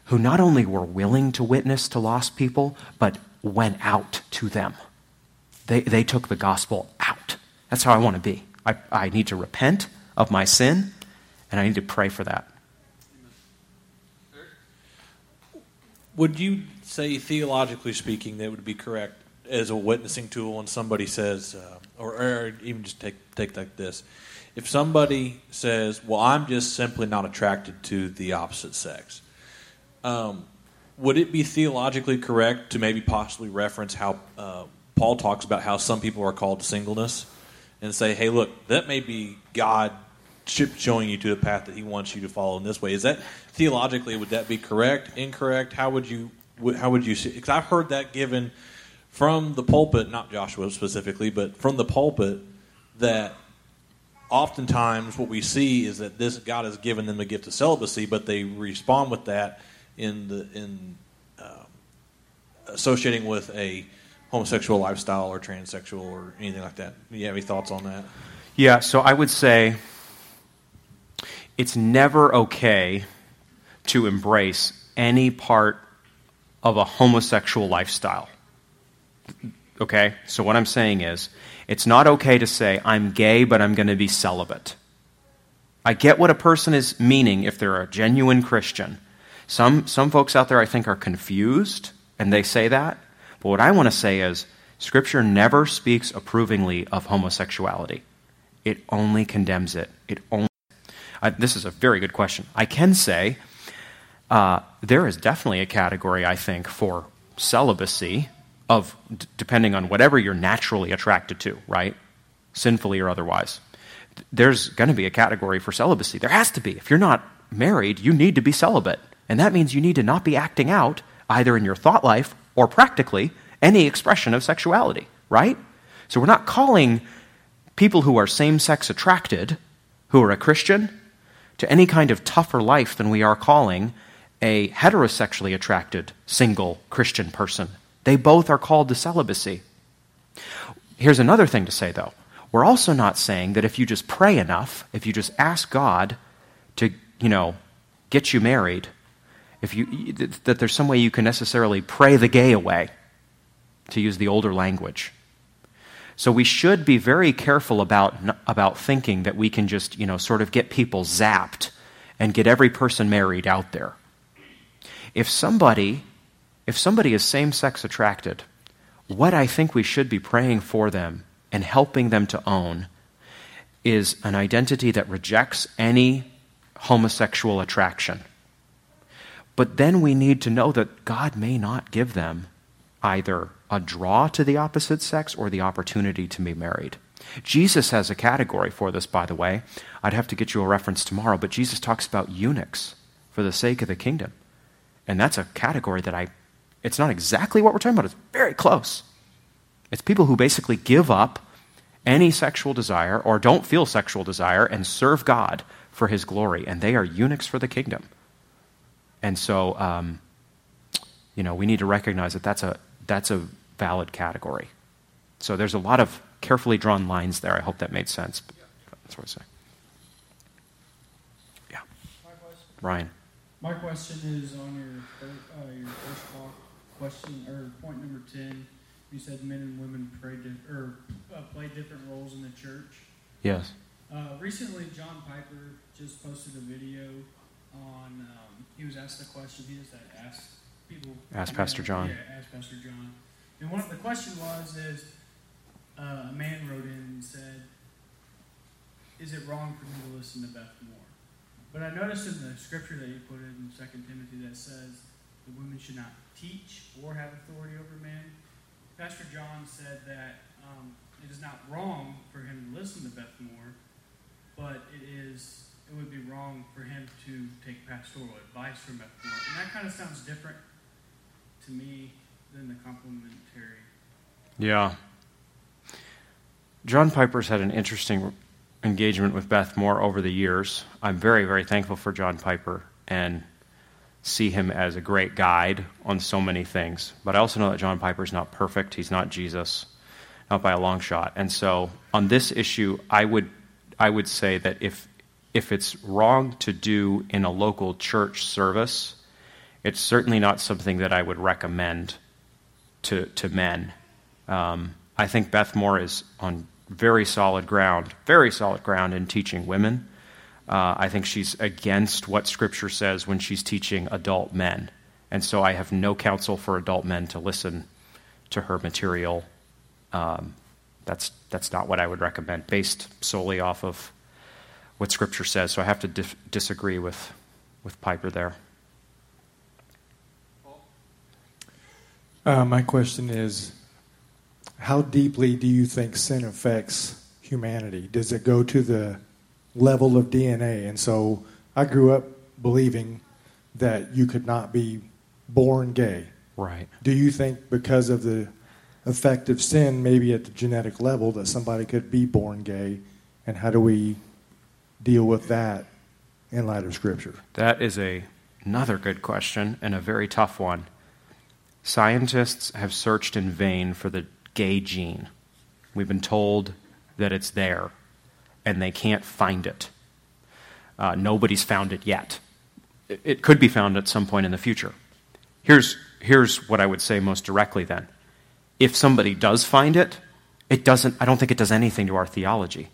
who not only were willing to witness to lost people, but went out to them. They, they took the gospel out. That's how I want to be. I, I need to repent of my sin, and I need to pray for that. Would you say, theologically speaking, that would be correct as a witnessing tool when somebody says, uh, or, or, even just take, take like this. If somebody says, well, I'm just simply not attracted to the opposite sex, um, would it be theologically correct to maybe possibly reference how uh, Paul talks about how some people are called to singleness and say, hey, look, that may be God showing you to the path that he wants you to follow in this way. Is that theologically, would that be correct, incorrect? How would you how would you see? Because I've heard that given from the pulpit, not Joshua specifically, but from the pulpit, that oftentimes what we see is that this God has given them the gift of celibacy, but they respond with that in the in uh, associating with a homosexual lifestyle or transsexual or anything like that. Do you have any thoughts on that? Yeah, so I would say it's never okay to embrace any part of a homosexual lifestyle. Okay? So, what I'm saying is, it's not okay to say, I'm gay, but I'm going to be celibate. I get what a person is meaning if they're a genuine Christian. Some, some folks out there, I think, are confused and they say that. But what I want to say is, Scripture never speaks approvingly of homosexuality, it only condemns it. It only. this is a very good question. I can say uh, there is definitely a category, I think, for celibacy of d- depending on whatever you're naturally attracted to, right? Sinfully or otherwise. There's going to be a category for celibacy. There has to be. If you're not married, you need to be celibate. And that means you need to not be acting out, either in your thought life or practically, any expression of sexuality, right? So we're not calling people who are same sex attracted, who are a Christian, to any kind of tougher life than we are calling a heterosexually attracted single Christian person They both are called to celibacy. Here's another thing to say, though. We're also not saying that if you just pray enough, if you just ask God to, you know, get you married, if you, that there's some way you can necessarily pray the gay away, to use the older language. So we should be very careful about, about thinking that we can just, you know, sort of get people zapped and get every person married out there. If somebody, if somebody is same sex attracted, what I think we should be praying for them and helping them to own is an identity that rejects any homosexual attraction. But then we need to know that God may not give them either a draw to the opposite sex or the opportunity to be married. Jesus has a category for this, by the way. I'd have to get you a reference tomorrow, but Jesus talks about eunuchs for the sake of the kingdom. And that's a category that I, it's not exactly what we're talking about, it's very close. It's people who basically give up any sexual desire or don't feel sexual desire and serve God for his glory. And they are eunuchs for the kingdom. And so, um, you know, we need to recognize that that's a, that's a valid category. So there's a lot of carefully drawn lines there. I hope that made sense. That's what I say. Yeah. Ryan. My question is on your uh, your first talk question or point number ten. You said men and women pray di- or uh, play different roles in the church. Yes. Uh, recently, John Piper just posted a video on. Um, he was asked a question. He just asked people. Ask Pastor John. Yeah, ask Pastor John. And one of the question was is uh, a man wrote in and said, "Is it wrong for me to listen to Beth Moore?" But I noticed in the scripture that you put in Second Timothy that says the women should not teach or have authority over men. Pastor John said that um, it is not wrong for him to listen to Beth Moore, but it is it would be wrong for him to take pastoral advice from Beth Moore, and that kind of sounds different to me than the complementary. Yeah. John Piper's had an interesting engagement with Beth Moore over the years. I'm very, very thankful for John Piper and see him as a great guide on so many things. But I also know that John Piper is not perfect. He's not Jesus, not by a long shot. And so on this issue, I would I would say that if if it's wrong to do in a local church service, it's certainly not something that I would recommend to to men. Um, I think Beth Moore is on very solid ground, very solid ground in teaching women. Uh, I think she's against what Scripture says when she's teaching adult men. And so I have no counsel for adult men to listen to her material. Um, that's, that's not what I would recommend, based solely off of what Scripture says. So I have to dif- disagree with, with Piper there. Uh, my question is how deeply do you think sin affects humanity? Does it go to the level of DNA? And so I grew up believing that you could not be born gay. Right. Do you think because of the effect of sin, maybe at the genetic level, that somebody could be born gay? And how do we deal with that in light of Scripture? That is a, another good question and a very tough one. Scientists have searched in vain for the gay gene. We've been told that it's there, and they can't find it. Uh, nobody's found it yet. It, could be found at some point in the future. Here's, here's what I would say most directly then. If somebody does find it, it doesn't, I don't think it does anything to our theology,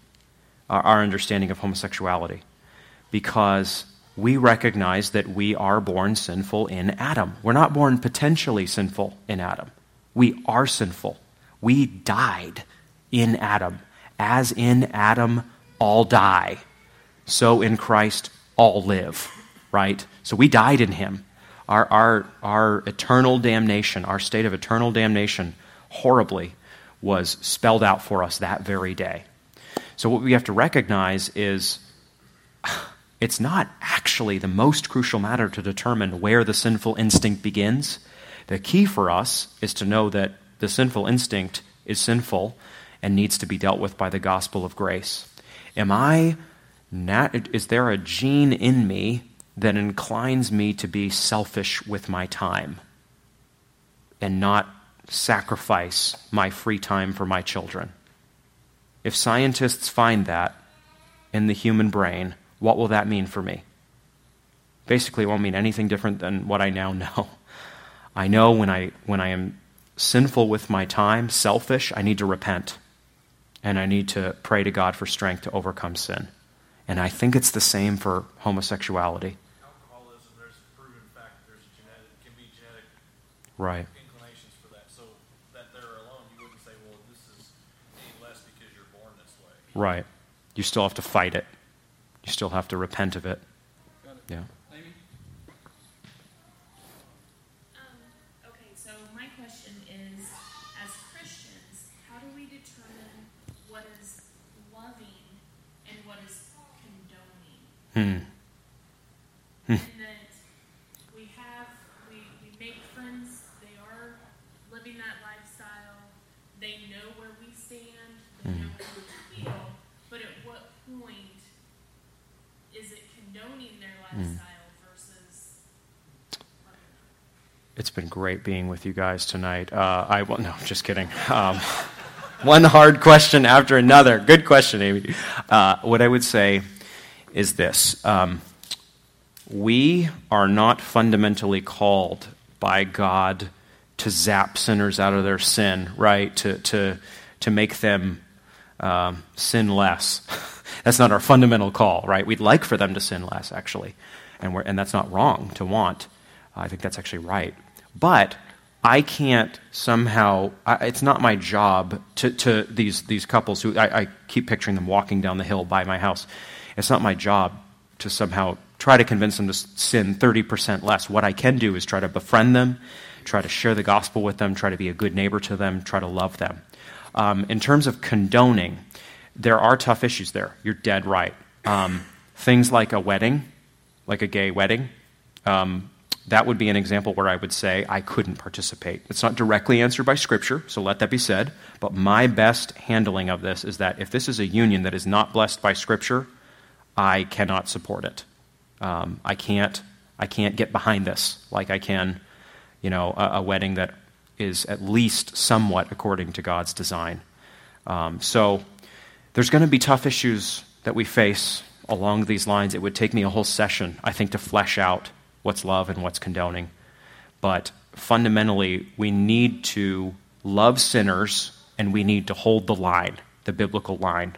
our, our understanding of homosexuality, because we recognize that we are born sinful in Adam. We're not born potentially sinful in Adam. We are sinful. We died in Adam. As in Adam, all die. So in Christ, all live. Right? So we died in him. Our, our, our eternal damnation, our state of eternal damnation, horribly, was spelled out for us that very day. So what we have to recognize is it's not actually the most crucial matter to determine where the sinful instinct begins. The key for us is to know that the sinful instinct is sinful and needs to be dealt with by the gospel of grace. Am I not, is there a gene in me that inclines me to be selfish with my time and not sacrifice my free time for my children? If scientists find that in the human brain, what will that mean for me? Basically, it won't mean anything different than what I now know. I know when I, when I am sinful with my time, selfish, I need to repent. And I need to pray to God for strength to overcome sin. And I think it's the same for homosexuality. Alcoholism, there's proven fact there's genetic, can be genetic Right. inclinations for that. So that there alone, you wouldn't say, well, this is any less because you're born this way. Right. You still have to fight it. You still have to repent of it. Got it. Yeah. Amy? Um, okay, so my question is, as Christians, how do we determine what is loving and what is condoning? Hmm. and that we have, we, we make friends, they are living that lifestyle, they know where we stand, they know how we feel, but at what point is it condoning their lifestyle versus? It's been great being with you guys tonight. Uh, I well, no, just kidding. Um, one hard question after another. Good question, Amy. Uh, what I would say is this: um, we are not fundamentally called by God to zap sinners out of their sin, right? To to to make them um, sin less. that's not our fundamental call, right? We'd like for them to sin less, actually, and we're, and that's not wrong to want. I think that's actually right. But I can't somehow. I, it's not my job to, to these these couples who I, I keep picturing them walking down the hill by my house. It's not my job to somehow try to convince them to sin 30% less. What I can do is try to befriend them, try to share the gospel with them, try to be a good neighbor to them, try to love them. Um, in terms of condoning, there are tough issues there. You're dead right. Um, things like a wedding, like a gay wedding, um, that would be an example where I would say I couldn't participate. It's not directly answered by Scripture, so let that be said. But my best handling of this is that if this is a union that is not blessed by Scripture, I cannot support it. Um, I can't. I can't get behind this like I can, you know, a, a wedding that is at least somewhat according to God's design. Um, so there's going to be tough issues that we face along these lines. It would take me a whole session, I think, to flesh out what's love and what's condoning. But fundamentally, we need to love sinners and we need to hold the line, the biblical line.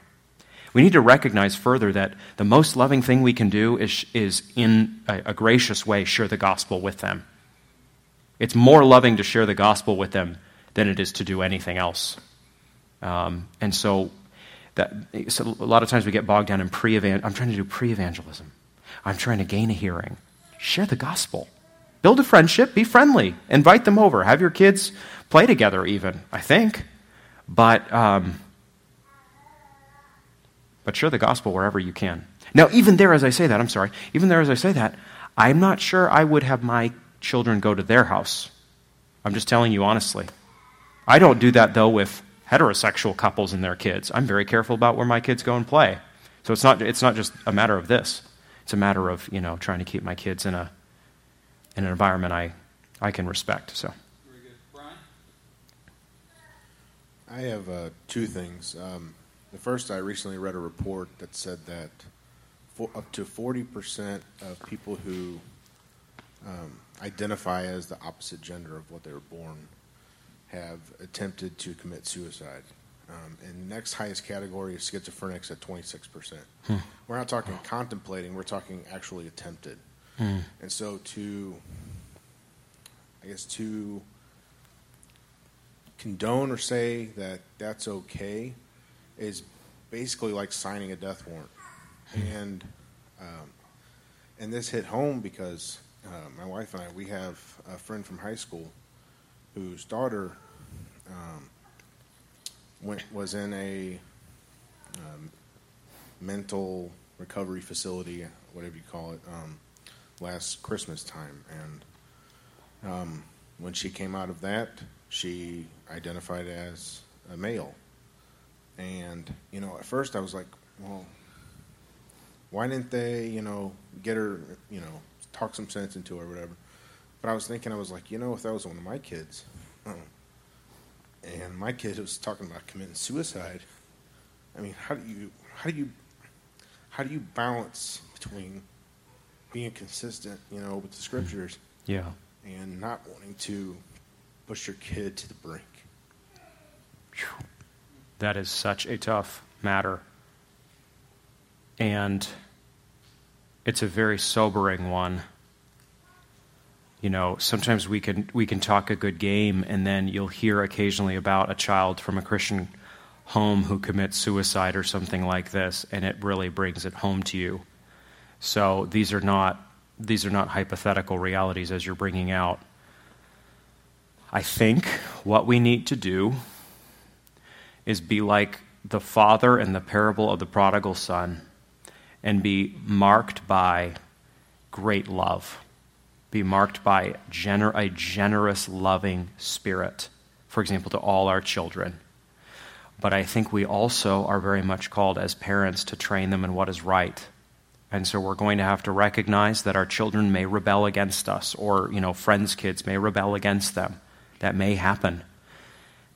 We need to recognize further that the most loving thing we can do is, is in a, a gracious way, share the gospel with them. It's more loving to share the gospel with them than it is to do anything else. Um, and so, that, so a lot of times we get bogged down in pre I'm trying to do pre evangelism. I'm trying to gain a hearing. Share the gospel. Build a friendship. Be friendly. Invite them over. Have your kids play together, even, I think. But, um, but share the gospel wherever you can. Now, even there, as I say that, I'm sorry, even there, as I say that, I'm not sure I would have my children go to their house. I'm just telling you honestly. I don't do that, though, with heterosexual couples and their kids. I'm very careful about where my kids go and play. So it's not, it's not just a matter of this. It's a matter of, you know, trying to keep my kids in, a, in an environment I, I can respect. So. Very good. Brian? I have uh, two things. Um, the first, I recently read a report that said that for, up to 40% of people who um, identify as the opposite gender of what they were born have attempted to commit suicide. Um, and the next highest category is schizophrenics at 26%. We're not talking contemplating, we're talking actually attempted. And so to, I guess, to condone or say that that's okay is basically like signing a death warrant. And um, and this hit home because uh, my wife and I we have a friend from high school whose daughter um, went was in a um, mental recovery facility, whatever you call it, um, last Christmas time, and um, when she came out of that, she identified as a male. And, you know, at first I was like, well, why didn't they, you know, get her, you know, talk some sense into her or whatever? But I was thinking, I was like, you know, if that was one of my kids, uh, and my kid was talking about committing suicide. I mean, how do you how do you how do you balance between being consistent, you know, with the scriptures Yeah. and not wanting to push your kid to the brink? That is such a tough matter. And it's a very sobering one. You know, sometimes we can we can talk a good game and then you'll hear occasionally about a child from a Christian home who commits suicide or something like this and it really brings it home to you. So these are not these are not hypothetical realities as you're bringing out. I think what we need to do is be like the father in the parable of the prodigal son and be marked by great love. Be marked by gener- a generous, loving spirit, for example, to all our children. But I think we also are very much called as parents to train them in what is right. And so we're going to have to recognize that our children may rebel against us, or, you know, friends' kids may rebel against them. That may happen.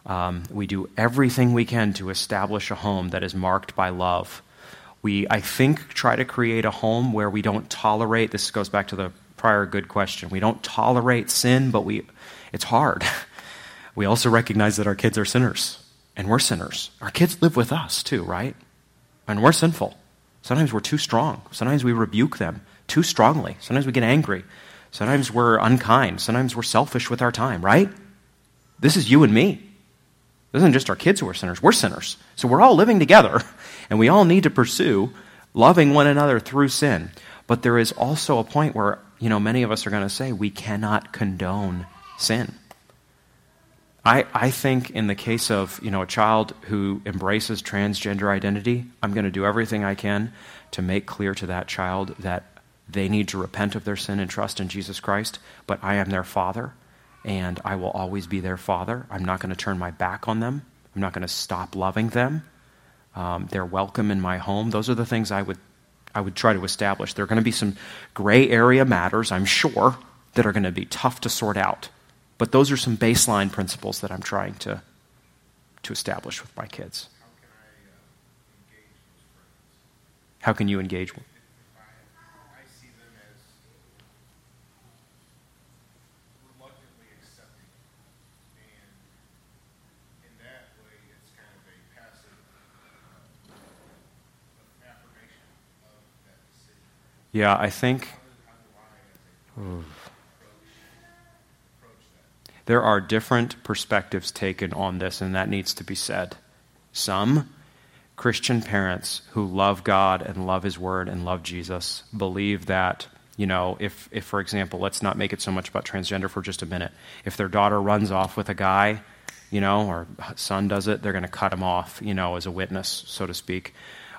Um, we do everything we can to establish a home that is marked by love. We, I think, try to create a home where we don't tolerate, this goes back to the prior good question, we don't tolerate sin, but we, it's hard. We also recognize that our kids are sinners, and we're sinners. Our kids live with us too, right? And we're sinful. Sometimes we're too strong. Sometimes we rebuke them too strongly. Sometimes we get angry. Sometimes we're unkind. Sometimes we're selfish with our time, right? This is you and me. This isn't just our kids who are sinners, we're sinners. So we're all living together, and we all need to pursue loving one another through sin. But there is also a point where, you know, many of us are going to say we cannot condone sin. I, I think in the case of, you know, a child who embraces transgender identity, I'm going to do everything I can to make clear to that child that they need to repent of their sin and trust in Jesus Christ, but I am their father and I will always be their father. I'm not going to turn my back on them. I'm not going to stop loving them. Um, they're welcome in my home. Those are the things I would, I would try to establish. There are going to be some gray area matters, I'm sure, that are going to be tough to sort out. But those are some baseline principles that I'm trying to, to establish with my kids. How can you engage? I see them as reluctantly accepting, and in that way, it's kind of a passive uh, affirmation of that decision. Yeah, I think there are different perspectives taken on this, and that needs to be said. Some Christian parents who love God and love His Word and love Jesus believe that, you know, if, if, for example, let's not make it so much about transgender for just a minute. If their daughter runs off with a guy, you know, or son does it, they're going to cut him off, you know, as a witness, so to speak.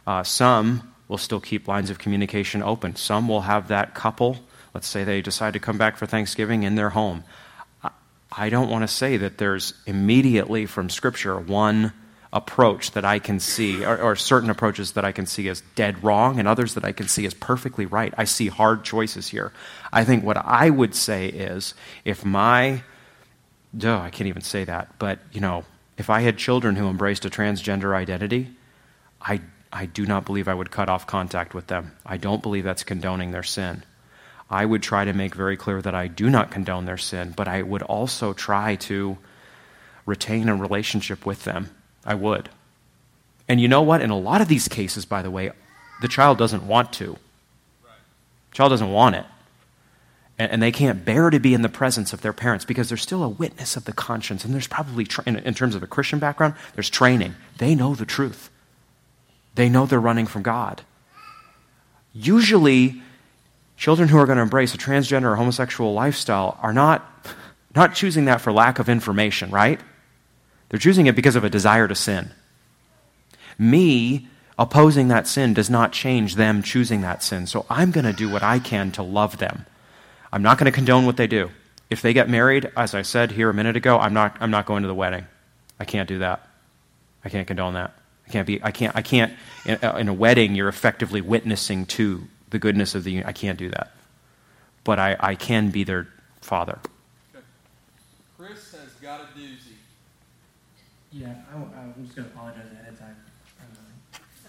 Uh, some will still keep lines of communication open. Some will have that couple, let's say they decide to come back for Thanksgiving in their home. I- don't want to say that there's immediately from Scripture one approach that I can see, or, or certain approaches that I can see as dead wrong, and others that I can see as perfectly right. I see hard choices here. I think what I would say is if my Duh, I can't even say that. But, you know, if I had children who embraced a transgender identity, I, I do not believe I would cut off contact with them. I don't believe that's condoning their sin. I would try to make very clear that I do not condone their sin, but I would also try to retain a relationship with them. I would. And you know what? In a lot of these cases, by the way, the child doesn't want to. The child doesn't want it and, they can't bear to be in the presence of their parents because there's still a witness of the conscience. And there's probably, tra- in terms of a Christian background, there's training. They know the truth, they know they're running from God. Usually, children who are going to embrace a transgender or homosexual lifestyle are not, not choosing that for lack of information, right? They're choosing it because of a desire to sin. Me opposing that sin does not change them choosing that sin. So I'm going to do what I can to love them. I'm not going to condone what they do. If they get married, as I said here a minute ago, I'm not, I'm not going to the wedding. I can't do that. I can't condone that. I can't be, I can't, I can't, in, uh, in a wedding, you're effectively witnessing to the goodness of the union. I can't do that. But I, I can be their father. Chris has got a doozy. Yeah, I, am just going to apologize ahead of time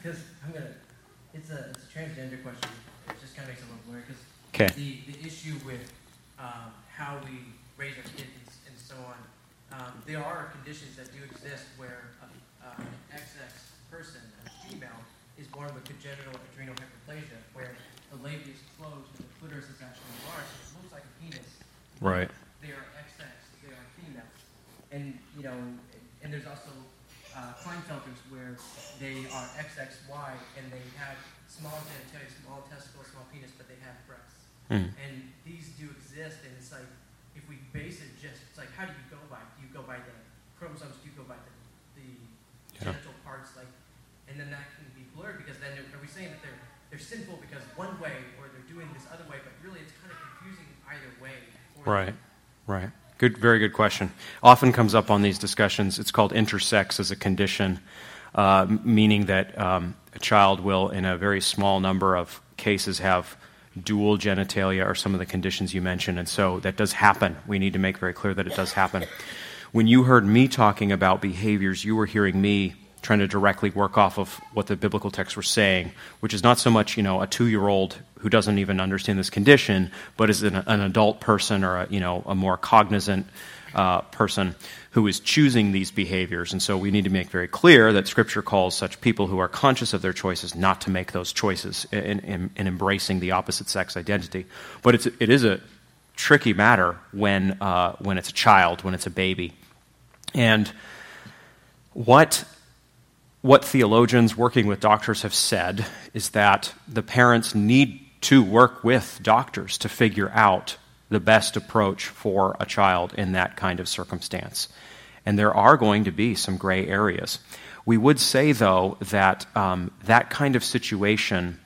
because I'm gonna. It's a it's a transgender question. It just kind of makes it a little blurry because Okay. the the issue with um, how we raise our kids and, and so on. Um, there are conditions that do exist where a, uh, an XX person, a female, is born with congenital adrenal hyperplasia, where the labia is closed and the clitoris is actually enlarged. It looks like a penis. Right. They are XX. They are female. And you know, and there's also uh, Klinefelters where they are XXY and they have small genitalia, small testicles, small penis, but they have breasts. Mm. And these do exist, and it's like if we base it just, it's like how do you go by? Do you go by the chromosomes? Do you go by the, the Yeah. genital parts? Like, and then that can blurred because then are we saying that they're they're sinful because one way or they're doing this other way? But really, it's kind of confusing either way. Right. Right. Good. Very good question. Often comes up on these discussions. It's called intersex as a condition, uh, meaning that um, a child will, in a very small number of cases, have dual genitalia or some of the conditions you mentioned, and so that does happen. We need to make very clear that it does happen. When you heard me talking about behaviors, you were hearing me trying to directly work off of what the biblical texts were saying, which is not so much, you know, a two-year-old who doesn't even understand this condition, but is an, an adult person or a, you know, a more cognizant uh, person who is choosing these behaviors. And so we need to make very clear that Scripture calls such people who are conscious of their choices not to make those choices in, in, in embracing the opposite sex identity. But it's, it is a tricky matter when, uh, when it's a child, when it's a baby. And what what theologians working with doctors have said is that the parents need to work with doctors to figure out the best approach for a child in that kind of circumstance. And there are going to be some gray areas. We would say, though, that um, that kind of situation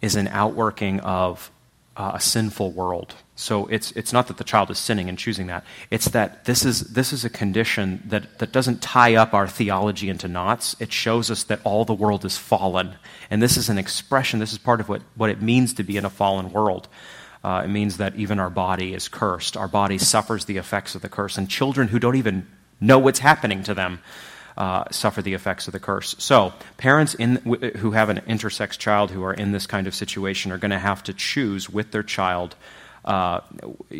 is an outworking of uh, a sinful world. So it's, it's not that the child is sinning and choosing that. It's that this is, this is a condition that, that doesn't tie up our theology into knots. It shows us that all the world is fallen. And this is an expression, this is part of what, what it means to be in a fallen world. Uh, it means that even our body is cursed. Our body suffers the effects of the curse. And children who don't even know what's happening to them uh, suffer the effects of the curse. So, parents in, who have an intersex child who are in this kind of situation are going to have to choose with their child, uh,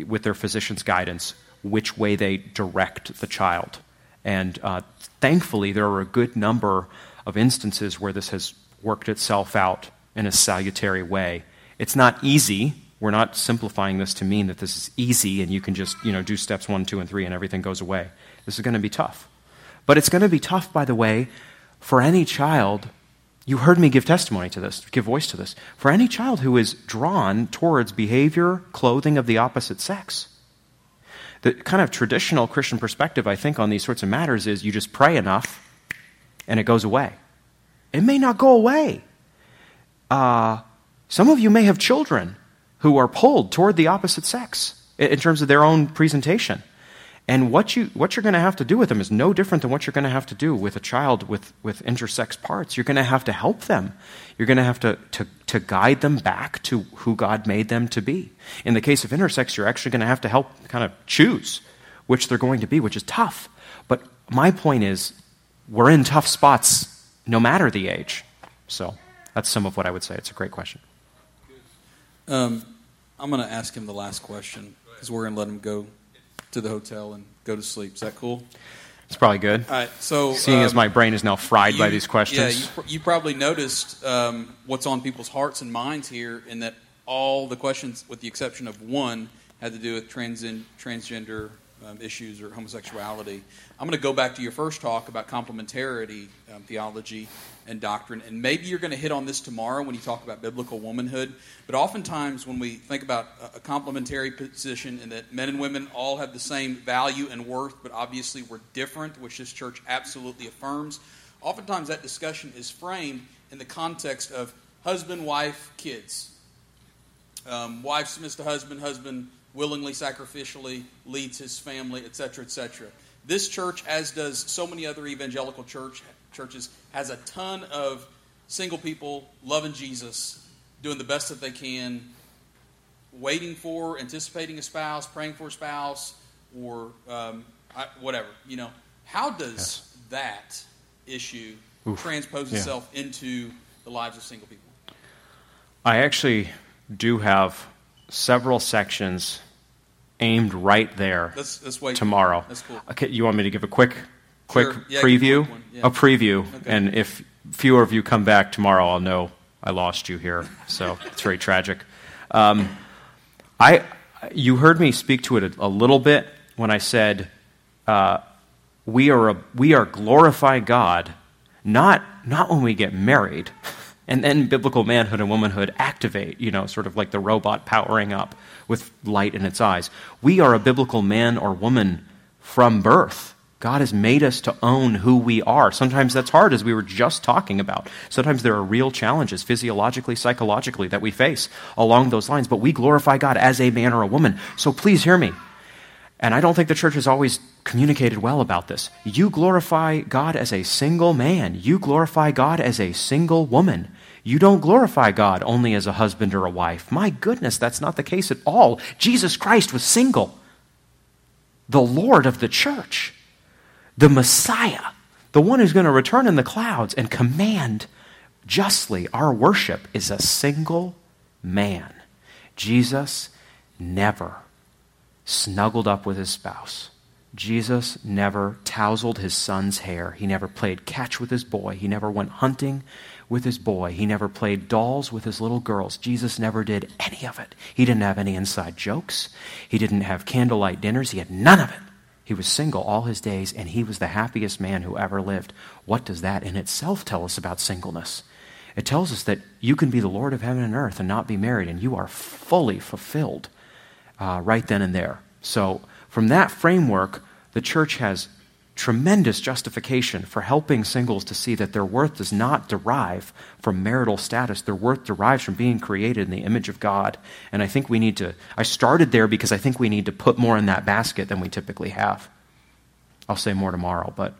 with their physician's guidance, which way they direct the child. And uh, thankfully, there are a good number of instances where this has worked itself out in a salutary way. It's not easy. We're not simplifying this to mean that this is easy and you can just you know, do steps one, two, and three and everything goes away. This is going to be tough. But it's going to be tough, by the way, for any child. You heard me give testimony to this, give voice to this. For any child who is drawn towards behavior, clothing of the opposite sex. The kind of traditional Christian perspective, I think, on these sorts of matters is you just pray enough and it goes away. It may not go away. Uh, some of you may have children who are pulled toward the opposite sex in terms of their own presentation. And what, you, what you're going to have to do with them is no different than what you're going to have to do with a child with, with intersex parts. You're going to have to help them. You're going to have to, to, to guide them back to who God made them to be. In the case of intersex, you're actually going to have to help kind of choose which they're going to be, which is tough. But my point is, we're in tough spots no matter the age. So that's some of what I would say. It's a great question. Um, I'm going to ask him the last question because we're going to let him go to the hotel and go to sleep. Is that cool? It's probably good. All right. So, Seeing as um, my brain is now fried by these questions. Yeah, you, pr- you probably noticed um, what's on people's hearts and minds here, in that all the questions, with the exception of one, had to do with transin- transgender um, issues or homosexuality. I'm going to go back to your first talk about complementarity um, theology and doctrine, and maybe you're going to hit on this tomorrow when you talk about biblical womanhood. But oftentimes, when we think about a, a complementary position, in that men and women all have the same value and worth, but obviously we're different, which this church absolutely affirms. Oftentimes, that discussion is framed in the context of husband, wife, kids. Um, wife submits to husband, husband willingly, sacrificially leads his family, etc., etc. This church, as does so many other evangelical church churches, has a ton of single people loving Jesus, doing the best that they can, waiting for, anticipating a spouse, praying for a spouse, or um, I, whatever. You know, how does that issue Oof. transpose Yeah. itself into the lives of single people? I actually do have several sections aimed right there let's wait tomorrow. That's cool. Okay, you want me to give a quick, quick Sure. Yeah, give a preview? quick. Yeah. A preview, Okay. and if fewer of you come back tomorrow, I'll know I lost you here. So it's very tragic. Um, I, you heard me speak to it a, a little bit when I said uh, we are a, we are glorify God not not when we get married and then biblical manhood and womanhood activate you know sort of like the robot powering up with light in its eyes. We are a biblical man or woman from birth. God has made us to own who we are. Sometimes that's hard as we were just talking about. Sometimes there are real challenges physiologically psychologically that we face along those lines. But we glorify god as a man or a woman. So please hear me. And I don't think the church has always communicated well about this. You glorify God as a single man. You glorify God as a single woman. You don't glorify God only as a husband or a wife. My goodness, that's not the case at all. Jesus Christ was single. The Lord of the church, the Messiah, the one who's going to return in the clouds and command justly our worship, is a single man. Jesus never snuggled up with his spouse. Jesus never tousled his son's hair. He never played catch with his boy. He never went hunting with his boy. He never played dolls with his little girls. Jesus never did any of it. He didn't have any inside jokes. He didn't have candlelight dinners. He had none of it. He was single all his days, and he was the happiest man who ever lived. What does that in itself tell us about singleness? It tells us that you can be the Lord of heaven and earth and not be married, and you are fully fulfilled uh, right then and there. So, from that framework, the church has tremendous justification for helping singles to see that their worth does not derive from marital status. Their worth derives from being created in the image of God. And I think we need to, I started there because I think we need to put more in that basket than we typically have. I'll say more tomorrow, but